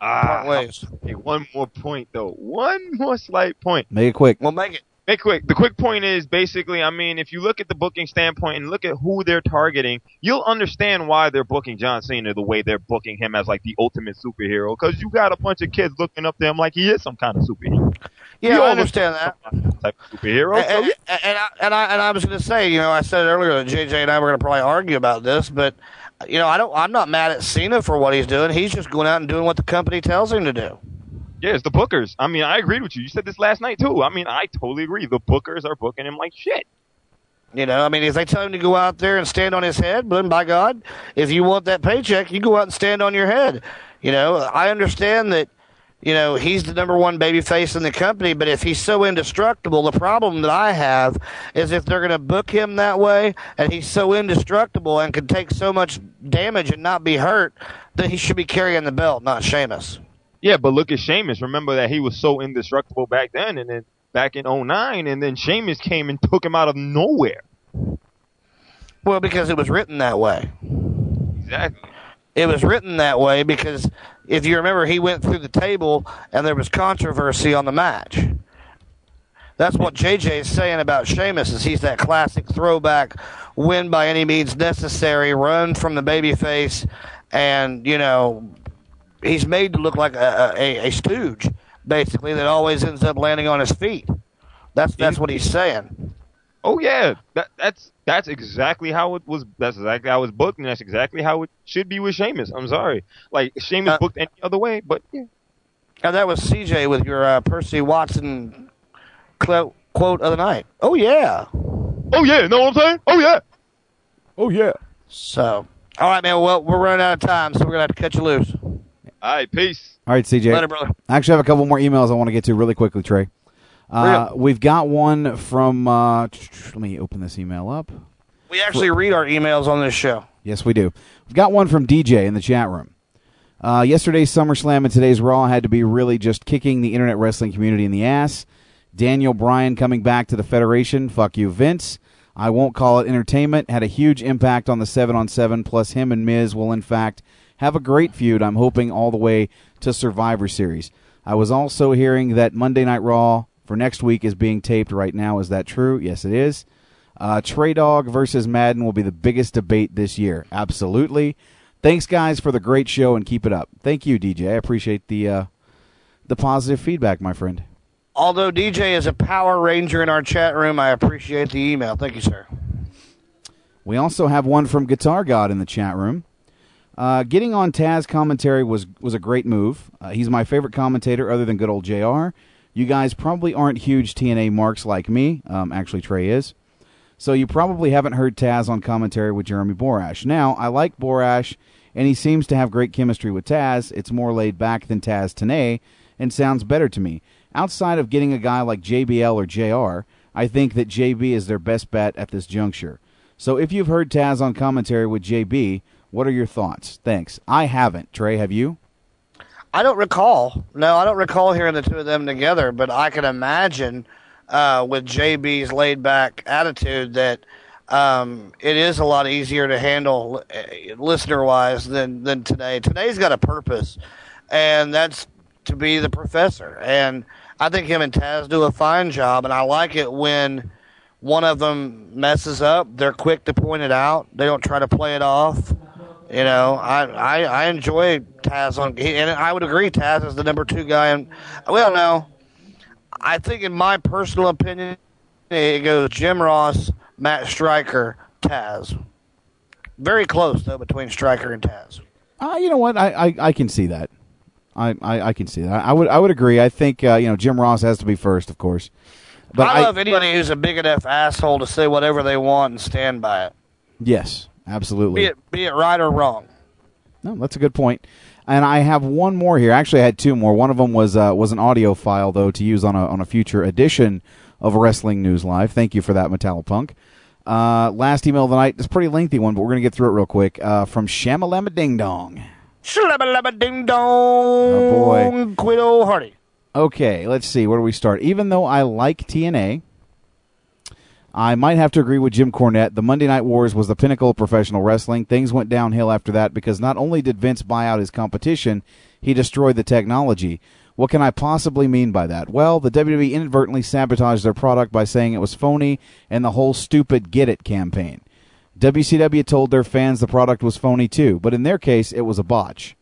Ah, part ways. Okay, one more point though. One more slight point. Make it quick. We'll make it. Make quick. The quick point is basically, I mean, if you look at the booking standpoint and look at who they're targeting, you'll understand why they're booking John Cena the way they're booking him as like the ultimate superhero. Because you got a bunch of kids looking up to him like he is some kind of superhero. Yeah, We I understand that. Type of superhero. And, yeah. and, and, I, and I and I was going to say, you know, I said earlier that JJ and I were going to probably argue about this, but you know, I don't. I'm not mad at Cena for what he's doing. He's just going out and doing what the company tells him to do. Yeah, it's the bookers. I mean, I agreed with you. You said this last night too. I mean, I totally agree. The bookers are booking him like shit. You know, I mean, if they tell him to go out there and stand on his head, then by God, if you want that paycheck, you go out and stand on your head. You know, I understand that, you know, he's the number one baby face in the company, but if he's so indestructible, the problem that I have is if they're going to book him that way and he's so indestructible and can take so much damage and not be hurt, then he should be carrying the belt, not Sheamus. Yeah, but look at Sheamus. Remember that he was so indestructible back then, and then back in 09, and then Sheamus came and took him out of nowhere. Well, because it was written that way. Exactly. It was written that way because if you remember, he went through the table and there was controversy on the match. That's what JJ is saying about Sheamus is he's that classic throwback, win by any means necessary, run from the babyface, and you know he's made to look like a, a, a stooge, basically that always ends up landing on his feet. That's that's what he's saying. Oh yeah, that, that's that's exactly how it was. That's exactly how it was booked, and that's exactly how it should be with Sheamus. I'm sorry, like Sheamus Uh, booked any other way, but yeah. And that was CJ with your uh, Percy Watson quote quote of the night. Oh yeah. Oh yeah, know what I'm saying? Oh yeah. Oh yeah. So, all right, man. Well, we're running out of time, so we're gonna have to cut you loose. All right, peace. All right, CJ. Later, brother. I actually have a couple more emails I want to get to really quickly, Trey. Uh, we've got one from. Uh, let me open this email up. We actually read our emails on this show. Yes, we do. We've got one from DJ in the chat room. Uh, yesterday's SummerSlam and today's Raw had to be really just kicking the internet wrestling community in the ass. Daniel Bryan coming back to the Federation. Fuck you, Vince. I won't call it entertainment. Had a huge impact on the 7 on 7. Plus, him and Miz will, in fact, have a great feud. I'm hoping all the way to Survivor Series. I was also hearing that Monday Night Raw for next week is being taped right now. Is that true? Yes, it is. Uh, TreyDawg versus Madden will be the biggest debate this year. Absolutely. Thanks, guys, for the great show and keep it up. Thank you, DJ. I appreciate the uh, the positive feedback, my friend. Although DJ is a Power Ranger in our chat room, I appreciate the email. Thank you, sir. We also have one from Guitar God in the chat room. Uh, getting on Taz commentary was was a great move. Uh, he's my favorite commentator, other than good old Jr. You guys probably aren't huge TNA marks like me. Um, actually, Trey is. So you probably haven't heard Taz on commentary with Jeremy Borash. Now, I like Borash, and he seems to have great chemistry with Taz. It's more laid back than Taz Tenay, and sounds better to me. Outside of getting a guy like JBL or JR, I think that JB is their best bet at this juncture. So if you've heard Taz on commentary with JB, what are your thoughts? Thanks. I haven't. Trey, have you? I don't recall. No, I don't recall hearing the two of them together, but I can imagine uh, with JB's laid back attitude that um, it is a lot easier to handle uh, listener wise than, than Tenay. Tenay's got a purpose, and that's to be the professor. And I think him and Taz do a fine job, and I like it when one of them messes up, they're quick to point it out. They don't try to play it off. You know, I I, I enjoy Taz on, and I would agree Taz is the number two guy. And well, no, I think in my personal opinion, it goes Jim Ross, Matt Striker, Taz. Very close though between Striker and Taz. Uh, you know what? I, I, I can see that. I, I, I can see that. I would I would agree. I think uh, you know Jim Ross has to be first, of course. But I love anybody who's a big enough asshole to say whatever they want and stand by it. yes, Be absolutely. it be it right or wrong. No, that's a good point. And I have one more here. Actually, I had two more. One of them was uh, was an audio file though to use on a on a future edition of Wrestling News Live. Thank you for that, Metallopunk. Uh, last email of the night. It's a pretty lengthy one, but we're gonna get through it real quick. Uh, from Shamalama Ding Dong. Shlabba ding dong. Oh, boy. Old Hardy. Okay, let's see. Where do we start? Even though I like TNA, I might have to agree with Jim Cornette. The Monday Night Wars was the pinnacle of professional wrestling. Things went downhill after that because not only did Vince buy out his competition, he destroyed the technology. What can I possibly mean by that? Well, the WWE inadvertently sabotaged their product by saying it was phony and the whole stupid get it campaign. WCW told their fans the product was phony too, but in their case, it was a botch.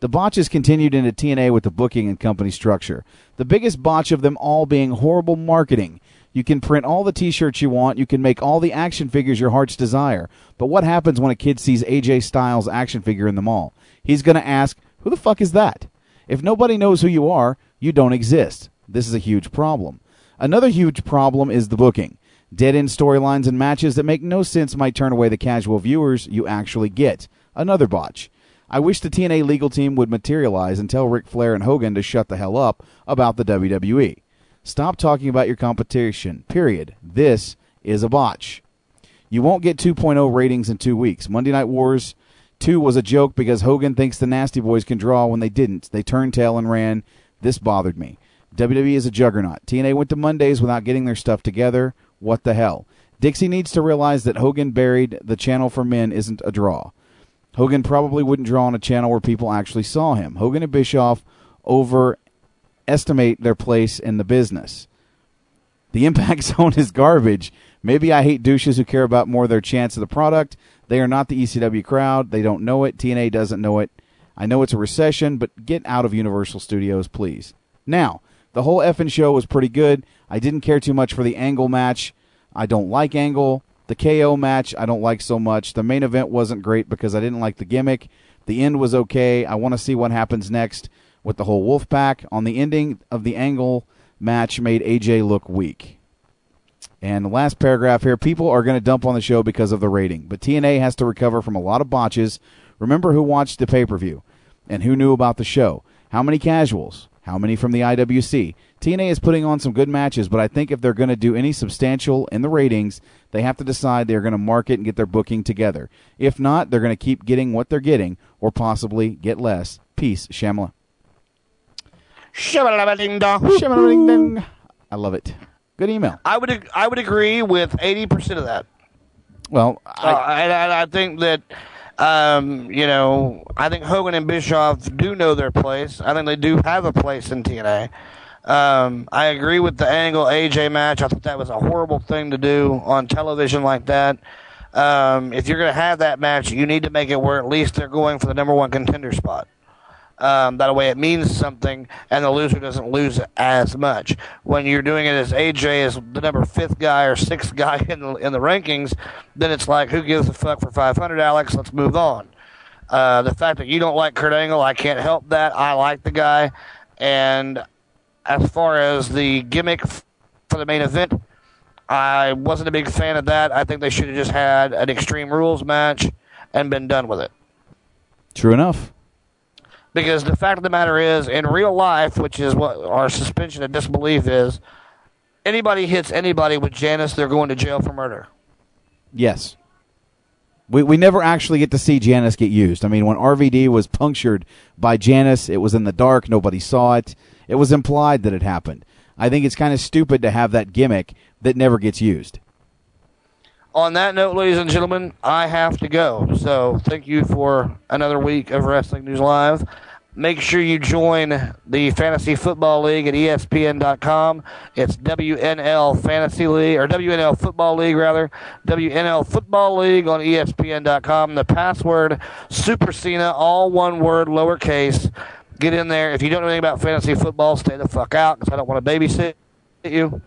The botches continued into TNA with the booking and company structure. The biggest botch of them all being horrible marketing. You can print all the t shirts you want, you can make all the action figures your heart's desire. But what happens when a kid sees AJ Styles' action figure in the mall? He's going to ask, Who the fuck is that? If nobody knows who you are, you don't exist. This is a huge problem. Another huge problem is the booking. Dead end storylines and matches that make no sense might turn away the casual viewers you actually get. Another botch. I wish the TNA legal team would materialize and tell Ric Flair and Hogan to shut the hell up about the WWE. Stop talking about your competition. Period. This is a botch. You won't get 2.0 ratings in two weeks. Monday Night Wars 2 was a joke because Hogan thinks the Nasty Boys can draw when they didn't. They turned tail and ran. This bothered me. WWE is a juggernaut. TNA went to Mondays without getting their stuff together. What the hell? Dixie needs to realize that Hogan buried the channel for men isn't a draw. Hogan probably wouldn't draw on a channel where people actually saw him. Hogan and Bischoff overestimate their place in the business. The impact zone is garbage. Maybe I hate douches who care about more their chance of the product. They are not the ECW crowd. They don't know it. TNA doesn't know it. I know it's a recession, but get out of Universal Studios, please. Now, the whole effing show was pretty good. I didn't care too much for the Angle match. I don't like Angle. The KO match, I don't like so much. The main event wasn't great because I didn't like the gimmick. The end was okay. I want to see what happens next with the whole Wolf Pack. On the ending of the Angle match, made AJ look weak. And the last paragraph here people are going to dump on the show because of the rating, but TNA has to recover from a lot of botches. Remember who watched the pay per view and who knew about the show. How many casuals? How many from the IWC? TNA is putting on some good matches, but I think if they're going to do any substantial in the ratings, they have to decide they're going to market and get their booking together. If not, they're going to keep getting what they're getting, or possibly get less. Peace, Shamla. Shabba-dabba-ding-dong. I love it. Good email. I would ag- I would agree with eighty percent of that. Well, I, uh, and, and I think that um, you know I think Hogan and Bischoff do know their place. I think they do have a place in TNA. Um, I agree with the Angle AJ match. I thought that was a horrible thing to do on television like that. Um, if you're going to have that match, you need to make it where at least they're going for the number one contender spot. Um, that way it means something, and the loser doesn't lose as much. When you're doing it as AJ as the number fifth guy or sixth guy in the in the rankings, then it's like, who gives a fuck for 500, Alex? Let's move on. Uh, the fact that you don't like Kurt Angle, I can't help that. I like the guy, and as far as the gimmick for the main event, I wasn't a big fan of that. I think they should have just had an Extreme Rules match and been done with it. True enough. Because the fact of the matter is, in real life, which is what our suspension of disbelief is, anybody hits anybody with Janice, they're going to jail for murder. Yes. We, we never actually get to see Janice get used. I mean, when RVD was punctured by Janice, it was in the dark. Nobody saw it. It was implied that it happened. I think it's kind of stupid to have that gimmick that never gets used. On that note, ladies and gentlemen, I have to go. So thank you for another week of Wrestling News Live. Make sure you join the Fantasy Football League at ESPN.com. It's WNL Fantasy League, or WNL Football League, rather. WNL Football League on ESPN.com. The password, Super Cena, all one word, lowercase. Get in there. If you don't know anything about fantasy football, stay the fuck out because I don't want to babysit you.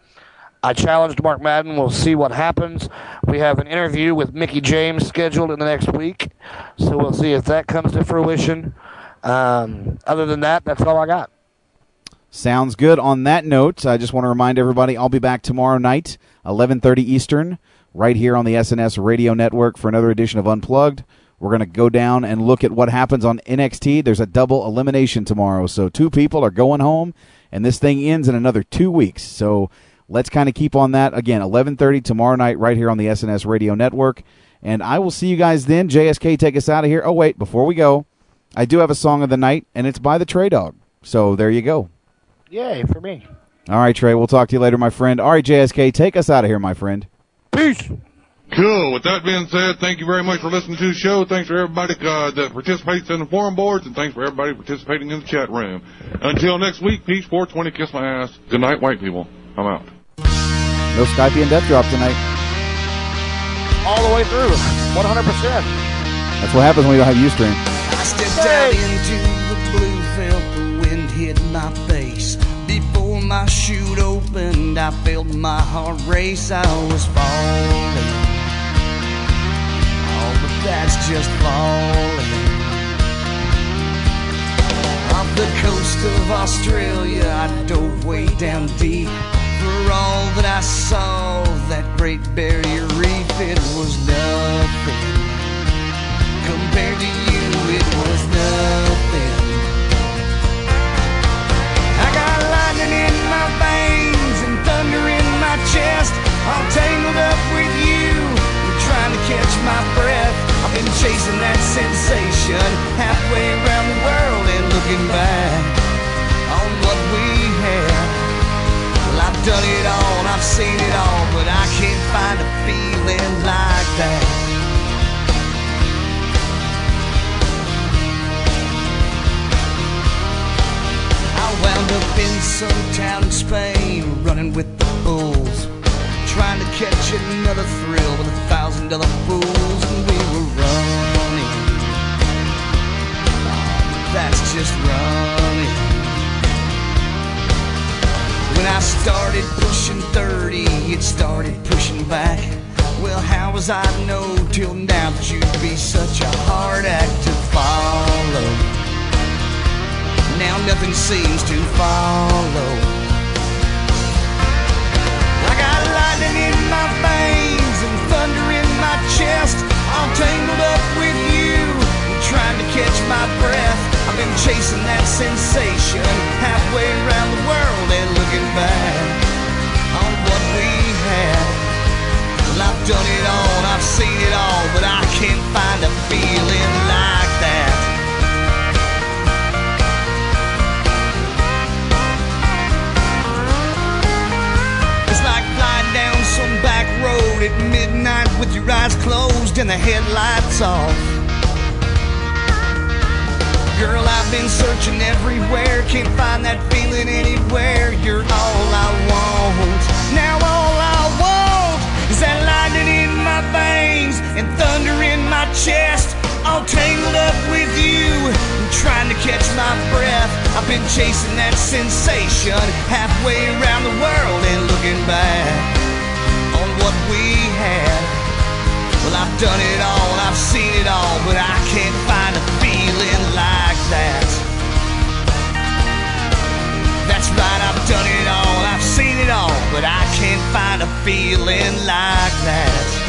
I challenged Mark Madden. We'll see what happens. We have an interview with Mickie James scheduled in the next week, so we'll see if that comes to fruition. Um, other than that, that's all I got. Sounds good. On that note, I just want to remind everybody I'll be back tomorrow night, 11:30 Eastern, right here on the SNS Radio Network for another edition of Unplugged. We're going to go down and look at what happens on NXT. There's a double elimination tomorrow, so two people are going home, and this thing ends in another two weeks. So let's kind of keep on that again. 11:30 tomorrow night, right here on the SNS Radio Network, and I will see you guys then. JSK, take us out of here. Oh wait, before we go, I do have a song of the night, and it's by the TreyDawg. So there you go. Yay for me. All right, Trey. We'll talk to you later, my friend. All right, JSK, take us out of here, my friend. Peace. Cool. With that being said, thank you very much for listening to the show. Thanks for everybody uh, that participates in the forum boards, and thanks for everybody participating in the chat room. Until next week, peace, 420, kiss my ass. Good night, white people. I'm out. No Skype and Death Drop tonight. All the way through. 100%. That's what happens when you don't have Ustream. I stepped out into the blue, felt the wind hit my face. Before my chute opened, I felt my heart race. I was falling. Oh, but that's just falling. Off the coast of Australia, I dove way down deep. For all that I saw, that great barrier reef, it was nothing. Compared to you, it was nothing. I got lightning in my veins and thunder in my chest. All tangled up with you, I'm trying to catch my breath. I've been chasing that sensation halfway around the world and looking back on what we had. Done it all I've seen it all, but I can't find a feeling like that. I wound up in some town in Spain, running with the bulls, trying to catch another thrill with a thousand dollar fools, and we were running. That's just running. When I started pushing 30, it started pushing back. Well, how was I to know till now that you'd be such a hard act to follow? Now nothing seems to follow. I got lightning in my veins and thunder in my chest. All tangled up with you, trying to catch my breath. I've been chasing that sensation halfway around the world and looking back on what we had. Well, I've done it all, I've seen it all, but I can't find a feeling like that. It's like flying down some back road at midnight with your eyes closed and the headlights off. Girl, I've been searching everywhere, can't find that feeling anywhere. You're all I want. Now all I want is that lightning in my veins and thunder in my chest. All tangled up with you, I'm trying to catch my breath. I've been chasing that sensation halfway around the world and looking back on what we had. Well, I've done it all, I've seen it all, but I can't find that. That's right, I've done it all, I've seen it all, but I can't find a feeling like that.